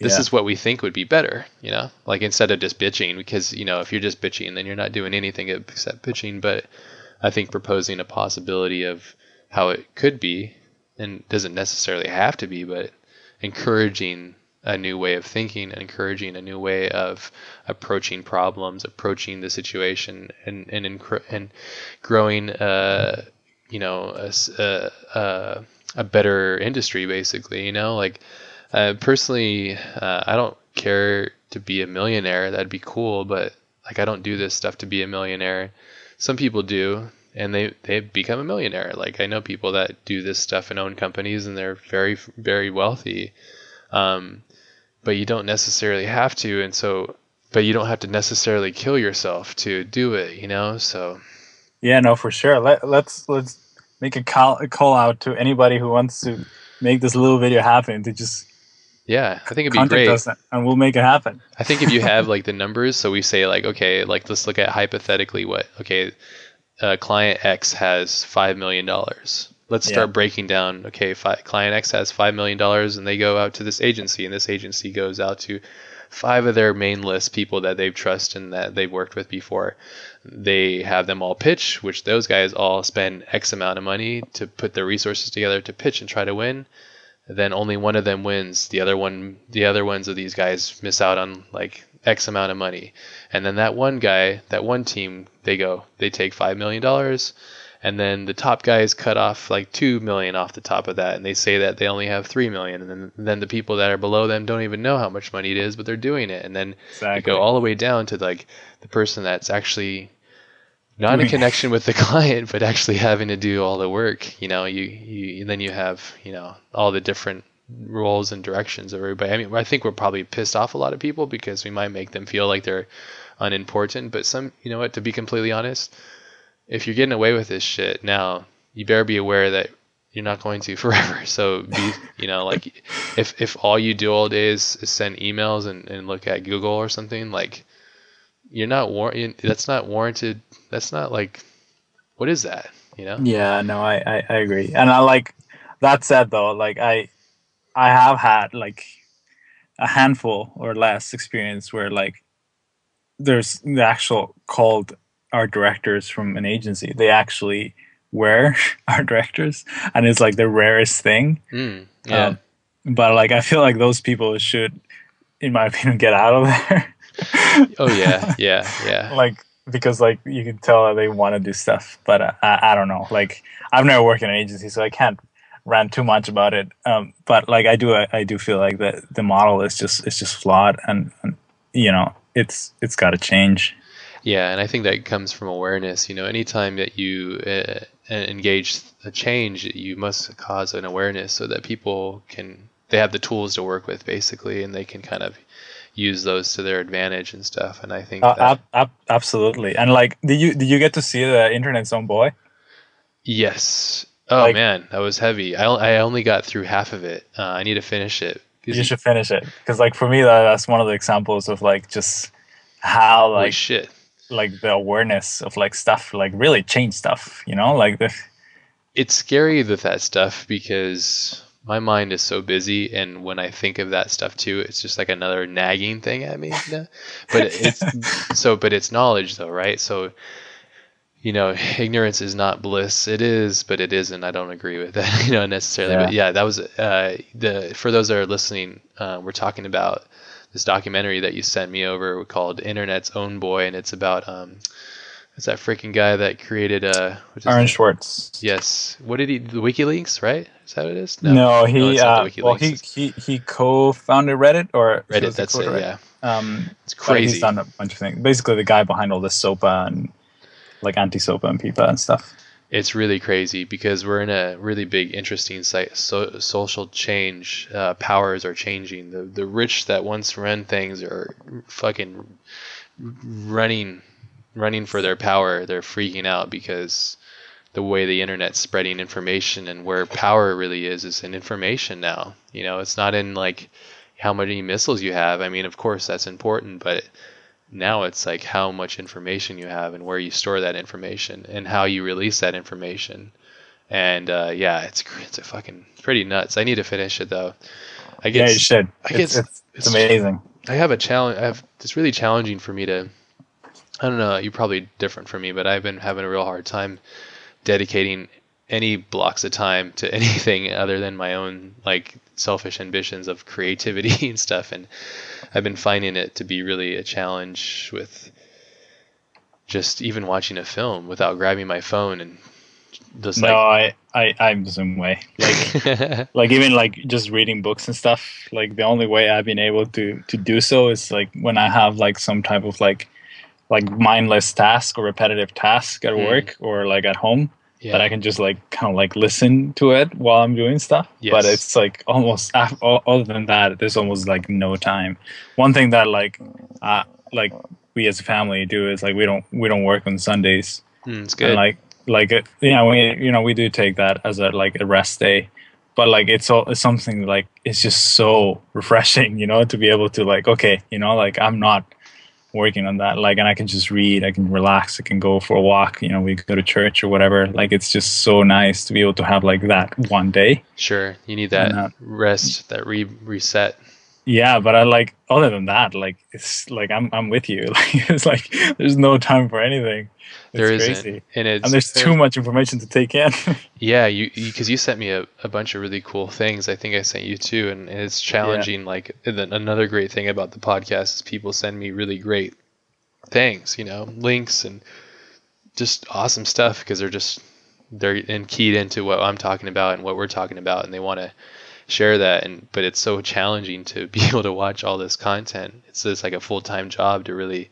This Yeah. is what we think would be better, you know, like instead of just bitching, because you know if you're just bitching, then you're not doing anything except bitching. But I think proposing a possibility of how it could be, and doesn't necessarily have to be, but encouraging a new way of thinking, encouraging a new way of approaching problems, approaching the situation, and and and growing, uh, you know, a, a, a better industry, basically. You know, like uh, personally, uh, I don't care to be a millionaire. That'd be cool, but like I don't do this stuff to be a millionaire. Some people do, and they they become a millionaire. Like I know people that do this stuff and own companies, and they're very very wealthy. Um, but you don't necessarily have to, and so but you don't have to necessarily kill yourself to do it. You know, so Yeah, no, for sure. Let let's let's make a call a call out to anybody who wants to make this little video happen to just yeah, I think it'd be contact great. us and we'll make it happen. I think if you have like the numbers, so we say like, okay, like let's look at hypothetically what, okay, uh, client X has five million dollars. Let's Yeah. start breaking down. Okay, fi- client X has five million dollars, and they go out to this agency, and this agency goes out to five of their main list people that they've trusted and that they've worked with before. They have them all pitch, which those guys all spend X amount of money to put their resources together to pitch and try to win then only one of them wins. The other one, the other ones of these guys miss out on like X amount of money. And then that one guy, that one team, they go, they take five million dollars, and then the top guys cut off like two million off the top of that, and they say that they only have three million, and then then the people that are below them don't even know how much money it is, but they're doing it, and then you Exactly. go all the way down to like the person that's actually not in connection with the client, but actually having to do all the work. You know, you, you and then you have you know all the different roles and directions of everybody. I mean, I think we're probably pissed off a lot of people because we might make them feel like they're unimportant. But some, you know what? To be completely honest, if you're getting away with this shit now, you better be aware that you're not going to forever. So be, you know, like if if all you do all day is, is send emails and, and look at Google or something, like you're not war. That's not warranted. That's not like, what is that? You know? Yeah, no, I, I, I agree. And I like that said though, like I I have had like a handful or less experience where like there's the actual called art directors from an agency. They actually were art directors and it's like the rarest thing. Mm, yeah. Um, but like I feel like those people should, in my opinion, get out of there. oh yeah, yeah, yeah. like because like you can tell that they want to do stuff, but uh, I, I don't know. Like I've never worked in an agency, so I can't rant too much about it. Um, but like I do, I, I do feel like that the model is just it's just flawed, and, and you know it's it's got to change. Yeah, and I think that comes from awareness. You know, anytime that you uh, engage a change, you must cause an awareness so that people can they have the tools to work with basically, and they can kind of use those to their advantage and stuff. And I think uh, ab- ab- absolutely. And like, did you did you get to see the Internet's Own Boy? Yes. Oh like, man, that was heavy. I I only got through half of it. Uh, I need to finish it. You should finish it because, like, for me, that, that's one of the examples of like just how like shit like the awareness of like stuff like really change stuff you know? Like the it's scary with that stuff because my mind is so busy and when i think of that stuff too it's just like another nagging thing at me but it's so but it's knowledge though right? So you know ignorance is not bliss. It is but it isn't. I don't agree with that you know necessarily. Yeah. but yeah that was uh, the for those that are listening uh, we're talking about this documentary that you sent me over called Internet's Own Boy, and it's about um, what's that freaking guy that created uh, Aaron Swartz. Yes. What did he? The WikiLeaks, right? Is that what it is? No, no he no, uh, well he, he he co-founded Reddit or Reddit. That's it. Reddit. Yeah. Um, it's crazy. He's done a bunch of things. Basically, the guy behind all this SOPA and like anti-SOPA and PIPA and stuff it's really crazy because we're in a really big, interesting site, so, social change. Uh, powers are changing. The the rich that once ran things are fucking running, running for their power. They're freaking out because the way the internet's spreading information and where power really is is in information now. You know, it's not in like how many missiles you have. I mean, of course that's important, but now it's like how much information you have and where you store that information and how you release that information. And uh, yeah, it's it's a fucking pretty nuts. I need to finish it though. I guess yeah, you should. I guess it's, it's, it's, amazing. I have a challenge. I have it's really challenging for me to. I don't know. You're probably different from me, but I've been having a real hard time dedicating any blocks of time to anything other than my own like selfish ambitions of creativity and stuff and I've been finding it to be really a challenge with just even watching a film without grabbing my phone and just no like, I, I i'm the same way like like even like just reading books and stuff like the only way i've been able to to do so is like when i have like some type of like like mindless task or repetitive task at mm. work or like at home yeah. that I can just like kind of like listen to it while I'm doing stuff. Yes. But it's like almost other than that, there's almost like no time. One thing that like uh, like we as a family do is like we don't we don't work on Sundays. Mm, it's good. And, like like it, you know we you know we do take that as a like a rest day. But like it's all it's something like it's just so refreshing, you know, to be able to like okay, you know, like I'm not working on that. Like and i can just read i can relax i can go for a walk you know we go to church or whatever. Like it's just so nice to be able to have like that one day. Sure you need that uh, rest that re- reset yeah but i like other than that like it's like i'm i'm with you like it's like there's no time for anything it's there isn't, and, and there's too much information to take in. yeah, you because you, you, sent me a, a bunch of really cool things. I think I sent you too, and, and it's challenging. Yeah. Like another great thing about the podcast is people send me really great things, you know, links and just awesome stuff because they're just they're in keyed into what I'm talking about and what we're talking about, and they want to share that. And but it's so challenging to be able to watch all this content. It's just like a full time job to really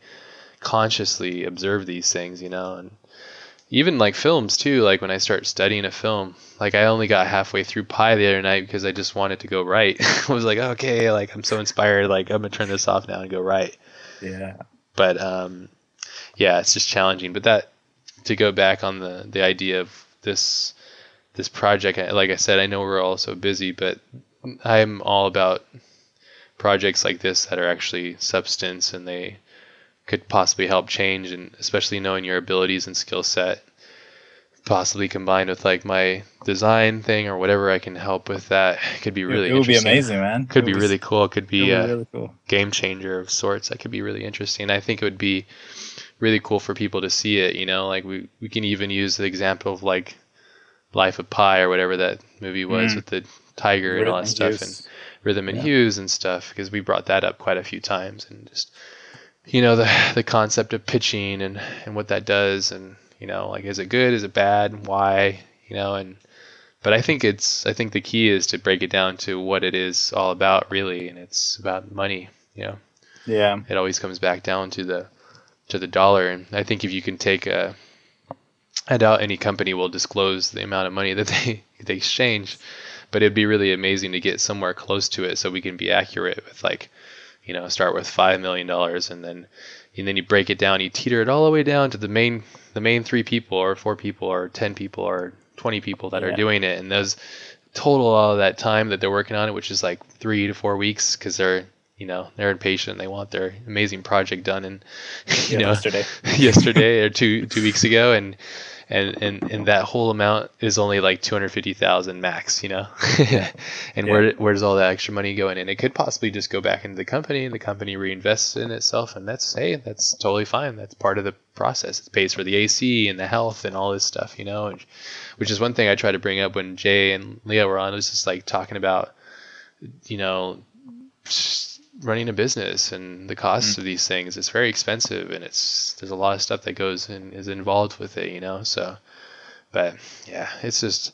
consciously observe these things, you know, and even like films too. Like when I start studying a film, like I only got halfway through Pi the other night because I just wanted to go right. I was like, okay, like I'm so inspired, like I'm gonna turn this off now and go right. Yeah. But um, yeah, it's just challenging. But that to go back on the the idea of this this project, like I said, I know we're all so busy, but I'm all about projects like this that are actually substance and they could possibly help change and especially knowing your abilities and skill set possibly combined with like my design thing or whatever I can help with that could be really it, would be amazing man. Could be, be, really cool. It could be, a really cool. game changer of sorts that could be really interesting. I think it would be really cool for people to see it you know? Like we, we can even use the example of like Life of Pi or whatever that movie was Mm. with the tiger and all that Rhythm stuff Hues. and Rhythm and Yeah. Hues and stuff because we brought that up quite a few times and just you know the the concept of pitching and and what that does and you know like is it good is it bad why you know and but I think it's I think the key is to break it down to what it is all about really and it's about money you know Yeah. it always comes back down to the to the dollar and i think if you can take a i doubt any company will disclose the amount of money that they they exchange but it'd be really amazing to get somewhere close to it so we can be accurate with like you know start with five million dollars and then and then you break it down you teeter it all the way down to the main the main three people or four people or 10 people or 20 people that are doing it. And those total all that time that they're working on it which is like three to four weeks because they're you know they're impatient. They want their amazing project done in you Yeah, know yesterday. yesterday or two two weeks ago. And and and, and that whole amount is only like 250,000 max you know? And where where does all that extra money go in? And it could possibly just go back into the company and the company reinvests in itself and that's hey that's totally fine. That's part of the process. It pays for the AC and the health and all this stuff you know? And, which is one thing I try to bring up when Jay and Leah were on it was just like talking about you know running a business and the costs mm. of these things it's very expensive and it's there's a lot of stuff that goes and is involved with it you know so but yeah it's just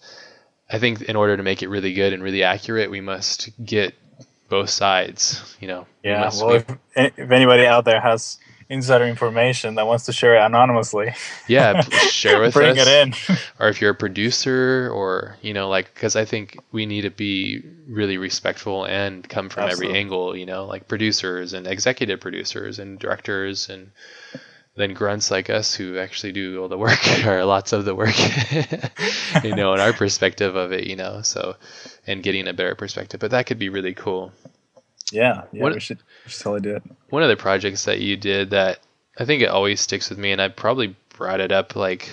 i think in order to make it really good and really accurate we must get both sides you know Yeah. Well, if, if anybody out there has insider information that wants to share it anonymously, yeah share with bring us. it in. or if you're a producer or you know like because i think we need to be really respectful and come from every angle you know like producers and executive producers and directors and then grunts like us who actually do all the work or lots of the work you know in our perspective of it you know so and getting a better perspective. But that could be really cool Yeah. Yeah. What- we, should, we should totally do it. one of the projects that you did that I think it always sticks with me, and I probably brought it up like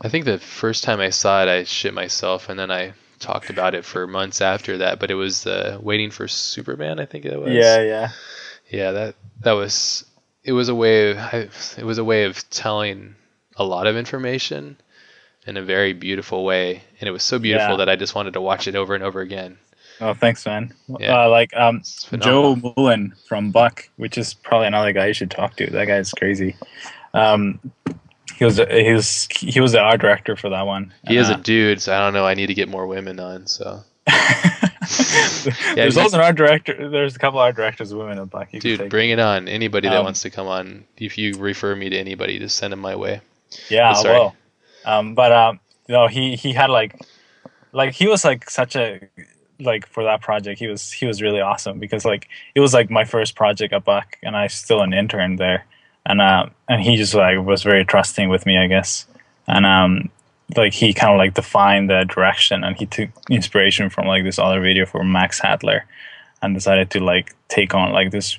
I think the first time I saw it, I shit myself, and then I talked about it for months after that. But it was uh, waiting for Superman. I think it was. Yeah. Yeah. Yeah. That that was. It was a way. Of, I, it was a way of telling a lot of information in a very beautiful way, and it was so beautiful Yeah. that I just wanted to watch it over and over again. Oh, thanks, man. Yeah. Uh, like um, Joe Mullen from Buck, which is probably another guy you should talk to. That guy's crazy. Um, he was he was he was the art director for that one. He is a Uh, dude, so I don't know. I need to get more women on. So. yeah, there's also an art director. There's a couple art directors, women in Buck. You Dude, bring it on. Anybody that Um, wants to come on, if you refer me to anybody, just send them my way. Yeah, I will. Um, but um, no, he he had like, like he was like such a like for that project. He was he was really awesome because like it was like my first project at Buck, and I was still an intern there, and uh, and he just like was very trusting with me, I guess, and um, like he kind of like defined the direction, and he took inspiration from like this other video from Max Hadler, and decided to like take on like this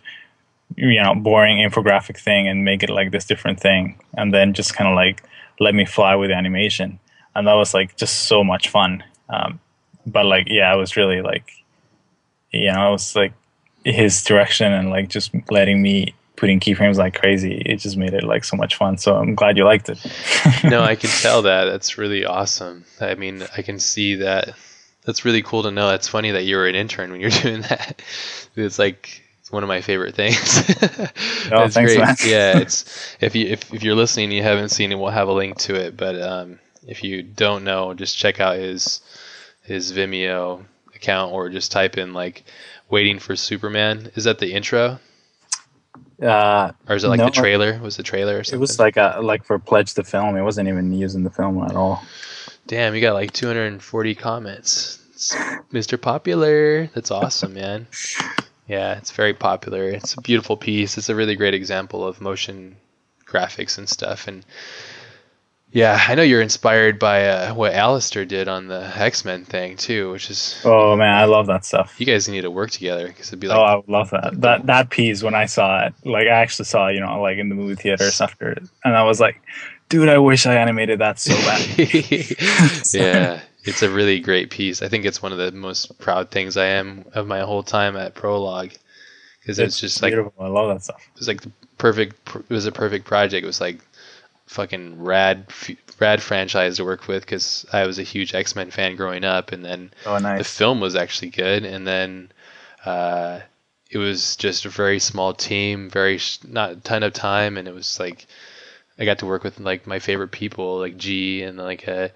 you know boring infographic thing and make it like this different thing and then just kind of like let me fly with animation. And that was like just so much fun. Um, but like yeah I was really like you know it was like his direction and like just letting me putting keyframes like crazy it just made it like so much fun so i'm glad you liked it no, I can tell that. That's really awesome. I mean, I can see that. That's really cool to know. That's funny that you were an intern when you're doing that. It's like it's one of my favorite things. Oh, That's thanks, great. man. yeah, it's if you if, if you're listening, and you haven't seen it, we'll have a link to it. But um, if you don't know, just check out his his Vimeo account or just type in like "waiting for Superman." Is that the intro? uh, Or is it like No. the trailer? Was the trailer or something? it was like a like for pledge to film it wasn't even using the film at all Damn, you got like 240 comments. It's Mr. Popular. That's awesome, man. Yeah, it's very popular. It's a beautiful piece. It's a really great example of motion graphics and stuff. And yeah, I know you're inspired by uh, what Alistair did on the X Men thing too, which is oh man i love that stuff you guys need to work together because it'd be like. oh, I would love that. That that piece when I saw it, like I actually saw it, you know, like in the movie theaters after it, and I was like, dude, I wish I animated that so bad. yeah, it's a really great piece. I think it's one of the most proud things I am of my whole time at Prologue because it's, just like beautiful. I love that stuff. it was like the perfect. It was a perfect project. It was like fucking rad rad franchise to work with because I was a huge X Men fan growing up, and then Oh, the film was actually good, and then uh, it was just a very small team, very sh- not a ton of time, and it was like I got to work with like my favorite people, like G and like uh,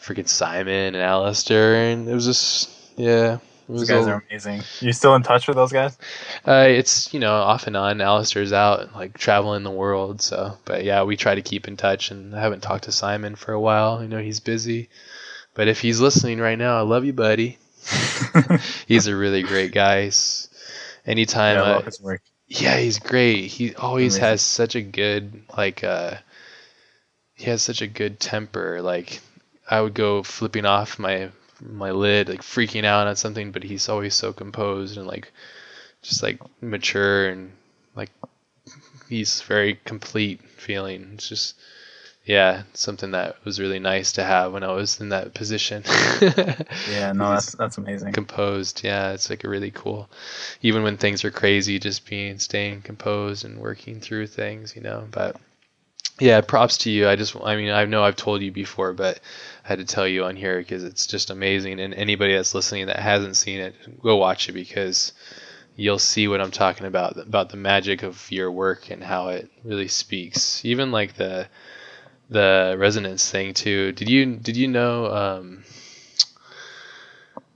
freaking Simon and Alistair, and it was just yeah. Those guys a- are amazing. You still in touch with those guys? uh, it's you know off and on. Alistair's out like traveling the world, so but yeah, we try to keep in touch. And I haven't talked to Simon for a while. I know he's busy, but if he's listening right now, I love you, buddy. he's a really great guy. He's- anytime, yeah, I I- love his work. yeah, he's great. He always Amazing. has such a good like uh he has such a good temper. Like I would go flipping off my my lid, like freaking out on something, but he's always so composed and like just like mature and like he's very complete feeling. It's just yeah, something that was really nice to have when I was in that position. Yeah, no, that's that's amazing. composed. Yeah, it's like a really cool. Even when things are crazy, just being staying composed and working through things, you know. But yeah, props to you. I just, I mean, I know I've told you before, but had to tell you on here because it's just amazing. And anybody that's listening that hasn't seen it, go watch it because you'll see what I'm talking about about the magic of your work and how it really speaks. Even like the the resonance thing too. Did you did you know? Um,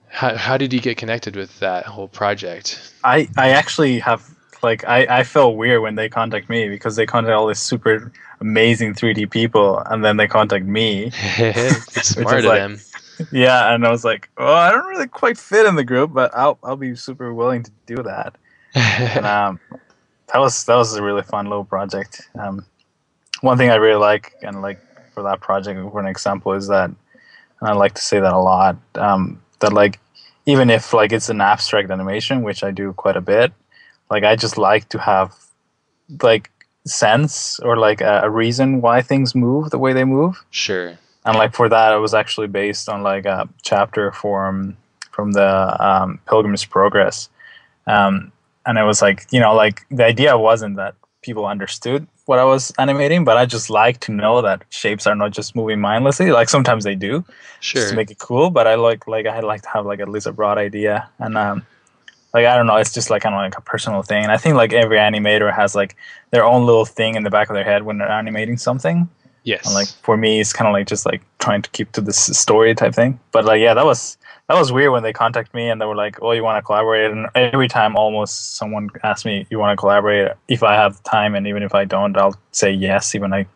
how, how did you get connected with that whole project? I I actually have like I I feel weird when they contact me because they contact all these super amazing 3D people and then they contact me. smart of like- them. Yeah, and I was like, oh, I don't really quite fit in the group, but I'll I'll be super willing to do that. And, um, that was that was a really fun little project. Um, one thing I really like, and like for that project, for an example, is that, and I like to say that a lot. Um, that like, even if like it's an abstract animation, which I do quite a bit, like I just like to have like sense or like a, a reason why things move the way they move sure. and like for that it was actually based on like a chapter from from the um, pilgrim's progress um, and it was like you know like the idea wasn't that people understood what i was animating but i just like to know that shapes are not just moving mindlessly like sometimes they do just Sure. to make it cool but i like like i like to have like at least a broad idea and um like i don't know it's just like kind of like a personal thing and i think like every animator has like their own little thing in the back of their head when they're animating something yes. and like for me, it's kind of like just like trying to keep to this story type thing. But like, yeah, that was that was weird when they contacted me and they were like, "Oh, you want to collaborate?" And every time, almost someone asks me, "You want to collaborate?" If I have time, and even if I don't, I'll say yes, even I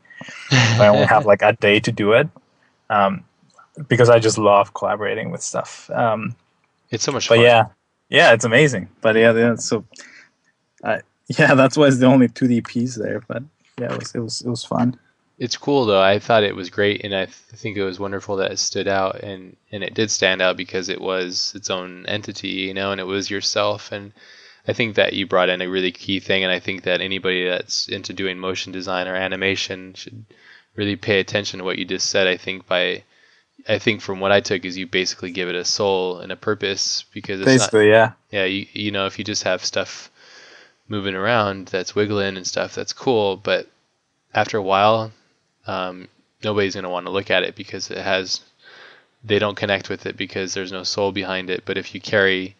if I only have like a day to do it, um, because I just love collaborating with stuff. Um, it's so much but fun. yeah, yeah, it's amazing. But yeah, yeah so uh, yeah, that's why it's the only two D piece there. But yeah, it was it was it was fun. It's cool though. I thought it was great, and I th- think it was wonderful that it stood out, and and it did stand out because it was its own entity, you know, and it was yourself. And I think that you brought in a really key thing, and I think that anybody that's into doing motion design or animation should really pay attention to what you just said. I think by I think from what I took is you basically give it a soul and a purpose because it's not Basically, yeah. yeah you, you know if you just have stuff moving around that's wiggling and stuff that's cool but after a while um, nobody's going to want to look at it because it has they don't connect with it because there's no soul behind it but if you carry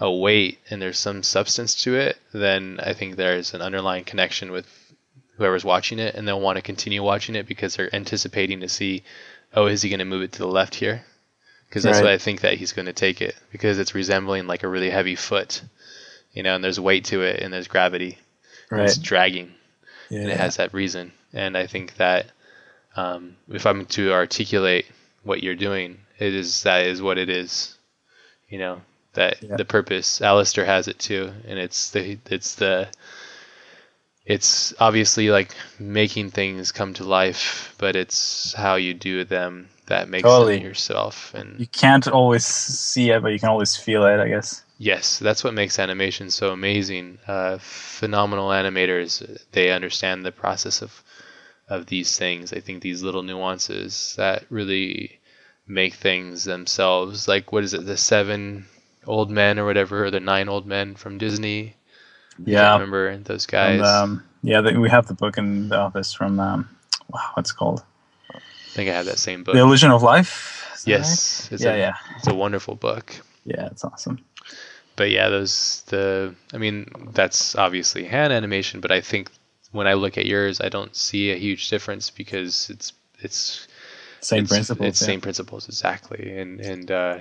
a weight and there's some substance to it then i think there's an underlying connection with whoever's watching it and they'll want to continue watching it because they're anticipating to see oh is he going to move it to the left here because that's Right. what i think that he's going to take it because it's resembling like a really heavy foot you know and there's weight to it and there's gravity and Right. it's dragging Yeah. and it has that reason. And I think that um, if I'm to articulate what you're doing, it is that is what it is. You know that Yeah. the purpose. Alistair has it too, and it's the it's the it's obviously like making things come to life, but it's how you do them that makes Totally. them yourself. And you can't always see it, but you can always feel it, I guess. Yes, that's what makes animation so amazing. Uh, phenomenal animators, they understand the process of of these things. I think these little nuances that really make things themselves. Like what is it, the seven old men or whatever, or the nine old men from Disney? I Yeah. remember those guys. And, um, yeah, the, we have the book in the office from um, wow, what's it called? I think I have that same book. The Illusion of Life. Is yes, it's Yeah, a, yeah, it's a wonderful book. yeah. It's awesome. But yeah, those the I mean that's obviously hand animation, but I think when I look at yours, I don't see a huge difference because it's it's Same it's, principles. It's yeah. same principles exactly, and and uh,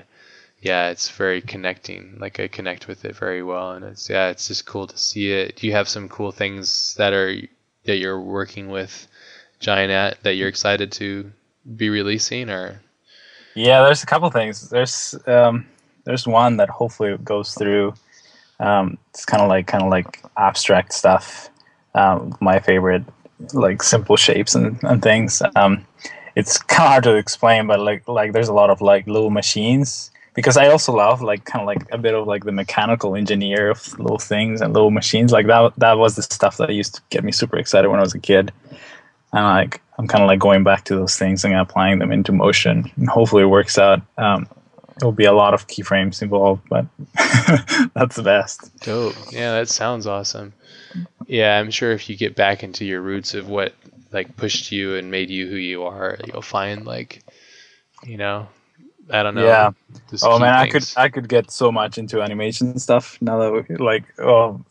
yeah, it's very connecting. Like I connect with it very well, and it's yeah, it's just cool to see it. Do you have some cool things that are that you're working with Giant Ant that you're excited to be releasing, or Yeah, there's a couple things. There's um, there's one that hopefully goes through. Um, it's kind of like kind of like abstract stuff. Um, my favorite, like simple shapes and, and things. Um, it's kind of hard to explain, but like like there's a lot of like little machines because I also love like kind of like a bit of like the mechanical engineer of little things and little machines. Like that that was the stuff that used to get me super excited when I was a kid. And like I'm kind of like going back to those things and applying them into motion, and hopefully it works out. Um, there'll be a lot of keyframes involved, but that's the best. Dope. Yeah, that sounds awesome. Yeah, I'm sure if you get back into your roots of what like pushed you and made you who you are, you'll find like, you know, I don't know. Yeah. Oh man, I could. I could get so much into animation stuff now that we, like oh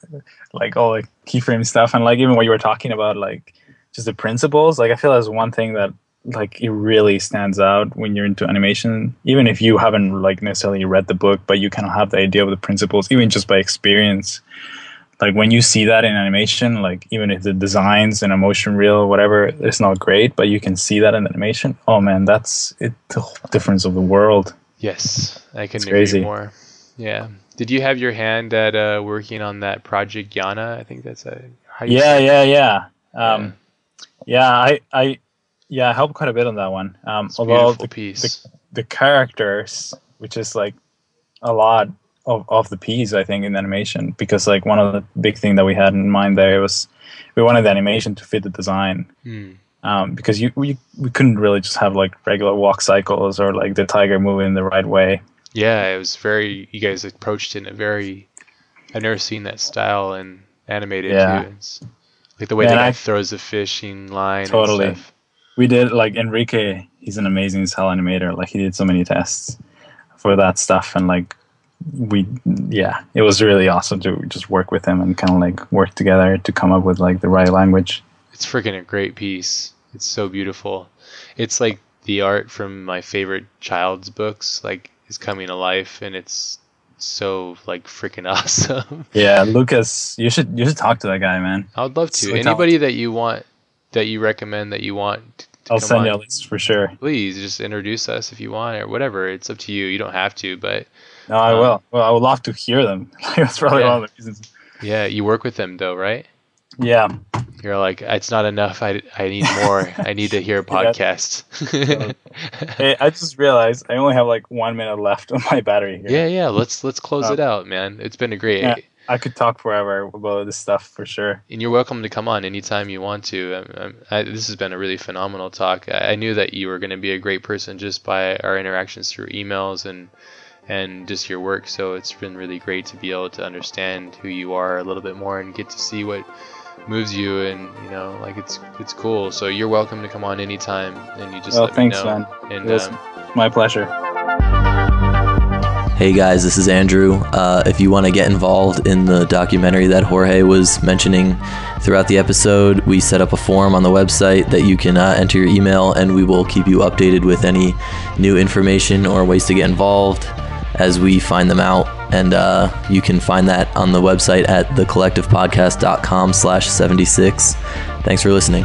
like all the keyframe stuff and like even what you were talking about like just the principles. Like I feel that's one thing that like it really stands out when you're into animation. Even if you haven't like necessarily read the book, but you kind of have the idea of the principles, even just by experience. Like when you see that in animation, like even if the designs and emotion reel or whatever it's not great, but you can see that in animation. Oh man, that's it. The whole difference of the world. Yes, I can agree more. Yeah. Did you have your hand at uh, working on that project Yana? I think that's a yeah yeah yeah um yeah i i yeah i helped quite a bit on that one um It's although beautiful the, piece. the characters which is like a lot of, of the piece i think in animation because like one of the big thing that we had in mind there was we wanted the animation to fit the design Hmm. um, because you we, we couldn't really just have like regular walk cycles or like the tiger moving the right way Yeah, it was very. You guys approached it in a very. I've never seen that style in animated Yeah. too. It's like the way Yeah, the guy I- throws the fishing line. Totally. And stuff. we did like Enrique. He's an amazing cel animator. Like he did so many tests for that stuff, and like we, yeah, it was really awesome to just work with him and kind of like work together to come up with like the right language. It's freaking a great piece. It's so beautiful. It's like the art from my favorite child's books. Like is coming to life, and it's so like freaking awesome. Yeah, Lucas, you should you should talk to that guy, man. I would love So to. talented. Anybody that you want, that you recommend, that you want. To I'll send on, you a list for sure. Please just introduce us if you want, or whatever. It's up to you. You don't have to, but No, I Um, will. Well, I would love to hear them. That's probably Yeah. one of the reasons. yeah, you work with them though, right? Yeah, You're like, it's not enough. I, I need more. I need to hear a Yeah. podcast. hey, I just realized I only have like one minute left on my battery here. yeah, yeah. Let's let's close Uh, it out, man. It's been a great. Yeah. I could talk forever about this stuff for sure. and you're welcome to come on anytime you want to. Um, um, I, this has been a really phenomenal talk. I, I knew that you were going to be a great person just by our interactions through emails and and just your work. So it's been really great to be able to understand who you are a little bit more and get to see what moves you and you know like it's it's cool. So you're welcome to come on anytime and you just Oh, let thanks, me know. man. And It was um, my pleasure. Hey guys, this is Andrew. Uh, if you want to get involved in the documentary that Jorge was mentioning throughout the episode, we set up a form on the website that you can uh, enter your email and we will keep you updated with any new information or ways to get involved as we find them out. And uh, you can find that on the website at thecollectivepodcast.com slash 76. Thanks for listening.